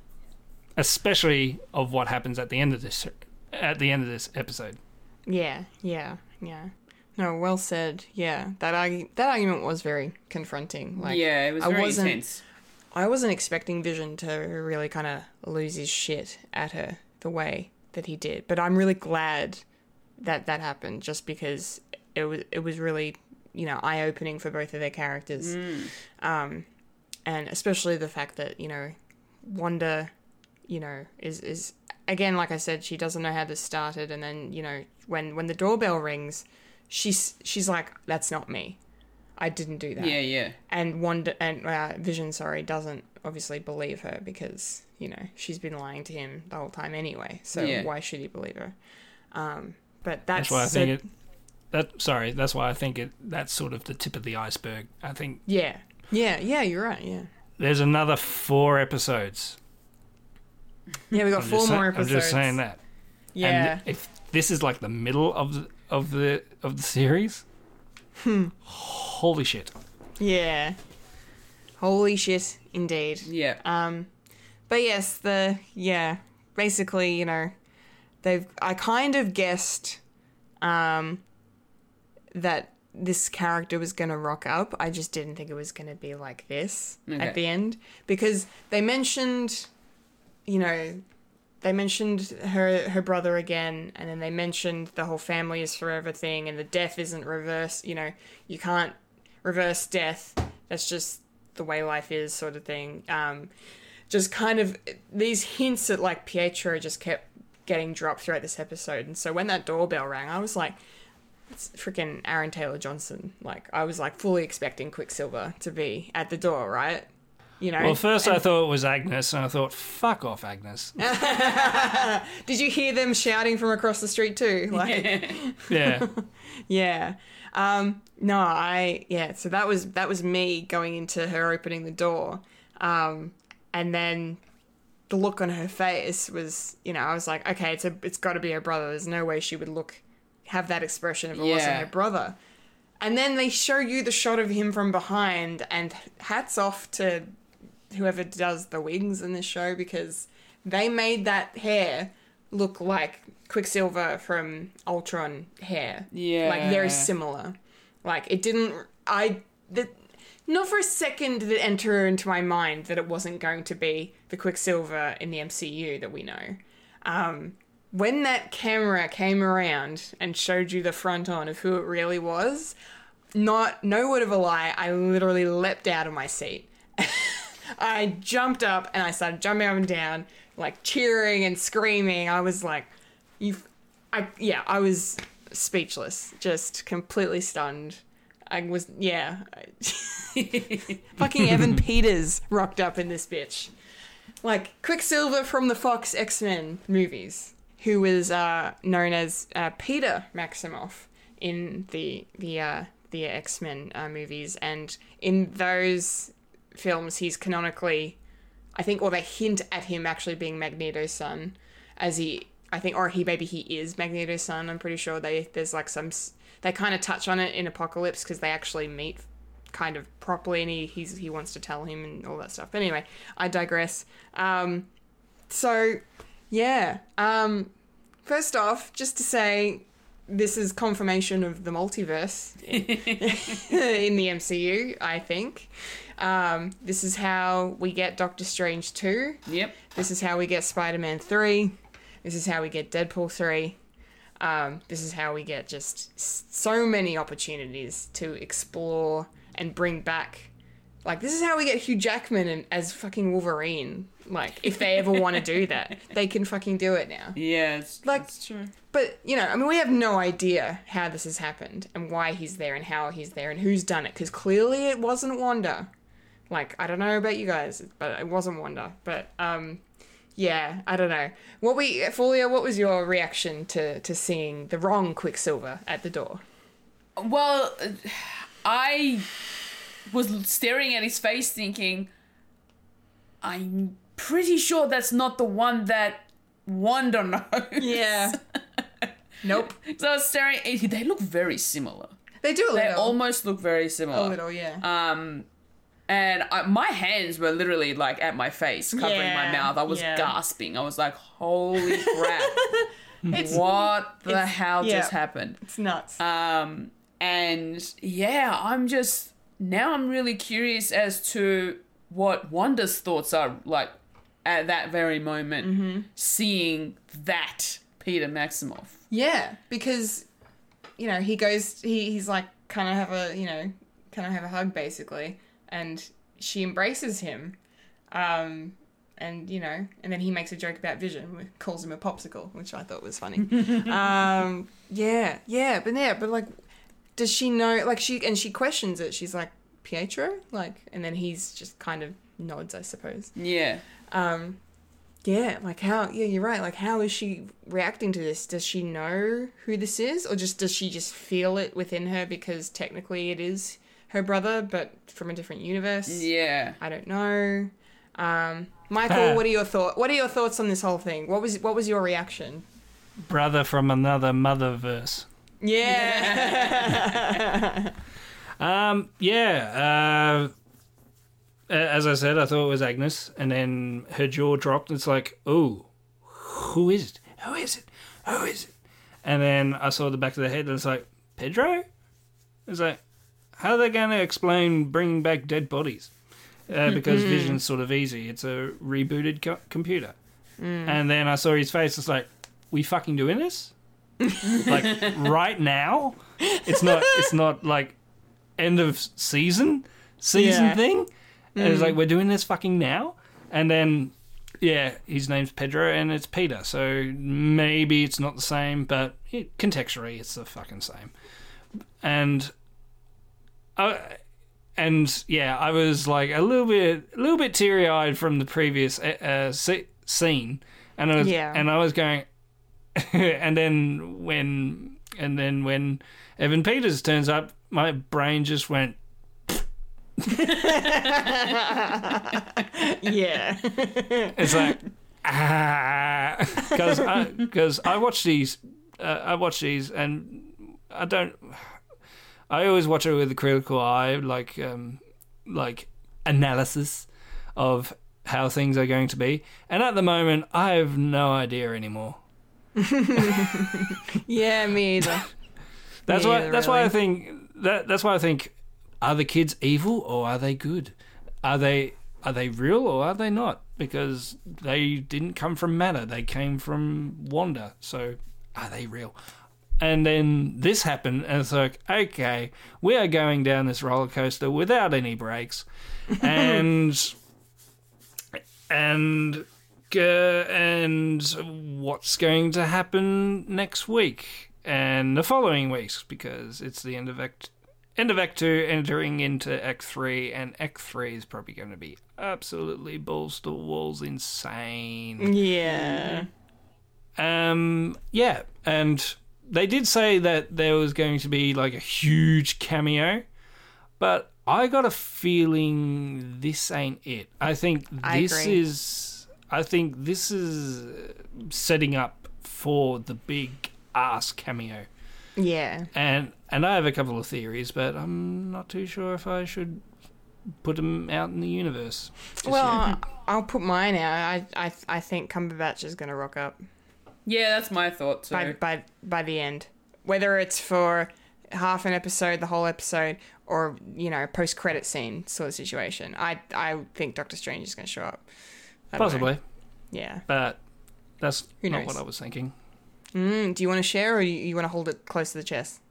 C: Especially of what happens at the end of this at the end of this episode.
A: Yeah, yeah, yeah. No, well said. Yeah, that argu- that argument was very confronting. Like,
B: yeah, it was
A: I
B: very
A: wasn't,
B: intense.
A: I wasn't expecting Vision to really kind of lose his shit at her the way that he did, but I'm really glad that that happened, just because it was it was really you know eye opening for both of their characters, um, and especially the fact that you know Wanda, you know, is is again like I said, she doesn't know how this started, and then you know when when the doorbell rings, she's she's like, that's not me, I didn't do that
B: Yeah, yeah.
A: and Wanda and uh, Vision, sorry, doesn't obviously believe her because you know she's been lying to him the whole time anyway. So
B: Yeah.
A: why should he believe her? Um, but that's,
C: That's why I
A: so-
C: think it. That sorry, that's why I think it. That's sort of the tip of the iceberg. I think
A: Yeah, yeah, yeah. You're right. Yeah,
C: there's another four episodes.
A: Yeah. We got
C: I'm
A: four more
C: say-
A: episodes.
C: I'm just saying that.
A: Yeah,
C: And if this is like the middle of the of the of the series,
A: Hmm.
C: holy shit!
A: yeah. Holy shit, indeed.
B: Yeah.
A: Um, but yes, the yeah, basically, you know, they've. I kind of guessed, um, that this character was gonna rock up. I just didn't think it was gonna be like this
B: Okay.
A: at the end because they mentioned, you know, they mentioned her her brother again, and then they mentioned the whole family is forever thing, and the death isn't reverse. You know, you can't reverse death. That's just the way life is, sort of thing. Um, just kind of these hints at like Pietro just kept getting dropped throughout this episode, and so when that doorbell rang, I was like, "It's freaking Aaron Taylor Johnson!" Like I was like fully expecting Quicksilver to be at the door, right? You know.
C: Well, first I thought it was Agnes, and I thought, "Fuck off, Agnes."
A: Did you hear them shouting from across the street too? Like,
C: yeah,
A: yeah. Um, no, I yeah. So that was that was me going into her opening the door, um, and then the look on her face was, you know, I was like, okay, it's a, it's got to be her brother. There's no way she would look, have that expression if it wasn't her brother. And then they show you the shot of him from behind, and hats off to whoever does the wigs in this show because they made that hair look like Quicksilver from Ultron hair.
B: Yeah.
A: Like very similar. Like it didn't I that not for a second did it enter into my mind that it wasn't going to be the Quicksilver in the MCU that we know. Um when that camera came around and showed you the front on of who it really was, not no word of a lie, I literally leapt out of my seat. I jumped up and I started jumping up and down, like cheering and screaming. I was like, "You, I yeah, I was speechless, just completely stunned. I was yeah, fucking Evan Peters rocked up in this bitch, like Quicksilver from the Fox X Men movies, who was uh, known as uh, Peter Maximoff in the the uh, the X Men uh, movies, and in those films, he's canonically, I think, or they hint at him actually being Magneto's son, as he, I think, or he maybe he is Magneto's son. I'm pretty sure they there's like some they kind of touch on it in Apocalypse because they actually meet kind of properly, and he he's, he wants to tell him and all that stuff. But anyway, I digress. Um, so yeah, um, first off, just to say. This is confirmation of the multiverse in the MCU, I think. Um, this is how we get Doctor Strange 2.
B: Yep.
A: This is how we get Spider Man 3. This is how we get Deadpool 3. Um, this is how we get just so many opportunities to explore and bring back. Like, this is how we get Hugh Jackman and, as fucking Wolverine. Like, if they ever want to do that, they can fucking do it now.
B: Yeah, it's,
A: Like-
B: it's true.
A: But, you know, I mean, we have no idea how this has happened and why he's there and how he's there and who's done it. Because clearly it wasn't Wanda. Like, I don't know about you guys, but it wasn't Wanda. But, um, yeah, I don't know. What we, Fulia, what was your reaction to, to seeing the wrong Quicksilver at the door?
B: Well, I was staring at his face thinking, I'm pretty sure that's not the one that Wanda knows.
A: Yeah. nope.
B: So I was staring, they look very similar.
A: They do a
B: They almost look very similar.
A: a little, yeah.
B: Um, and I, my hands were literally like at my face, covering my mouth. I was
A: yeah.
B: gasping. I was like, "Holy crap! what the hell
A: yeah.
B: just happened?"
A: it's nuts.
B: Um, and yeah, I'm just now I'm really curious as to what Wanda's thoughts are like at that very moment,
A: Mm-hmm.
B: seeing that Peter Maximoff.
A: Yeah, because you know he goes. He, he's like, "Can I have a you know, can I have a hug?" Basically, and she embraces him, um, and you know, and then he makes a joke about Vision, calls him a popsicle, which I thought was funny. um, yeah, yeah, but yeah, but like, does she know? Like she and she questions it. She's like, "Pietro," like, and then he's just kind of nods, I suppose.
B: Yeah,
A: Um, yeah, like how? Yeah, you're right. Like, how is she reacting to this? Does she know who this is, or just does she just feel it within her because technically it is her brother, but from a different universe?
B: yeah.
A: I don't know. Um, Michael, what are your thought? What are your thoughts on this whole thing? What was what was your reaction?
C: Brother from another motherverse.
A: Yeah,
C: Um, yeah. Uh, as I said, I thought it was Agnes, and then her jaw dropped. It's like, oh, who is it? Who is it? Who is it? And then I saw the back of the head, and it's like, Pedro? It's like, how are they going to explain bringing back dead bodies? Uh, because Vision's sort of easy. It's a rebooted co- computer. And then I saw his face. It's like, we fucking doing this? Like right now? It's not. It's not like end of season season
A: Yeah.
C: thing. And it's like we're doing this fucking now. And then yeah, his name's Pedro and it's Peter. So maybe it's not the same, but it, contextually it's the fucking same. And I and yeah, I was like a little bit a little bit teary eyed from the previous uh, uh, se- scene, and I was
A: Yeah.
C: and I was going, and then when and then when Evan Peters turns up, my brain just went.
A: yeah.
C: It's like ah, because I because I watch these, uh, I watch these, and I don't. I always watch it with a critical eye, like um, like analysis of how things are going to be. And at the moment, I have no idea anymore.
A: yeah, me either.
C: That's
A: Me
C: why.
A: either,
C: That's why I think that. That's why I think. Are the kids evil or are they good? Are they are they real or are they not? because they didn't come from matter; they came from Wanda. So, are they real? And then this happened, and it's like, okay, we are going down this roller coaster without any brakes, and and uh, and what's going to happen next week and the following weeks because it's the end of Act end of Act Two, entering into Act Three, and Act Three is probably going to be absolutely balls to walls insane.
A: Yeah.
C: Um, yeah, and they did say that there was going to be like a huge cameo, but I got a feeling this ain't it. I think
A: I
C: this
A: agree.
C: is. I think this is uh, setting up for the big ass cameo,
A: Yeah.
C: and and I have a couple of theories, but I'm not too sure if I should put them out in the universe. just yet.
A: Well, I'll put mine out. I I I think Cumberbatch is going to rock up
B: Yeah, that's my thought too.
A: by by by the end. Whether it's for half an episode, the whole episode, or you know, post credit scene sort of situation. I I think Doctor Strange is going to show up. I don't know.
C: possibly,
A: Yeah.
C: but that's not what I was thinking.
A: Mm, do you want to share, or you, want to hold it close to the chest?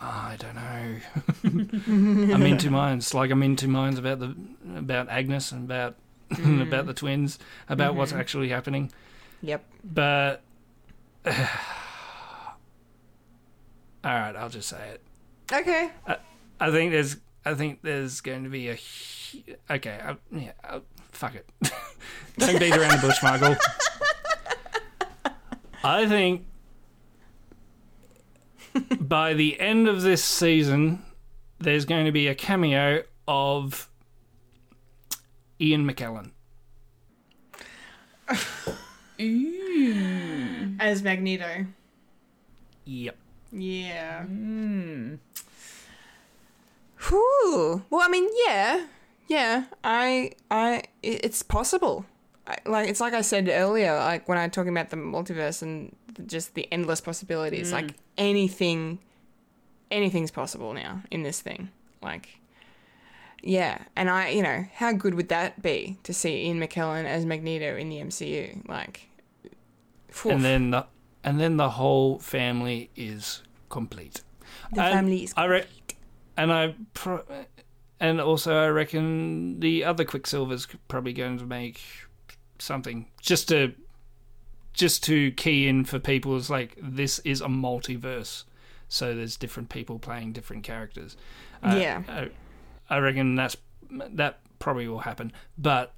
C: Ah, I don't know. I'm in two minds. Like I'm in two minds about the about Agnes and about mm. about the twins, about what's mm-hmm. actually happening.
A: Yep.
C: But all right, I'll just say it.
A: Okay.
C: I think there's I think there's going to be a okay. I, yeah, I, fuck it. don't beat around the bush, Michael. I think by the end of this season, there's going to be a cameo of Ian McKellen.
A: As Magneto.
C: Yep.
A: Yeah. Hmm. Whew. Well, I mean, yeah, yeah. I, I, it's possible. I, like it's like I said earlier, like when I was talking about the multiverse and just the endless possibilities. Like mm. anything, anything's possible now in this thing. Like, yeah. And I, you know, how good would that be to see Ian McKellen as Magneto in the MCU? Like,
C: And then the and then the whole family is complete.
A: the
C: and
A: family is
C: I re- and I pro- and also I reckon the other Quicksilver's probably going to make something just to just to key in for people is like this is a multiverse, so there's different people playing different characters. Uh,
A: Yeah.
C: I, I reckon that's that probably will happen, but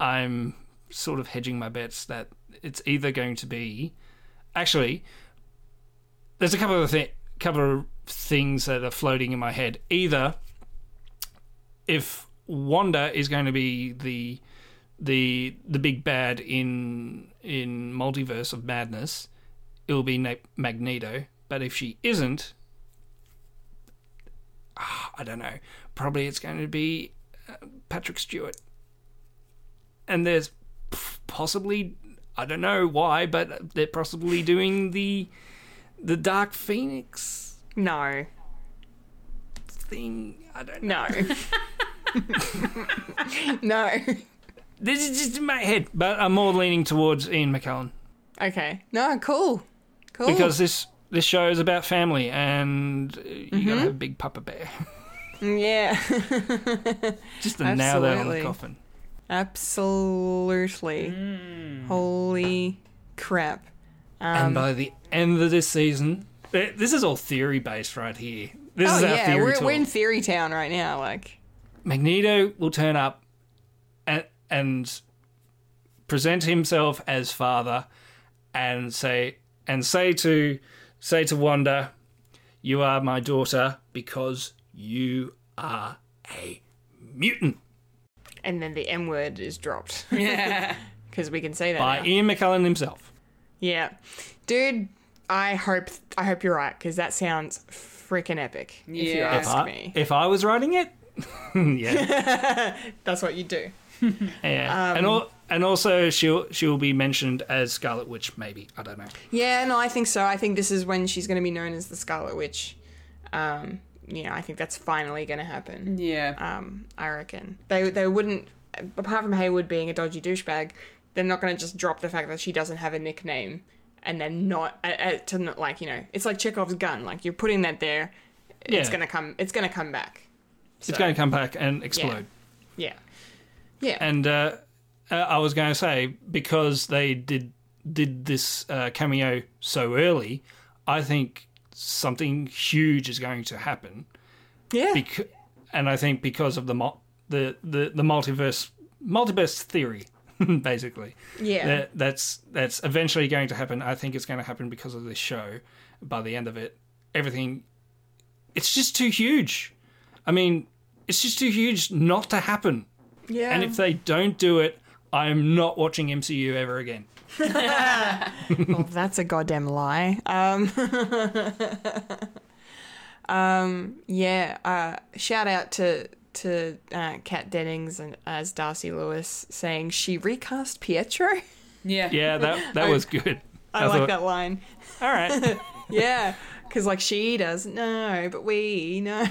C: I'm sort of hedging my bets that it's either going to be actually there's a couple of thi- couple of things that are floating in my head. Either if Wanda is going to be the the the big bad in in multiverse of madness, it'll be Na- Magneto. But if she isn't, ah, I don't know. Probably it's going to be uh, Patrick Stewart. And there's possibly I don't know why, but they're possibly doing the the Dark Phoenix
A: no,
C: thing. I don't know.
A: no, no.
C: This is just in my head, but I'm more leaning towards Ian McKellen
A: Okay. No, cool. Cool.
C: because this this show is about family, and uh, you gotta have a big papa bear mm,
A: yeah.
C: just to nail that on
A: Absolutely.
C: the coffin.
A: Absolutely. Mm. Holy crap.
C: and um, by the end of this season, this is all theory based right here. This
A: Oh
C: is our
A: yeah,
C: theory
A: we're,
C: talk.
A: we're in Theory Town right now. Like,
C: Magneto will turn up and and present himself as father and say and say to say to Wanda, "You are my daughter because you are a mutant."
A: and then the M word is dropped
B: Yeah.
A: because we can say that.
C: By
A: now.
C: Ian McKellen himself.
A: Yeah, dude. I hope I hope you're right because that sounds freaking epic. If you
B: Yeah.
C: If
A: ask
C: I,
A: me,
C: if I was writing it, yeah,
A: that's what you do.
C: yeah.
A: Um,
C: and al- and also she'll she'll be mentioned as Scarlet Witch. Maybe I don't know.
A: Yeah, no, I think so. I think this is when she's going to be known as the Scarlet Witch. Um, you know, I think that's finally going to happen.
B: Yeah.
A: Um, I reckon they they wouldn't apart from Hayward being a dodgy douchebag, they're not going to just drop the fact that she doesn't have a nickname and then not uh, uh, to not like you know it's like Chekhov's gun. Like you're putting that there, it's gonna come. It's gonna come back.
C: It's going to come back and explode.
A: Yeah, yeah,
C: And uh, uh, I was going to say because they did did this uh, cameo so early, I think something huge is going to happen.
A: yeah.
C: Bec- and I think because of the mul- the, the the multiverse multiverse theory, basically.
A: Yeah.
C: That, that's that's eventually going to happen. I think it's going to happen because of this show. By the end of it, everything it's just too huge. I mean, it's just too huge not to happen.
A: yeah.
C: And if they don't do it, I'm not watching MCU ever again.
A: Well, that's a goddamn lie. Um, um, yeah. Uh, shout out to to uh, Kat Dennings and as Darcy Lewis saying she recast Pietro.
B: Yeah.
C: Yeah, that that was good.
A: I, like
C: thought,
A: that line.
C: All right.
A: Yeah, because like she does no, but we know.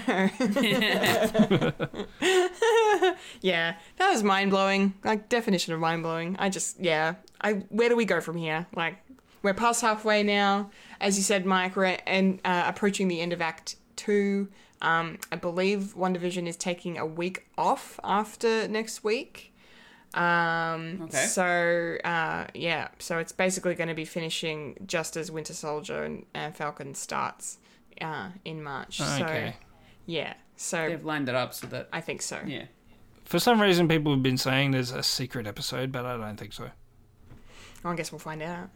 A: yeah, that was mind blowing. Like definition of mind blowing. I just yeah. I where do we go from here? Like we're past halfway now. As you said, Mike, we're and uh, approaching the end of Act Two. Um, I believe WandaVision is taking a week off after next week. Um,
B: Okay.
A: So uh, yeah, so it's basically going to be finishing just as Winter Soldier and, and Falcon starts uh, in March.
C: Okay.
A: So yeah, so
B: They've lined it up so that.
A: I think so.
B: Yeah.
C: For some reason, people have been saying there's a secret episode, but I don't think so.
A: I guess we'll find out.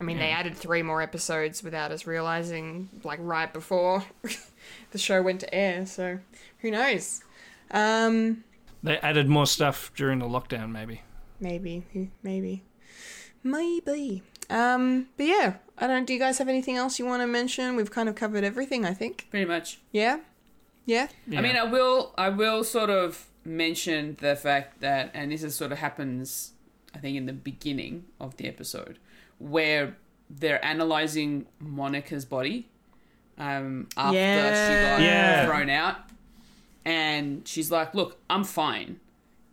A: I mean, they added three more episodes without us realizing, like right before the show went to air. So who knows? Um,
C: They added more stuff during the lockdown, maybe.
A: maybe, maybe, maybe. Um, but yeah, I don't. Do you guys have anything else you want to mention? We've kind of covered everything, I think.
B: Pretty much.
A: Yeah, yeah.
C: Yeah.
B: I mean, I will. I will sort of mention the fact that, and this is sort of happens, I think, in the beginning of the episode, where they're analyzing Monica's body um, after she got
C: Yeah.
B: thrown out, and she's like, "Look, I'm fine."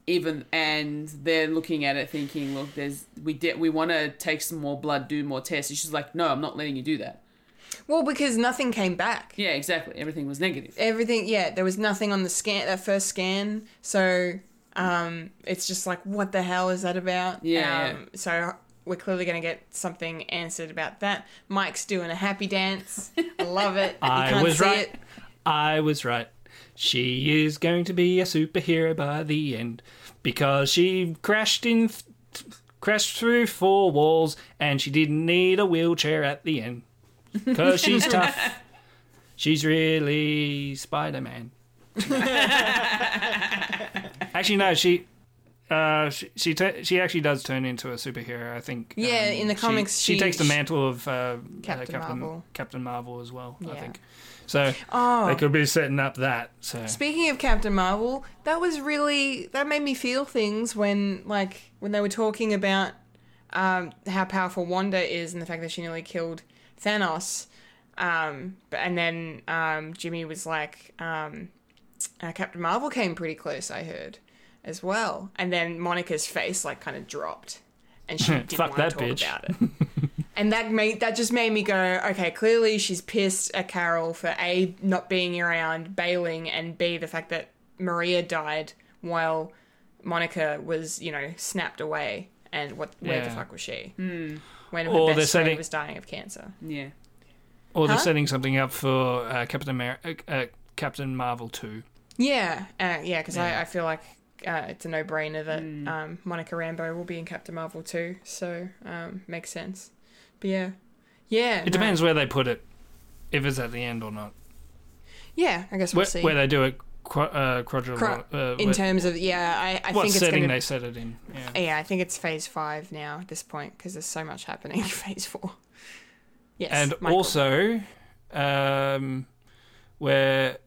B: Even and they're looking at it, thinking, "Look, there's we did we want to take some more blood, do more tests." And she's like, "No, I'm not letting you do that."
A: Well, because nothing came back.
B: Yeah, exactly. Everything was negative.
A: everything yeah there was nothing on the scan that first scan so um it's just like what the hell is that about
B: Yeah,
A: um, so we're clearly going to get something answered about that mike's doing a happy dance i love it you
C: I
A: can't
C: was
A: see
C: right.
A: it
C: I was right. She is going to be a superhero by the end because she crashed in, crashed through four walls, and she didn't need a wheelchair at the end because she's tough. She's really Spider Man. actually, no, she. Uh, she she, ta- she actually does turn into a superhero. I think.
A: Yeah,
C: um,
A: in the
C: she-
A: comics,
C: she, takes the mantle of uh,
A: Captain
C: uh, Captain
A: Marvel.
C: Captain Marvel as well. I think. So
A: Oh.
C: they could be setting up that. So
A: Speaking of Captain Marvel, that was really that made me feel things when like when they were talking about um, how powerful Wanda is and the fact that she nearly killed Thanos. Um, and then um, Jimmy was like, um, uh, Captain Marvel came pretty close. I heard as well, and then Monica's face like kind of dropped, and she didn't want to talk
C: bitch.
A: about it. And that made that just made me go, okay, clearly she's pissed at Carol for A not being around, bailing, and B the fact that Maria died while Monica was, you know, snapped away. And what where the fuck was she? When her
C: Or they're
A: best friend
C: setting-
A: was dying of cancer.
B: Yeah.
C: or they're
A: Huh?
C: setting something up for uh, Captain America, uh, Captain Marvel two.
A: Yeah, uh, yeah, because
C: Yeah.
A: I, I feel like uh, it's a no brainer that um, Monica Rambeau will be in Captain Marvel too, so um, makes sense. But yeah, yeah,
C: It depends where they put it, if it's at the end or not.
A: Yeah, I guess we'll
C: Where,
A: see.
C: where they do it, qu- uh, quadril-
A: Cro-
C: uh,
A: in terms of yeah, I, I
C: what
A: think it's
C: setting
A: gonna
C: they set it in. Yeah.
A: Yeah, I think it's phase five now at this point because there's so much happening in phase four. Yes,
C: and
A: Michael.
C: also, um, where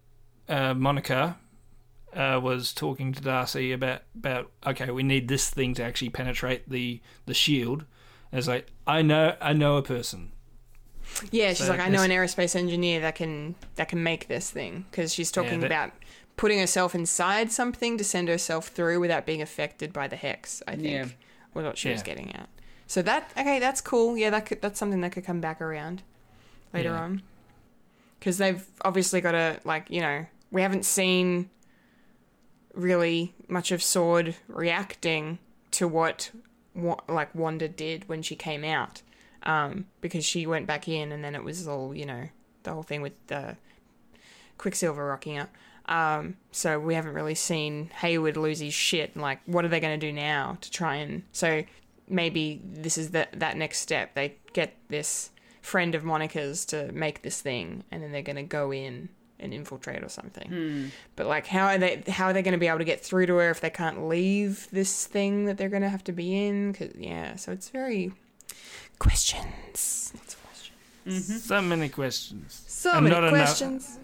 C: uh, Monica uh, was talking to Darcy about about okay, we need this thing to actually penetrate the the shield. And it's like I know I know a person.
A: yeah, she's
C: so
A: like, I know an aerospace engineer that can that can make this thing because she's talking
C: that-
A: about putting herself inside something to send herself through without being affected by the hex. I think
B: Yeah.
A: was what she was getting at. So that okay, that's cool. Yeah, that could that's something that could come back around later
C: Yeah.
A: on. Because they've obviously got to like you know we haven't seen really much of Sword reacting to what, what like Wanda did when she came out, um, because she went back in and then it was all you know the whole thing with the Quicksilver rocking up. Um, so we haven't really seen Hayward lose his shit. Like, what are they going to do now to try and? So maybe this is that that next step. They get this friend of Monica's to make this thing, and then they're going to go in and infiltrate or something. But like, how are they? How are they going to be able to get through to her if they can't leave this thing that they're going to have to be in? Cause yeah, so it's very questions. Lots of questions.
C: So many questions.
A: So
C: And
A: many
C: not enough-
A: questions.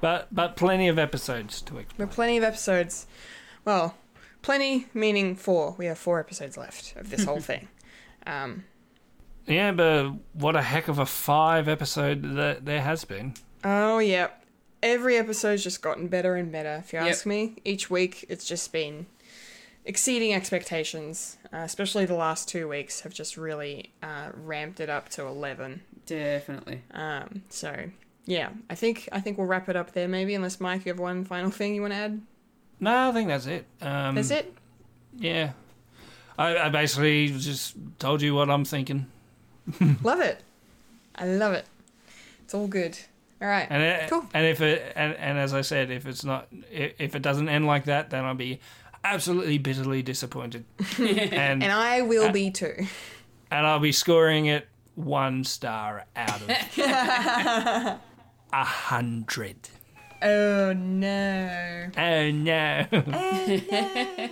C: But but plenty of episodes to explore.
A: But plenty of episodes. Well, plenty meaning four. We have four episodes left of this whole thing. Um,
C: Yeah, but what a heck of a five episode that there has been.
A: oh yeah, every episode's just gotten better and better. If you
B: Yep.
A: ask me, each week it's just been exceeding expectations. Uh, especially the last two weeks have just really uh, ramped it up to eleven.
B: Definitely.
A: Um, so yeah, I think I think we'll wrap it up there. Maybe unless Mike, you have one final thing you want to add.
C: No, I think that's it. Um,
A: That's it.
C: Yeah. I, I basically just told you what I'm thinking.
A: Love it. I love it. It's all good. All right.
C: And it,
A: Cool.
C: and if it and, and as I said, if it's not if, if it doesn't end like that, then I'll be absolutely bitterly disappointed. and
A: And I will
C: Uh,
A: be too.
C: and I'll be scoring it one star out of a hundred.
A: Oh no.
C: Oh no! Oh no.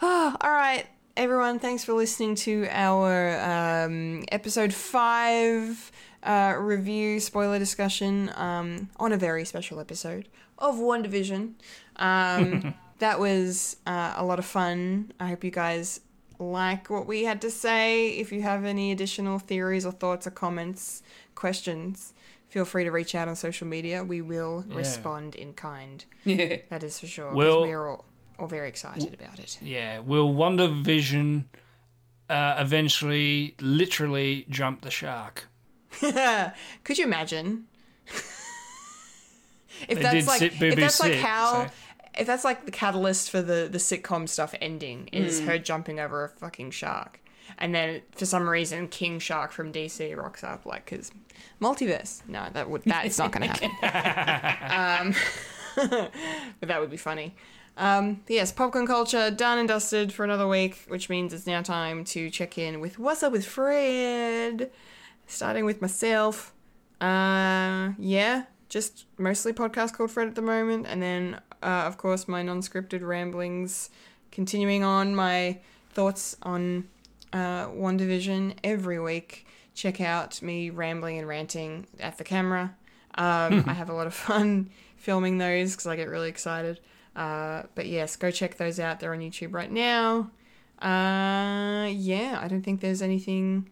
A: All right, everyone. Thanks for listening to our um, episode five uh, review spoiler discussion um, on a very special episode of WandaVision. Um, that was uh, a lot of fun. I hope you guys like what we had to say. If you have any additional theories or thoughts or comments, questions, feel free to reach out on social media. We will respond in kind.
B: Yeah.
A: That is for sure.
C: Well-
A: we are all, all very excited about it.
C: yeah, will WandaVision uh, eventually, literally jump the shark?
A: Could you imagine? if that's like if
C: Boo Boo
A: that's like how
C: so-
A: if that's like the catalyst for the the sitcom stuff ending is
C: Hmm.
A: her jumping over a fucking shark. And then for some reason King Shark from DC rocks up like cuz multiverse. No, that would that is not going to happen. um but that would be funny. Um, yes, popcorn culture done and dusted for another week, which means it's now time to check in with what's up with Fred. Starting with myself. Uh, yeah, just mostly podcast called Fred at the moment, and then uh, of course my non-scripted ramblings, continuing on my thoughts on uh, WandaVision every week. Check out me rambling and ranting at the camera. Um, I have a lot of fun filming those because I get really excited. Uh, but yes, go check those out. They're on YouTube right now. Uh, yeah, I don't think there's anything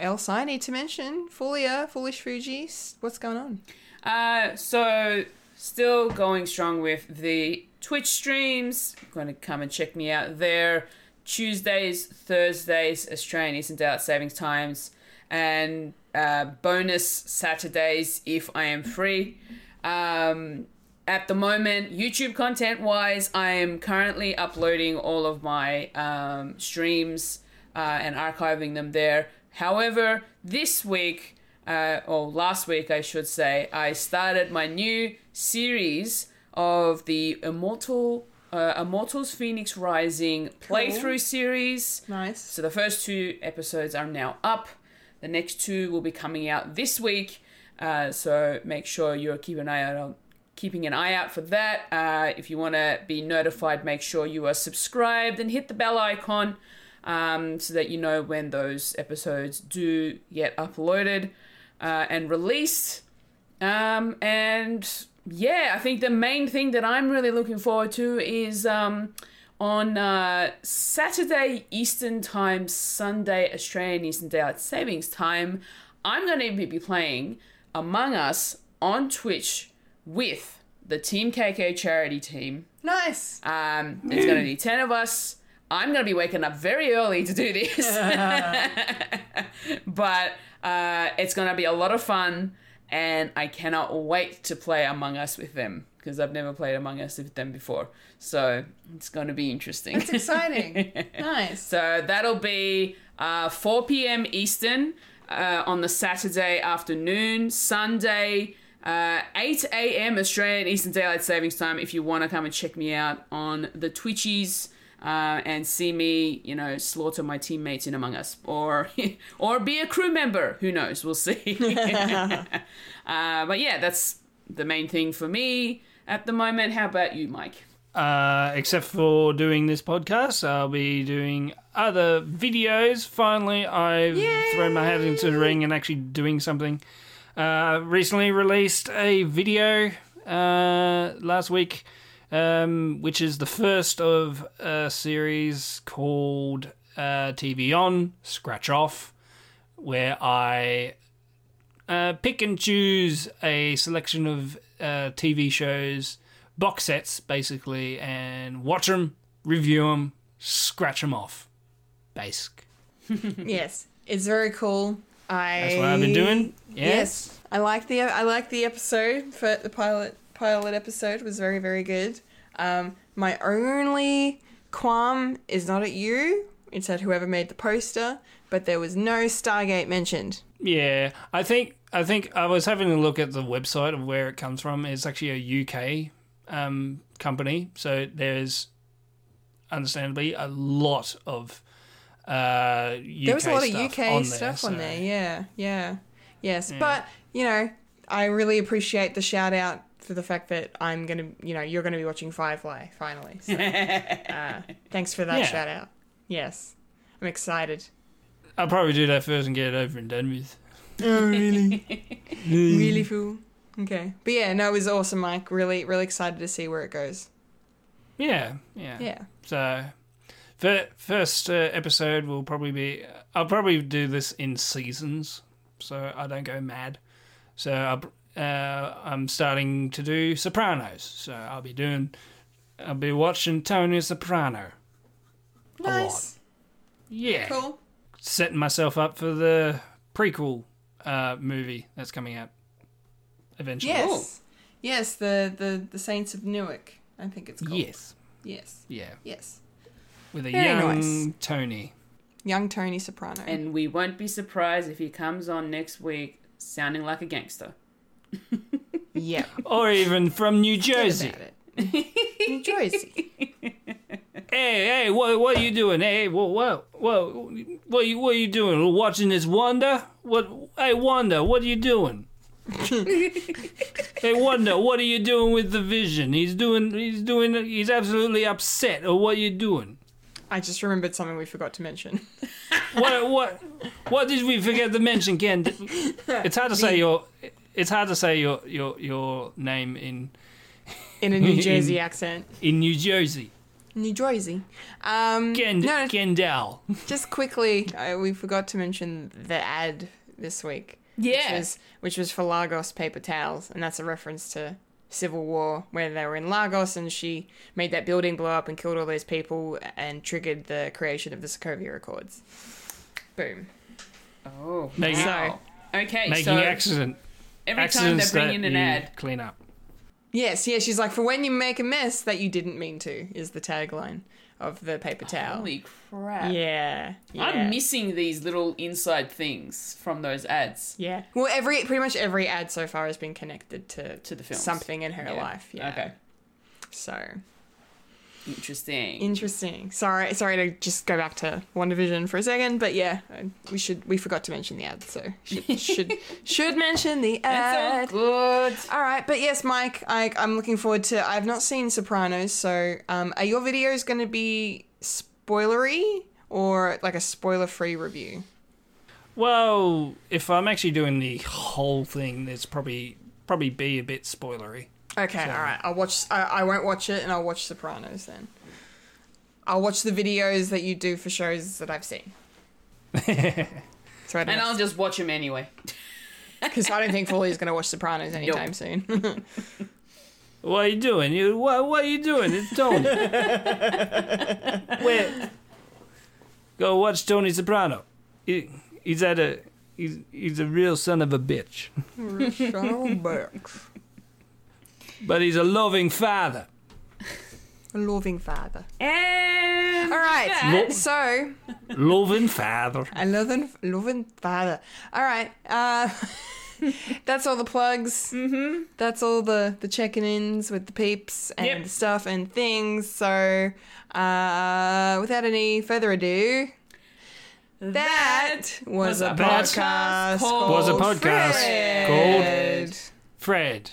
A: else I need to mention. Fulia, Foolish Fuji, what's going on?
B: Uh, so still going strong with the Twitch streams. Going to come and check me out there. Tuesdays, Thursdays, Australian Eastern Daylight Savings Times, and uh, bonus Saturdays if I am free. Um, at the moment, YouTube content wise, I am currently uploading all of my um, streams uh, and archiving them there. However, this week, uh, or last week, I should say, I started my new series of the Immortal. Uh, Immortals Fenyx Rising playthrough series.
A: Nice.
B: So the first two episodes are now up. The next two will be coming out this week. Uh, so make sure you're keeping an eye out on keeping an eye out for that. Uh, if you want to be notified, make sure you are subscribed and hit the bell icon um, so that you know when those episodes do get uploaded uh, and released. Um, and yeah, I think the main thing that I'm really looking forward to is um, on uh, Saturday Eastern Time, Sunday Australian Eastern Daylight Savings Time. I'm going to be playing Among Us on Twitch with the Team KK charity team.
A: Nice.
B: Um, there's going to be 10 of us. I'm going to be waking up very early to do this. but uh, it's going to be a lot of fun, and I cannot wait to play Among Us with them because I've never played Among Us with them before. So it's going to be interesting.
A: It's exciting. nice.
B: So that'll be uh, 4 p.m. Eastern uh, on the Saturday afternoon. Sunday, uh, 8 a.m. Australian Eastern Daylight Savings Time. If you want to come and check me out on the Twitchies. Uh, and see me, you know, slaughter my teammates in Among Us, or or be a crew member. Who knows? We'll see. uh, but yeah, that's the main thing for me at the moment. How about you, Mike?
C: Uh, except for doing this podcast, I'll be doing other videos. Finally, I've thrown my hat into the ring and actually doing something. Uh, recently released a video uh, last week, um, which is the first of a series called uh, TV On Scratch Off, where I uh, pick and choose a selection of uh, TV shows, box sets basically, and watch them, review them, scratch them off. Basic.
A: yes, it's very cool. I
C: That's what I've been doing.
A: Yes. I like the I like the episode for the pilot pilot episode was very very good. Um, my only qualm is not at you. It's at whoever made the poster, but there was no Stargate mentioned.
C: Yeah, I think I think I was having a look at the website of where it comes from. It's actually a UK um, company, so there's understandably a lot of uh, UK
A: there was a lot of
C: stuff
A: UK
C: on
A: stuff
C: there,
A: on there. Yeah, yeah, yes. But you know, I really appreciate the shout out for the fact that I'm gonna, you know, you're gonna be watching Firefly finally. So, uh, thanks for that
C: Yeah.
A: shout out. Yes, I'm excited.
C: I'll probably do that first and get it over and done with.
A: Oh, really? really fool. Okay, but yeah, no, it was awesome, Mike. Really, really excited to see where it goes.
C: Yeah, yeah.
A: Yeah.
C: So, the first uh, episode will probably be. I'll probably do this in seasons, so I don't go mad. So I'll, uh, I'm starting to do Sopranos. So I'll be doing. I'll be watching Tony Soprano.
A: Nice.
C: Yeah.
A: Cool.
C: Setting myself up for the prequel uh, movie that's coming out eventually.
A: Yes. Yes, the, the the Saints of Newark. I think it's called.
C: Yes.
A: Yes.
C: Yeah.
A: Yes.
C: With a
A: Very
C: young
A: nice.
C: Tony.
A: Young Tony Soprano.
B: And we won't be surprised if he comes on next week sounding like a gangster.
A: Yeah.
C: Or even from New Jersey.
A: New Jersey.
C: Hey, hey, what, what are you doing? Hey, what, what, what, what, you, what are you doing? Watching this Wanda? What? Hey, Wanda, what are you doing? hey, Wanda, what are you doing with the Vision? He's doing, he's doing, he's absolutely upset. Or what are you doing?
A: I just remembered something we forgot to mention.
C: What, what, what did we forget to mention, Ken? It's hard to say your, it's hard to say your, your, your name in,
A: In a New
C: In-
A: Jersey accent.
C: in New Jersey.
A: New Jersey. Um,
C: Ken,
A: no,
C: Kendall.
A: just quickly, uh, we forgot to mention the ad this week.
B: Yeah.
A: Which was, which was for Lagos paper towels, and that's a reference to Civil War, where they were in Lagos and she made that building blow up and killed all those people and triggered the creation of the Sokovia Accords. Boom.
B: Oh,
C: Making-
B: wow. Okay,
C: Making
B: so
C: accident.
B: Every time they bring
C: that
B: in an ad,
C: Clean up.
A: Yes, yeah, she's like, for when you make a mess that you didn't mean to, is the tagline of the paper towel.
B: holy crap.
A: yeah, yeah.
B: I'm missing these little inside things from those ads.
A: Yeah. Well, every pretty much every ad so far has been connected to
B: To the films.
A: something in her
B: Yeah.
A: life. Yeah.
B: Okay.
A: So
B: Interesting.
A: interesting. Sorry, sorry to just go back to WandaVision for a second, but yeah, we should we forgot to mention the ad, so should should, should mention the ad.
B: That's all good.
A: All right, but yes, Mike, I, I'm looking forward to. I've not seen Sopranos, so um, are your videos going to be spoilery or like a spoiler-free review?
C: Well, if I'm actually doing the whole thing, there's probably probably be a bit spoilery.
A: Okay, all right. I'll watch. I, I won't watch it, and I'll watch Sopranos then. I'll watch the videos that you do for shows that I've seen. so
B: And I'll just watch them anyway.
A: because I don't think Fulia's going to watch Sopranos anytime soon.
C: What are you doing? You what? What are you doing? It's Tony. Where? Go watch Tony Soprano. He, he's at a. He's he's a real son of a bitch, but he's a loving father.
A: A loving father.
B: And
A: All right.
B: that-
A: So,
C: loving father.
A: a loving, loving father. All right. Uh, that's all the plugs. Mm-hmm. That's all the the checking ins with the peeps and
B: Yep.
A: stuff and things. So, uh, without any further ado, that was, a podcast.
B: called
C: Was a podcast
A: Fred.
C: Fred.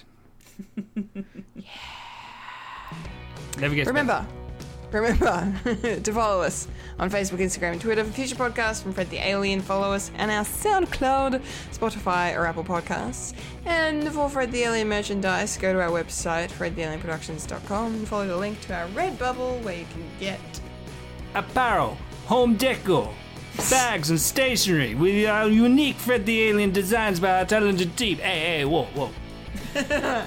C: Never gets
A: Remember, remember to follow us on Facebook, Instagram, and Twitter for future podcasts from Fred the Alien. Follow us and our SoundCloud, Spotify, or Apple Podcasts. And for Fred the Alien merchandise, go to our website, fredthealienproductions.com, and follow the link to our Redbubble where you can get
C: apparel, home decor, bags and stationery with our unique Fred the Alien designs by our talented team. Hey, hey, whoa, whoa.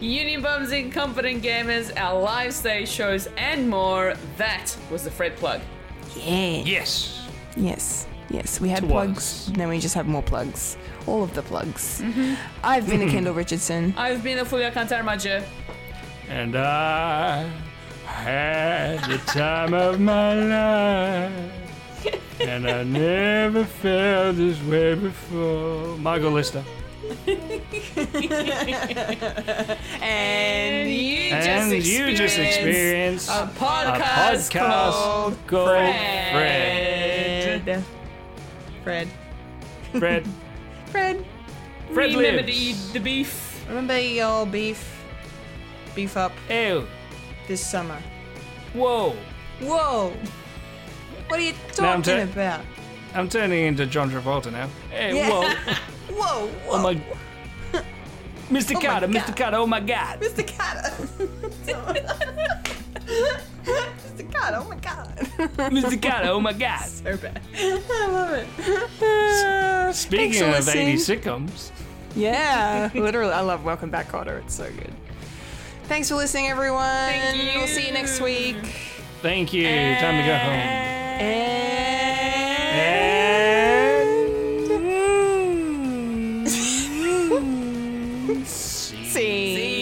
B: Unibums Incompetent Gamers, our live stage shows, and more. That was the Fred plug.
A: Yeah.
C: Yes.
A: Yes. Yes. We had
C: Twas.
A: plugs, then we just have more plugs. All of the plugs. Mm-hmm. I've been a Kendall Richardson.
B: I've been a Fulia Kantarmaja.
C: And I had the time of my life. And I never felt this way before. Michael Lister.
A: And you
C: And
B: just
C: you just experienced
B: a
C: a
B: podcast,
C: podcast
B: called
C: called
B: Fred.
C: Fred.
A: Fred.
C: Fred.
A: Fred.
C: Fred
B: Remember to eat the beef.
A: Remember your beef, beef up
C: Ew.
A: this summer.
C: Whoa.
A: Whoa! What are you talking
C: ta-
A: about?
C: I'm turning into John Travolta now. Hey,
A: Yeah.
C: whoa.
A: Whoa! Whoa!
C: Oh my. Mr.
A: Oh my
C: Kotter,
A: God.
C: Mr. Kotter, oh my god.
A: Mr. Kotter. Mr. Kotter. Oh my god.
C: Mr. Kotter, oh my god.
A: so bad. I love it.
C: Speaking
A: Thanks for
C: of 80 sitcoms,
A: Yeah, literally. I love Welcome Back, Kotter. It's so good. Thanks for listening, everyone.
B: Thank you.
A: We'll see you next week.
C: thank you. Time to go home.
A: And É. Sim. Sim. Sim.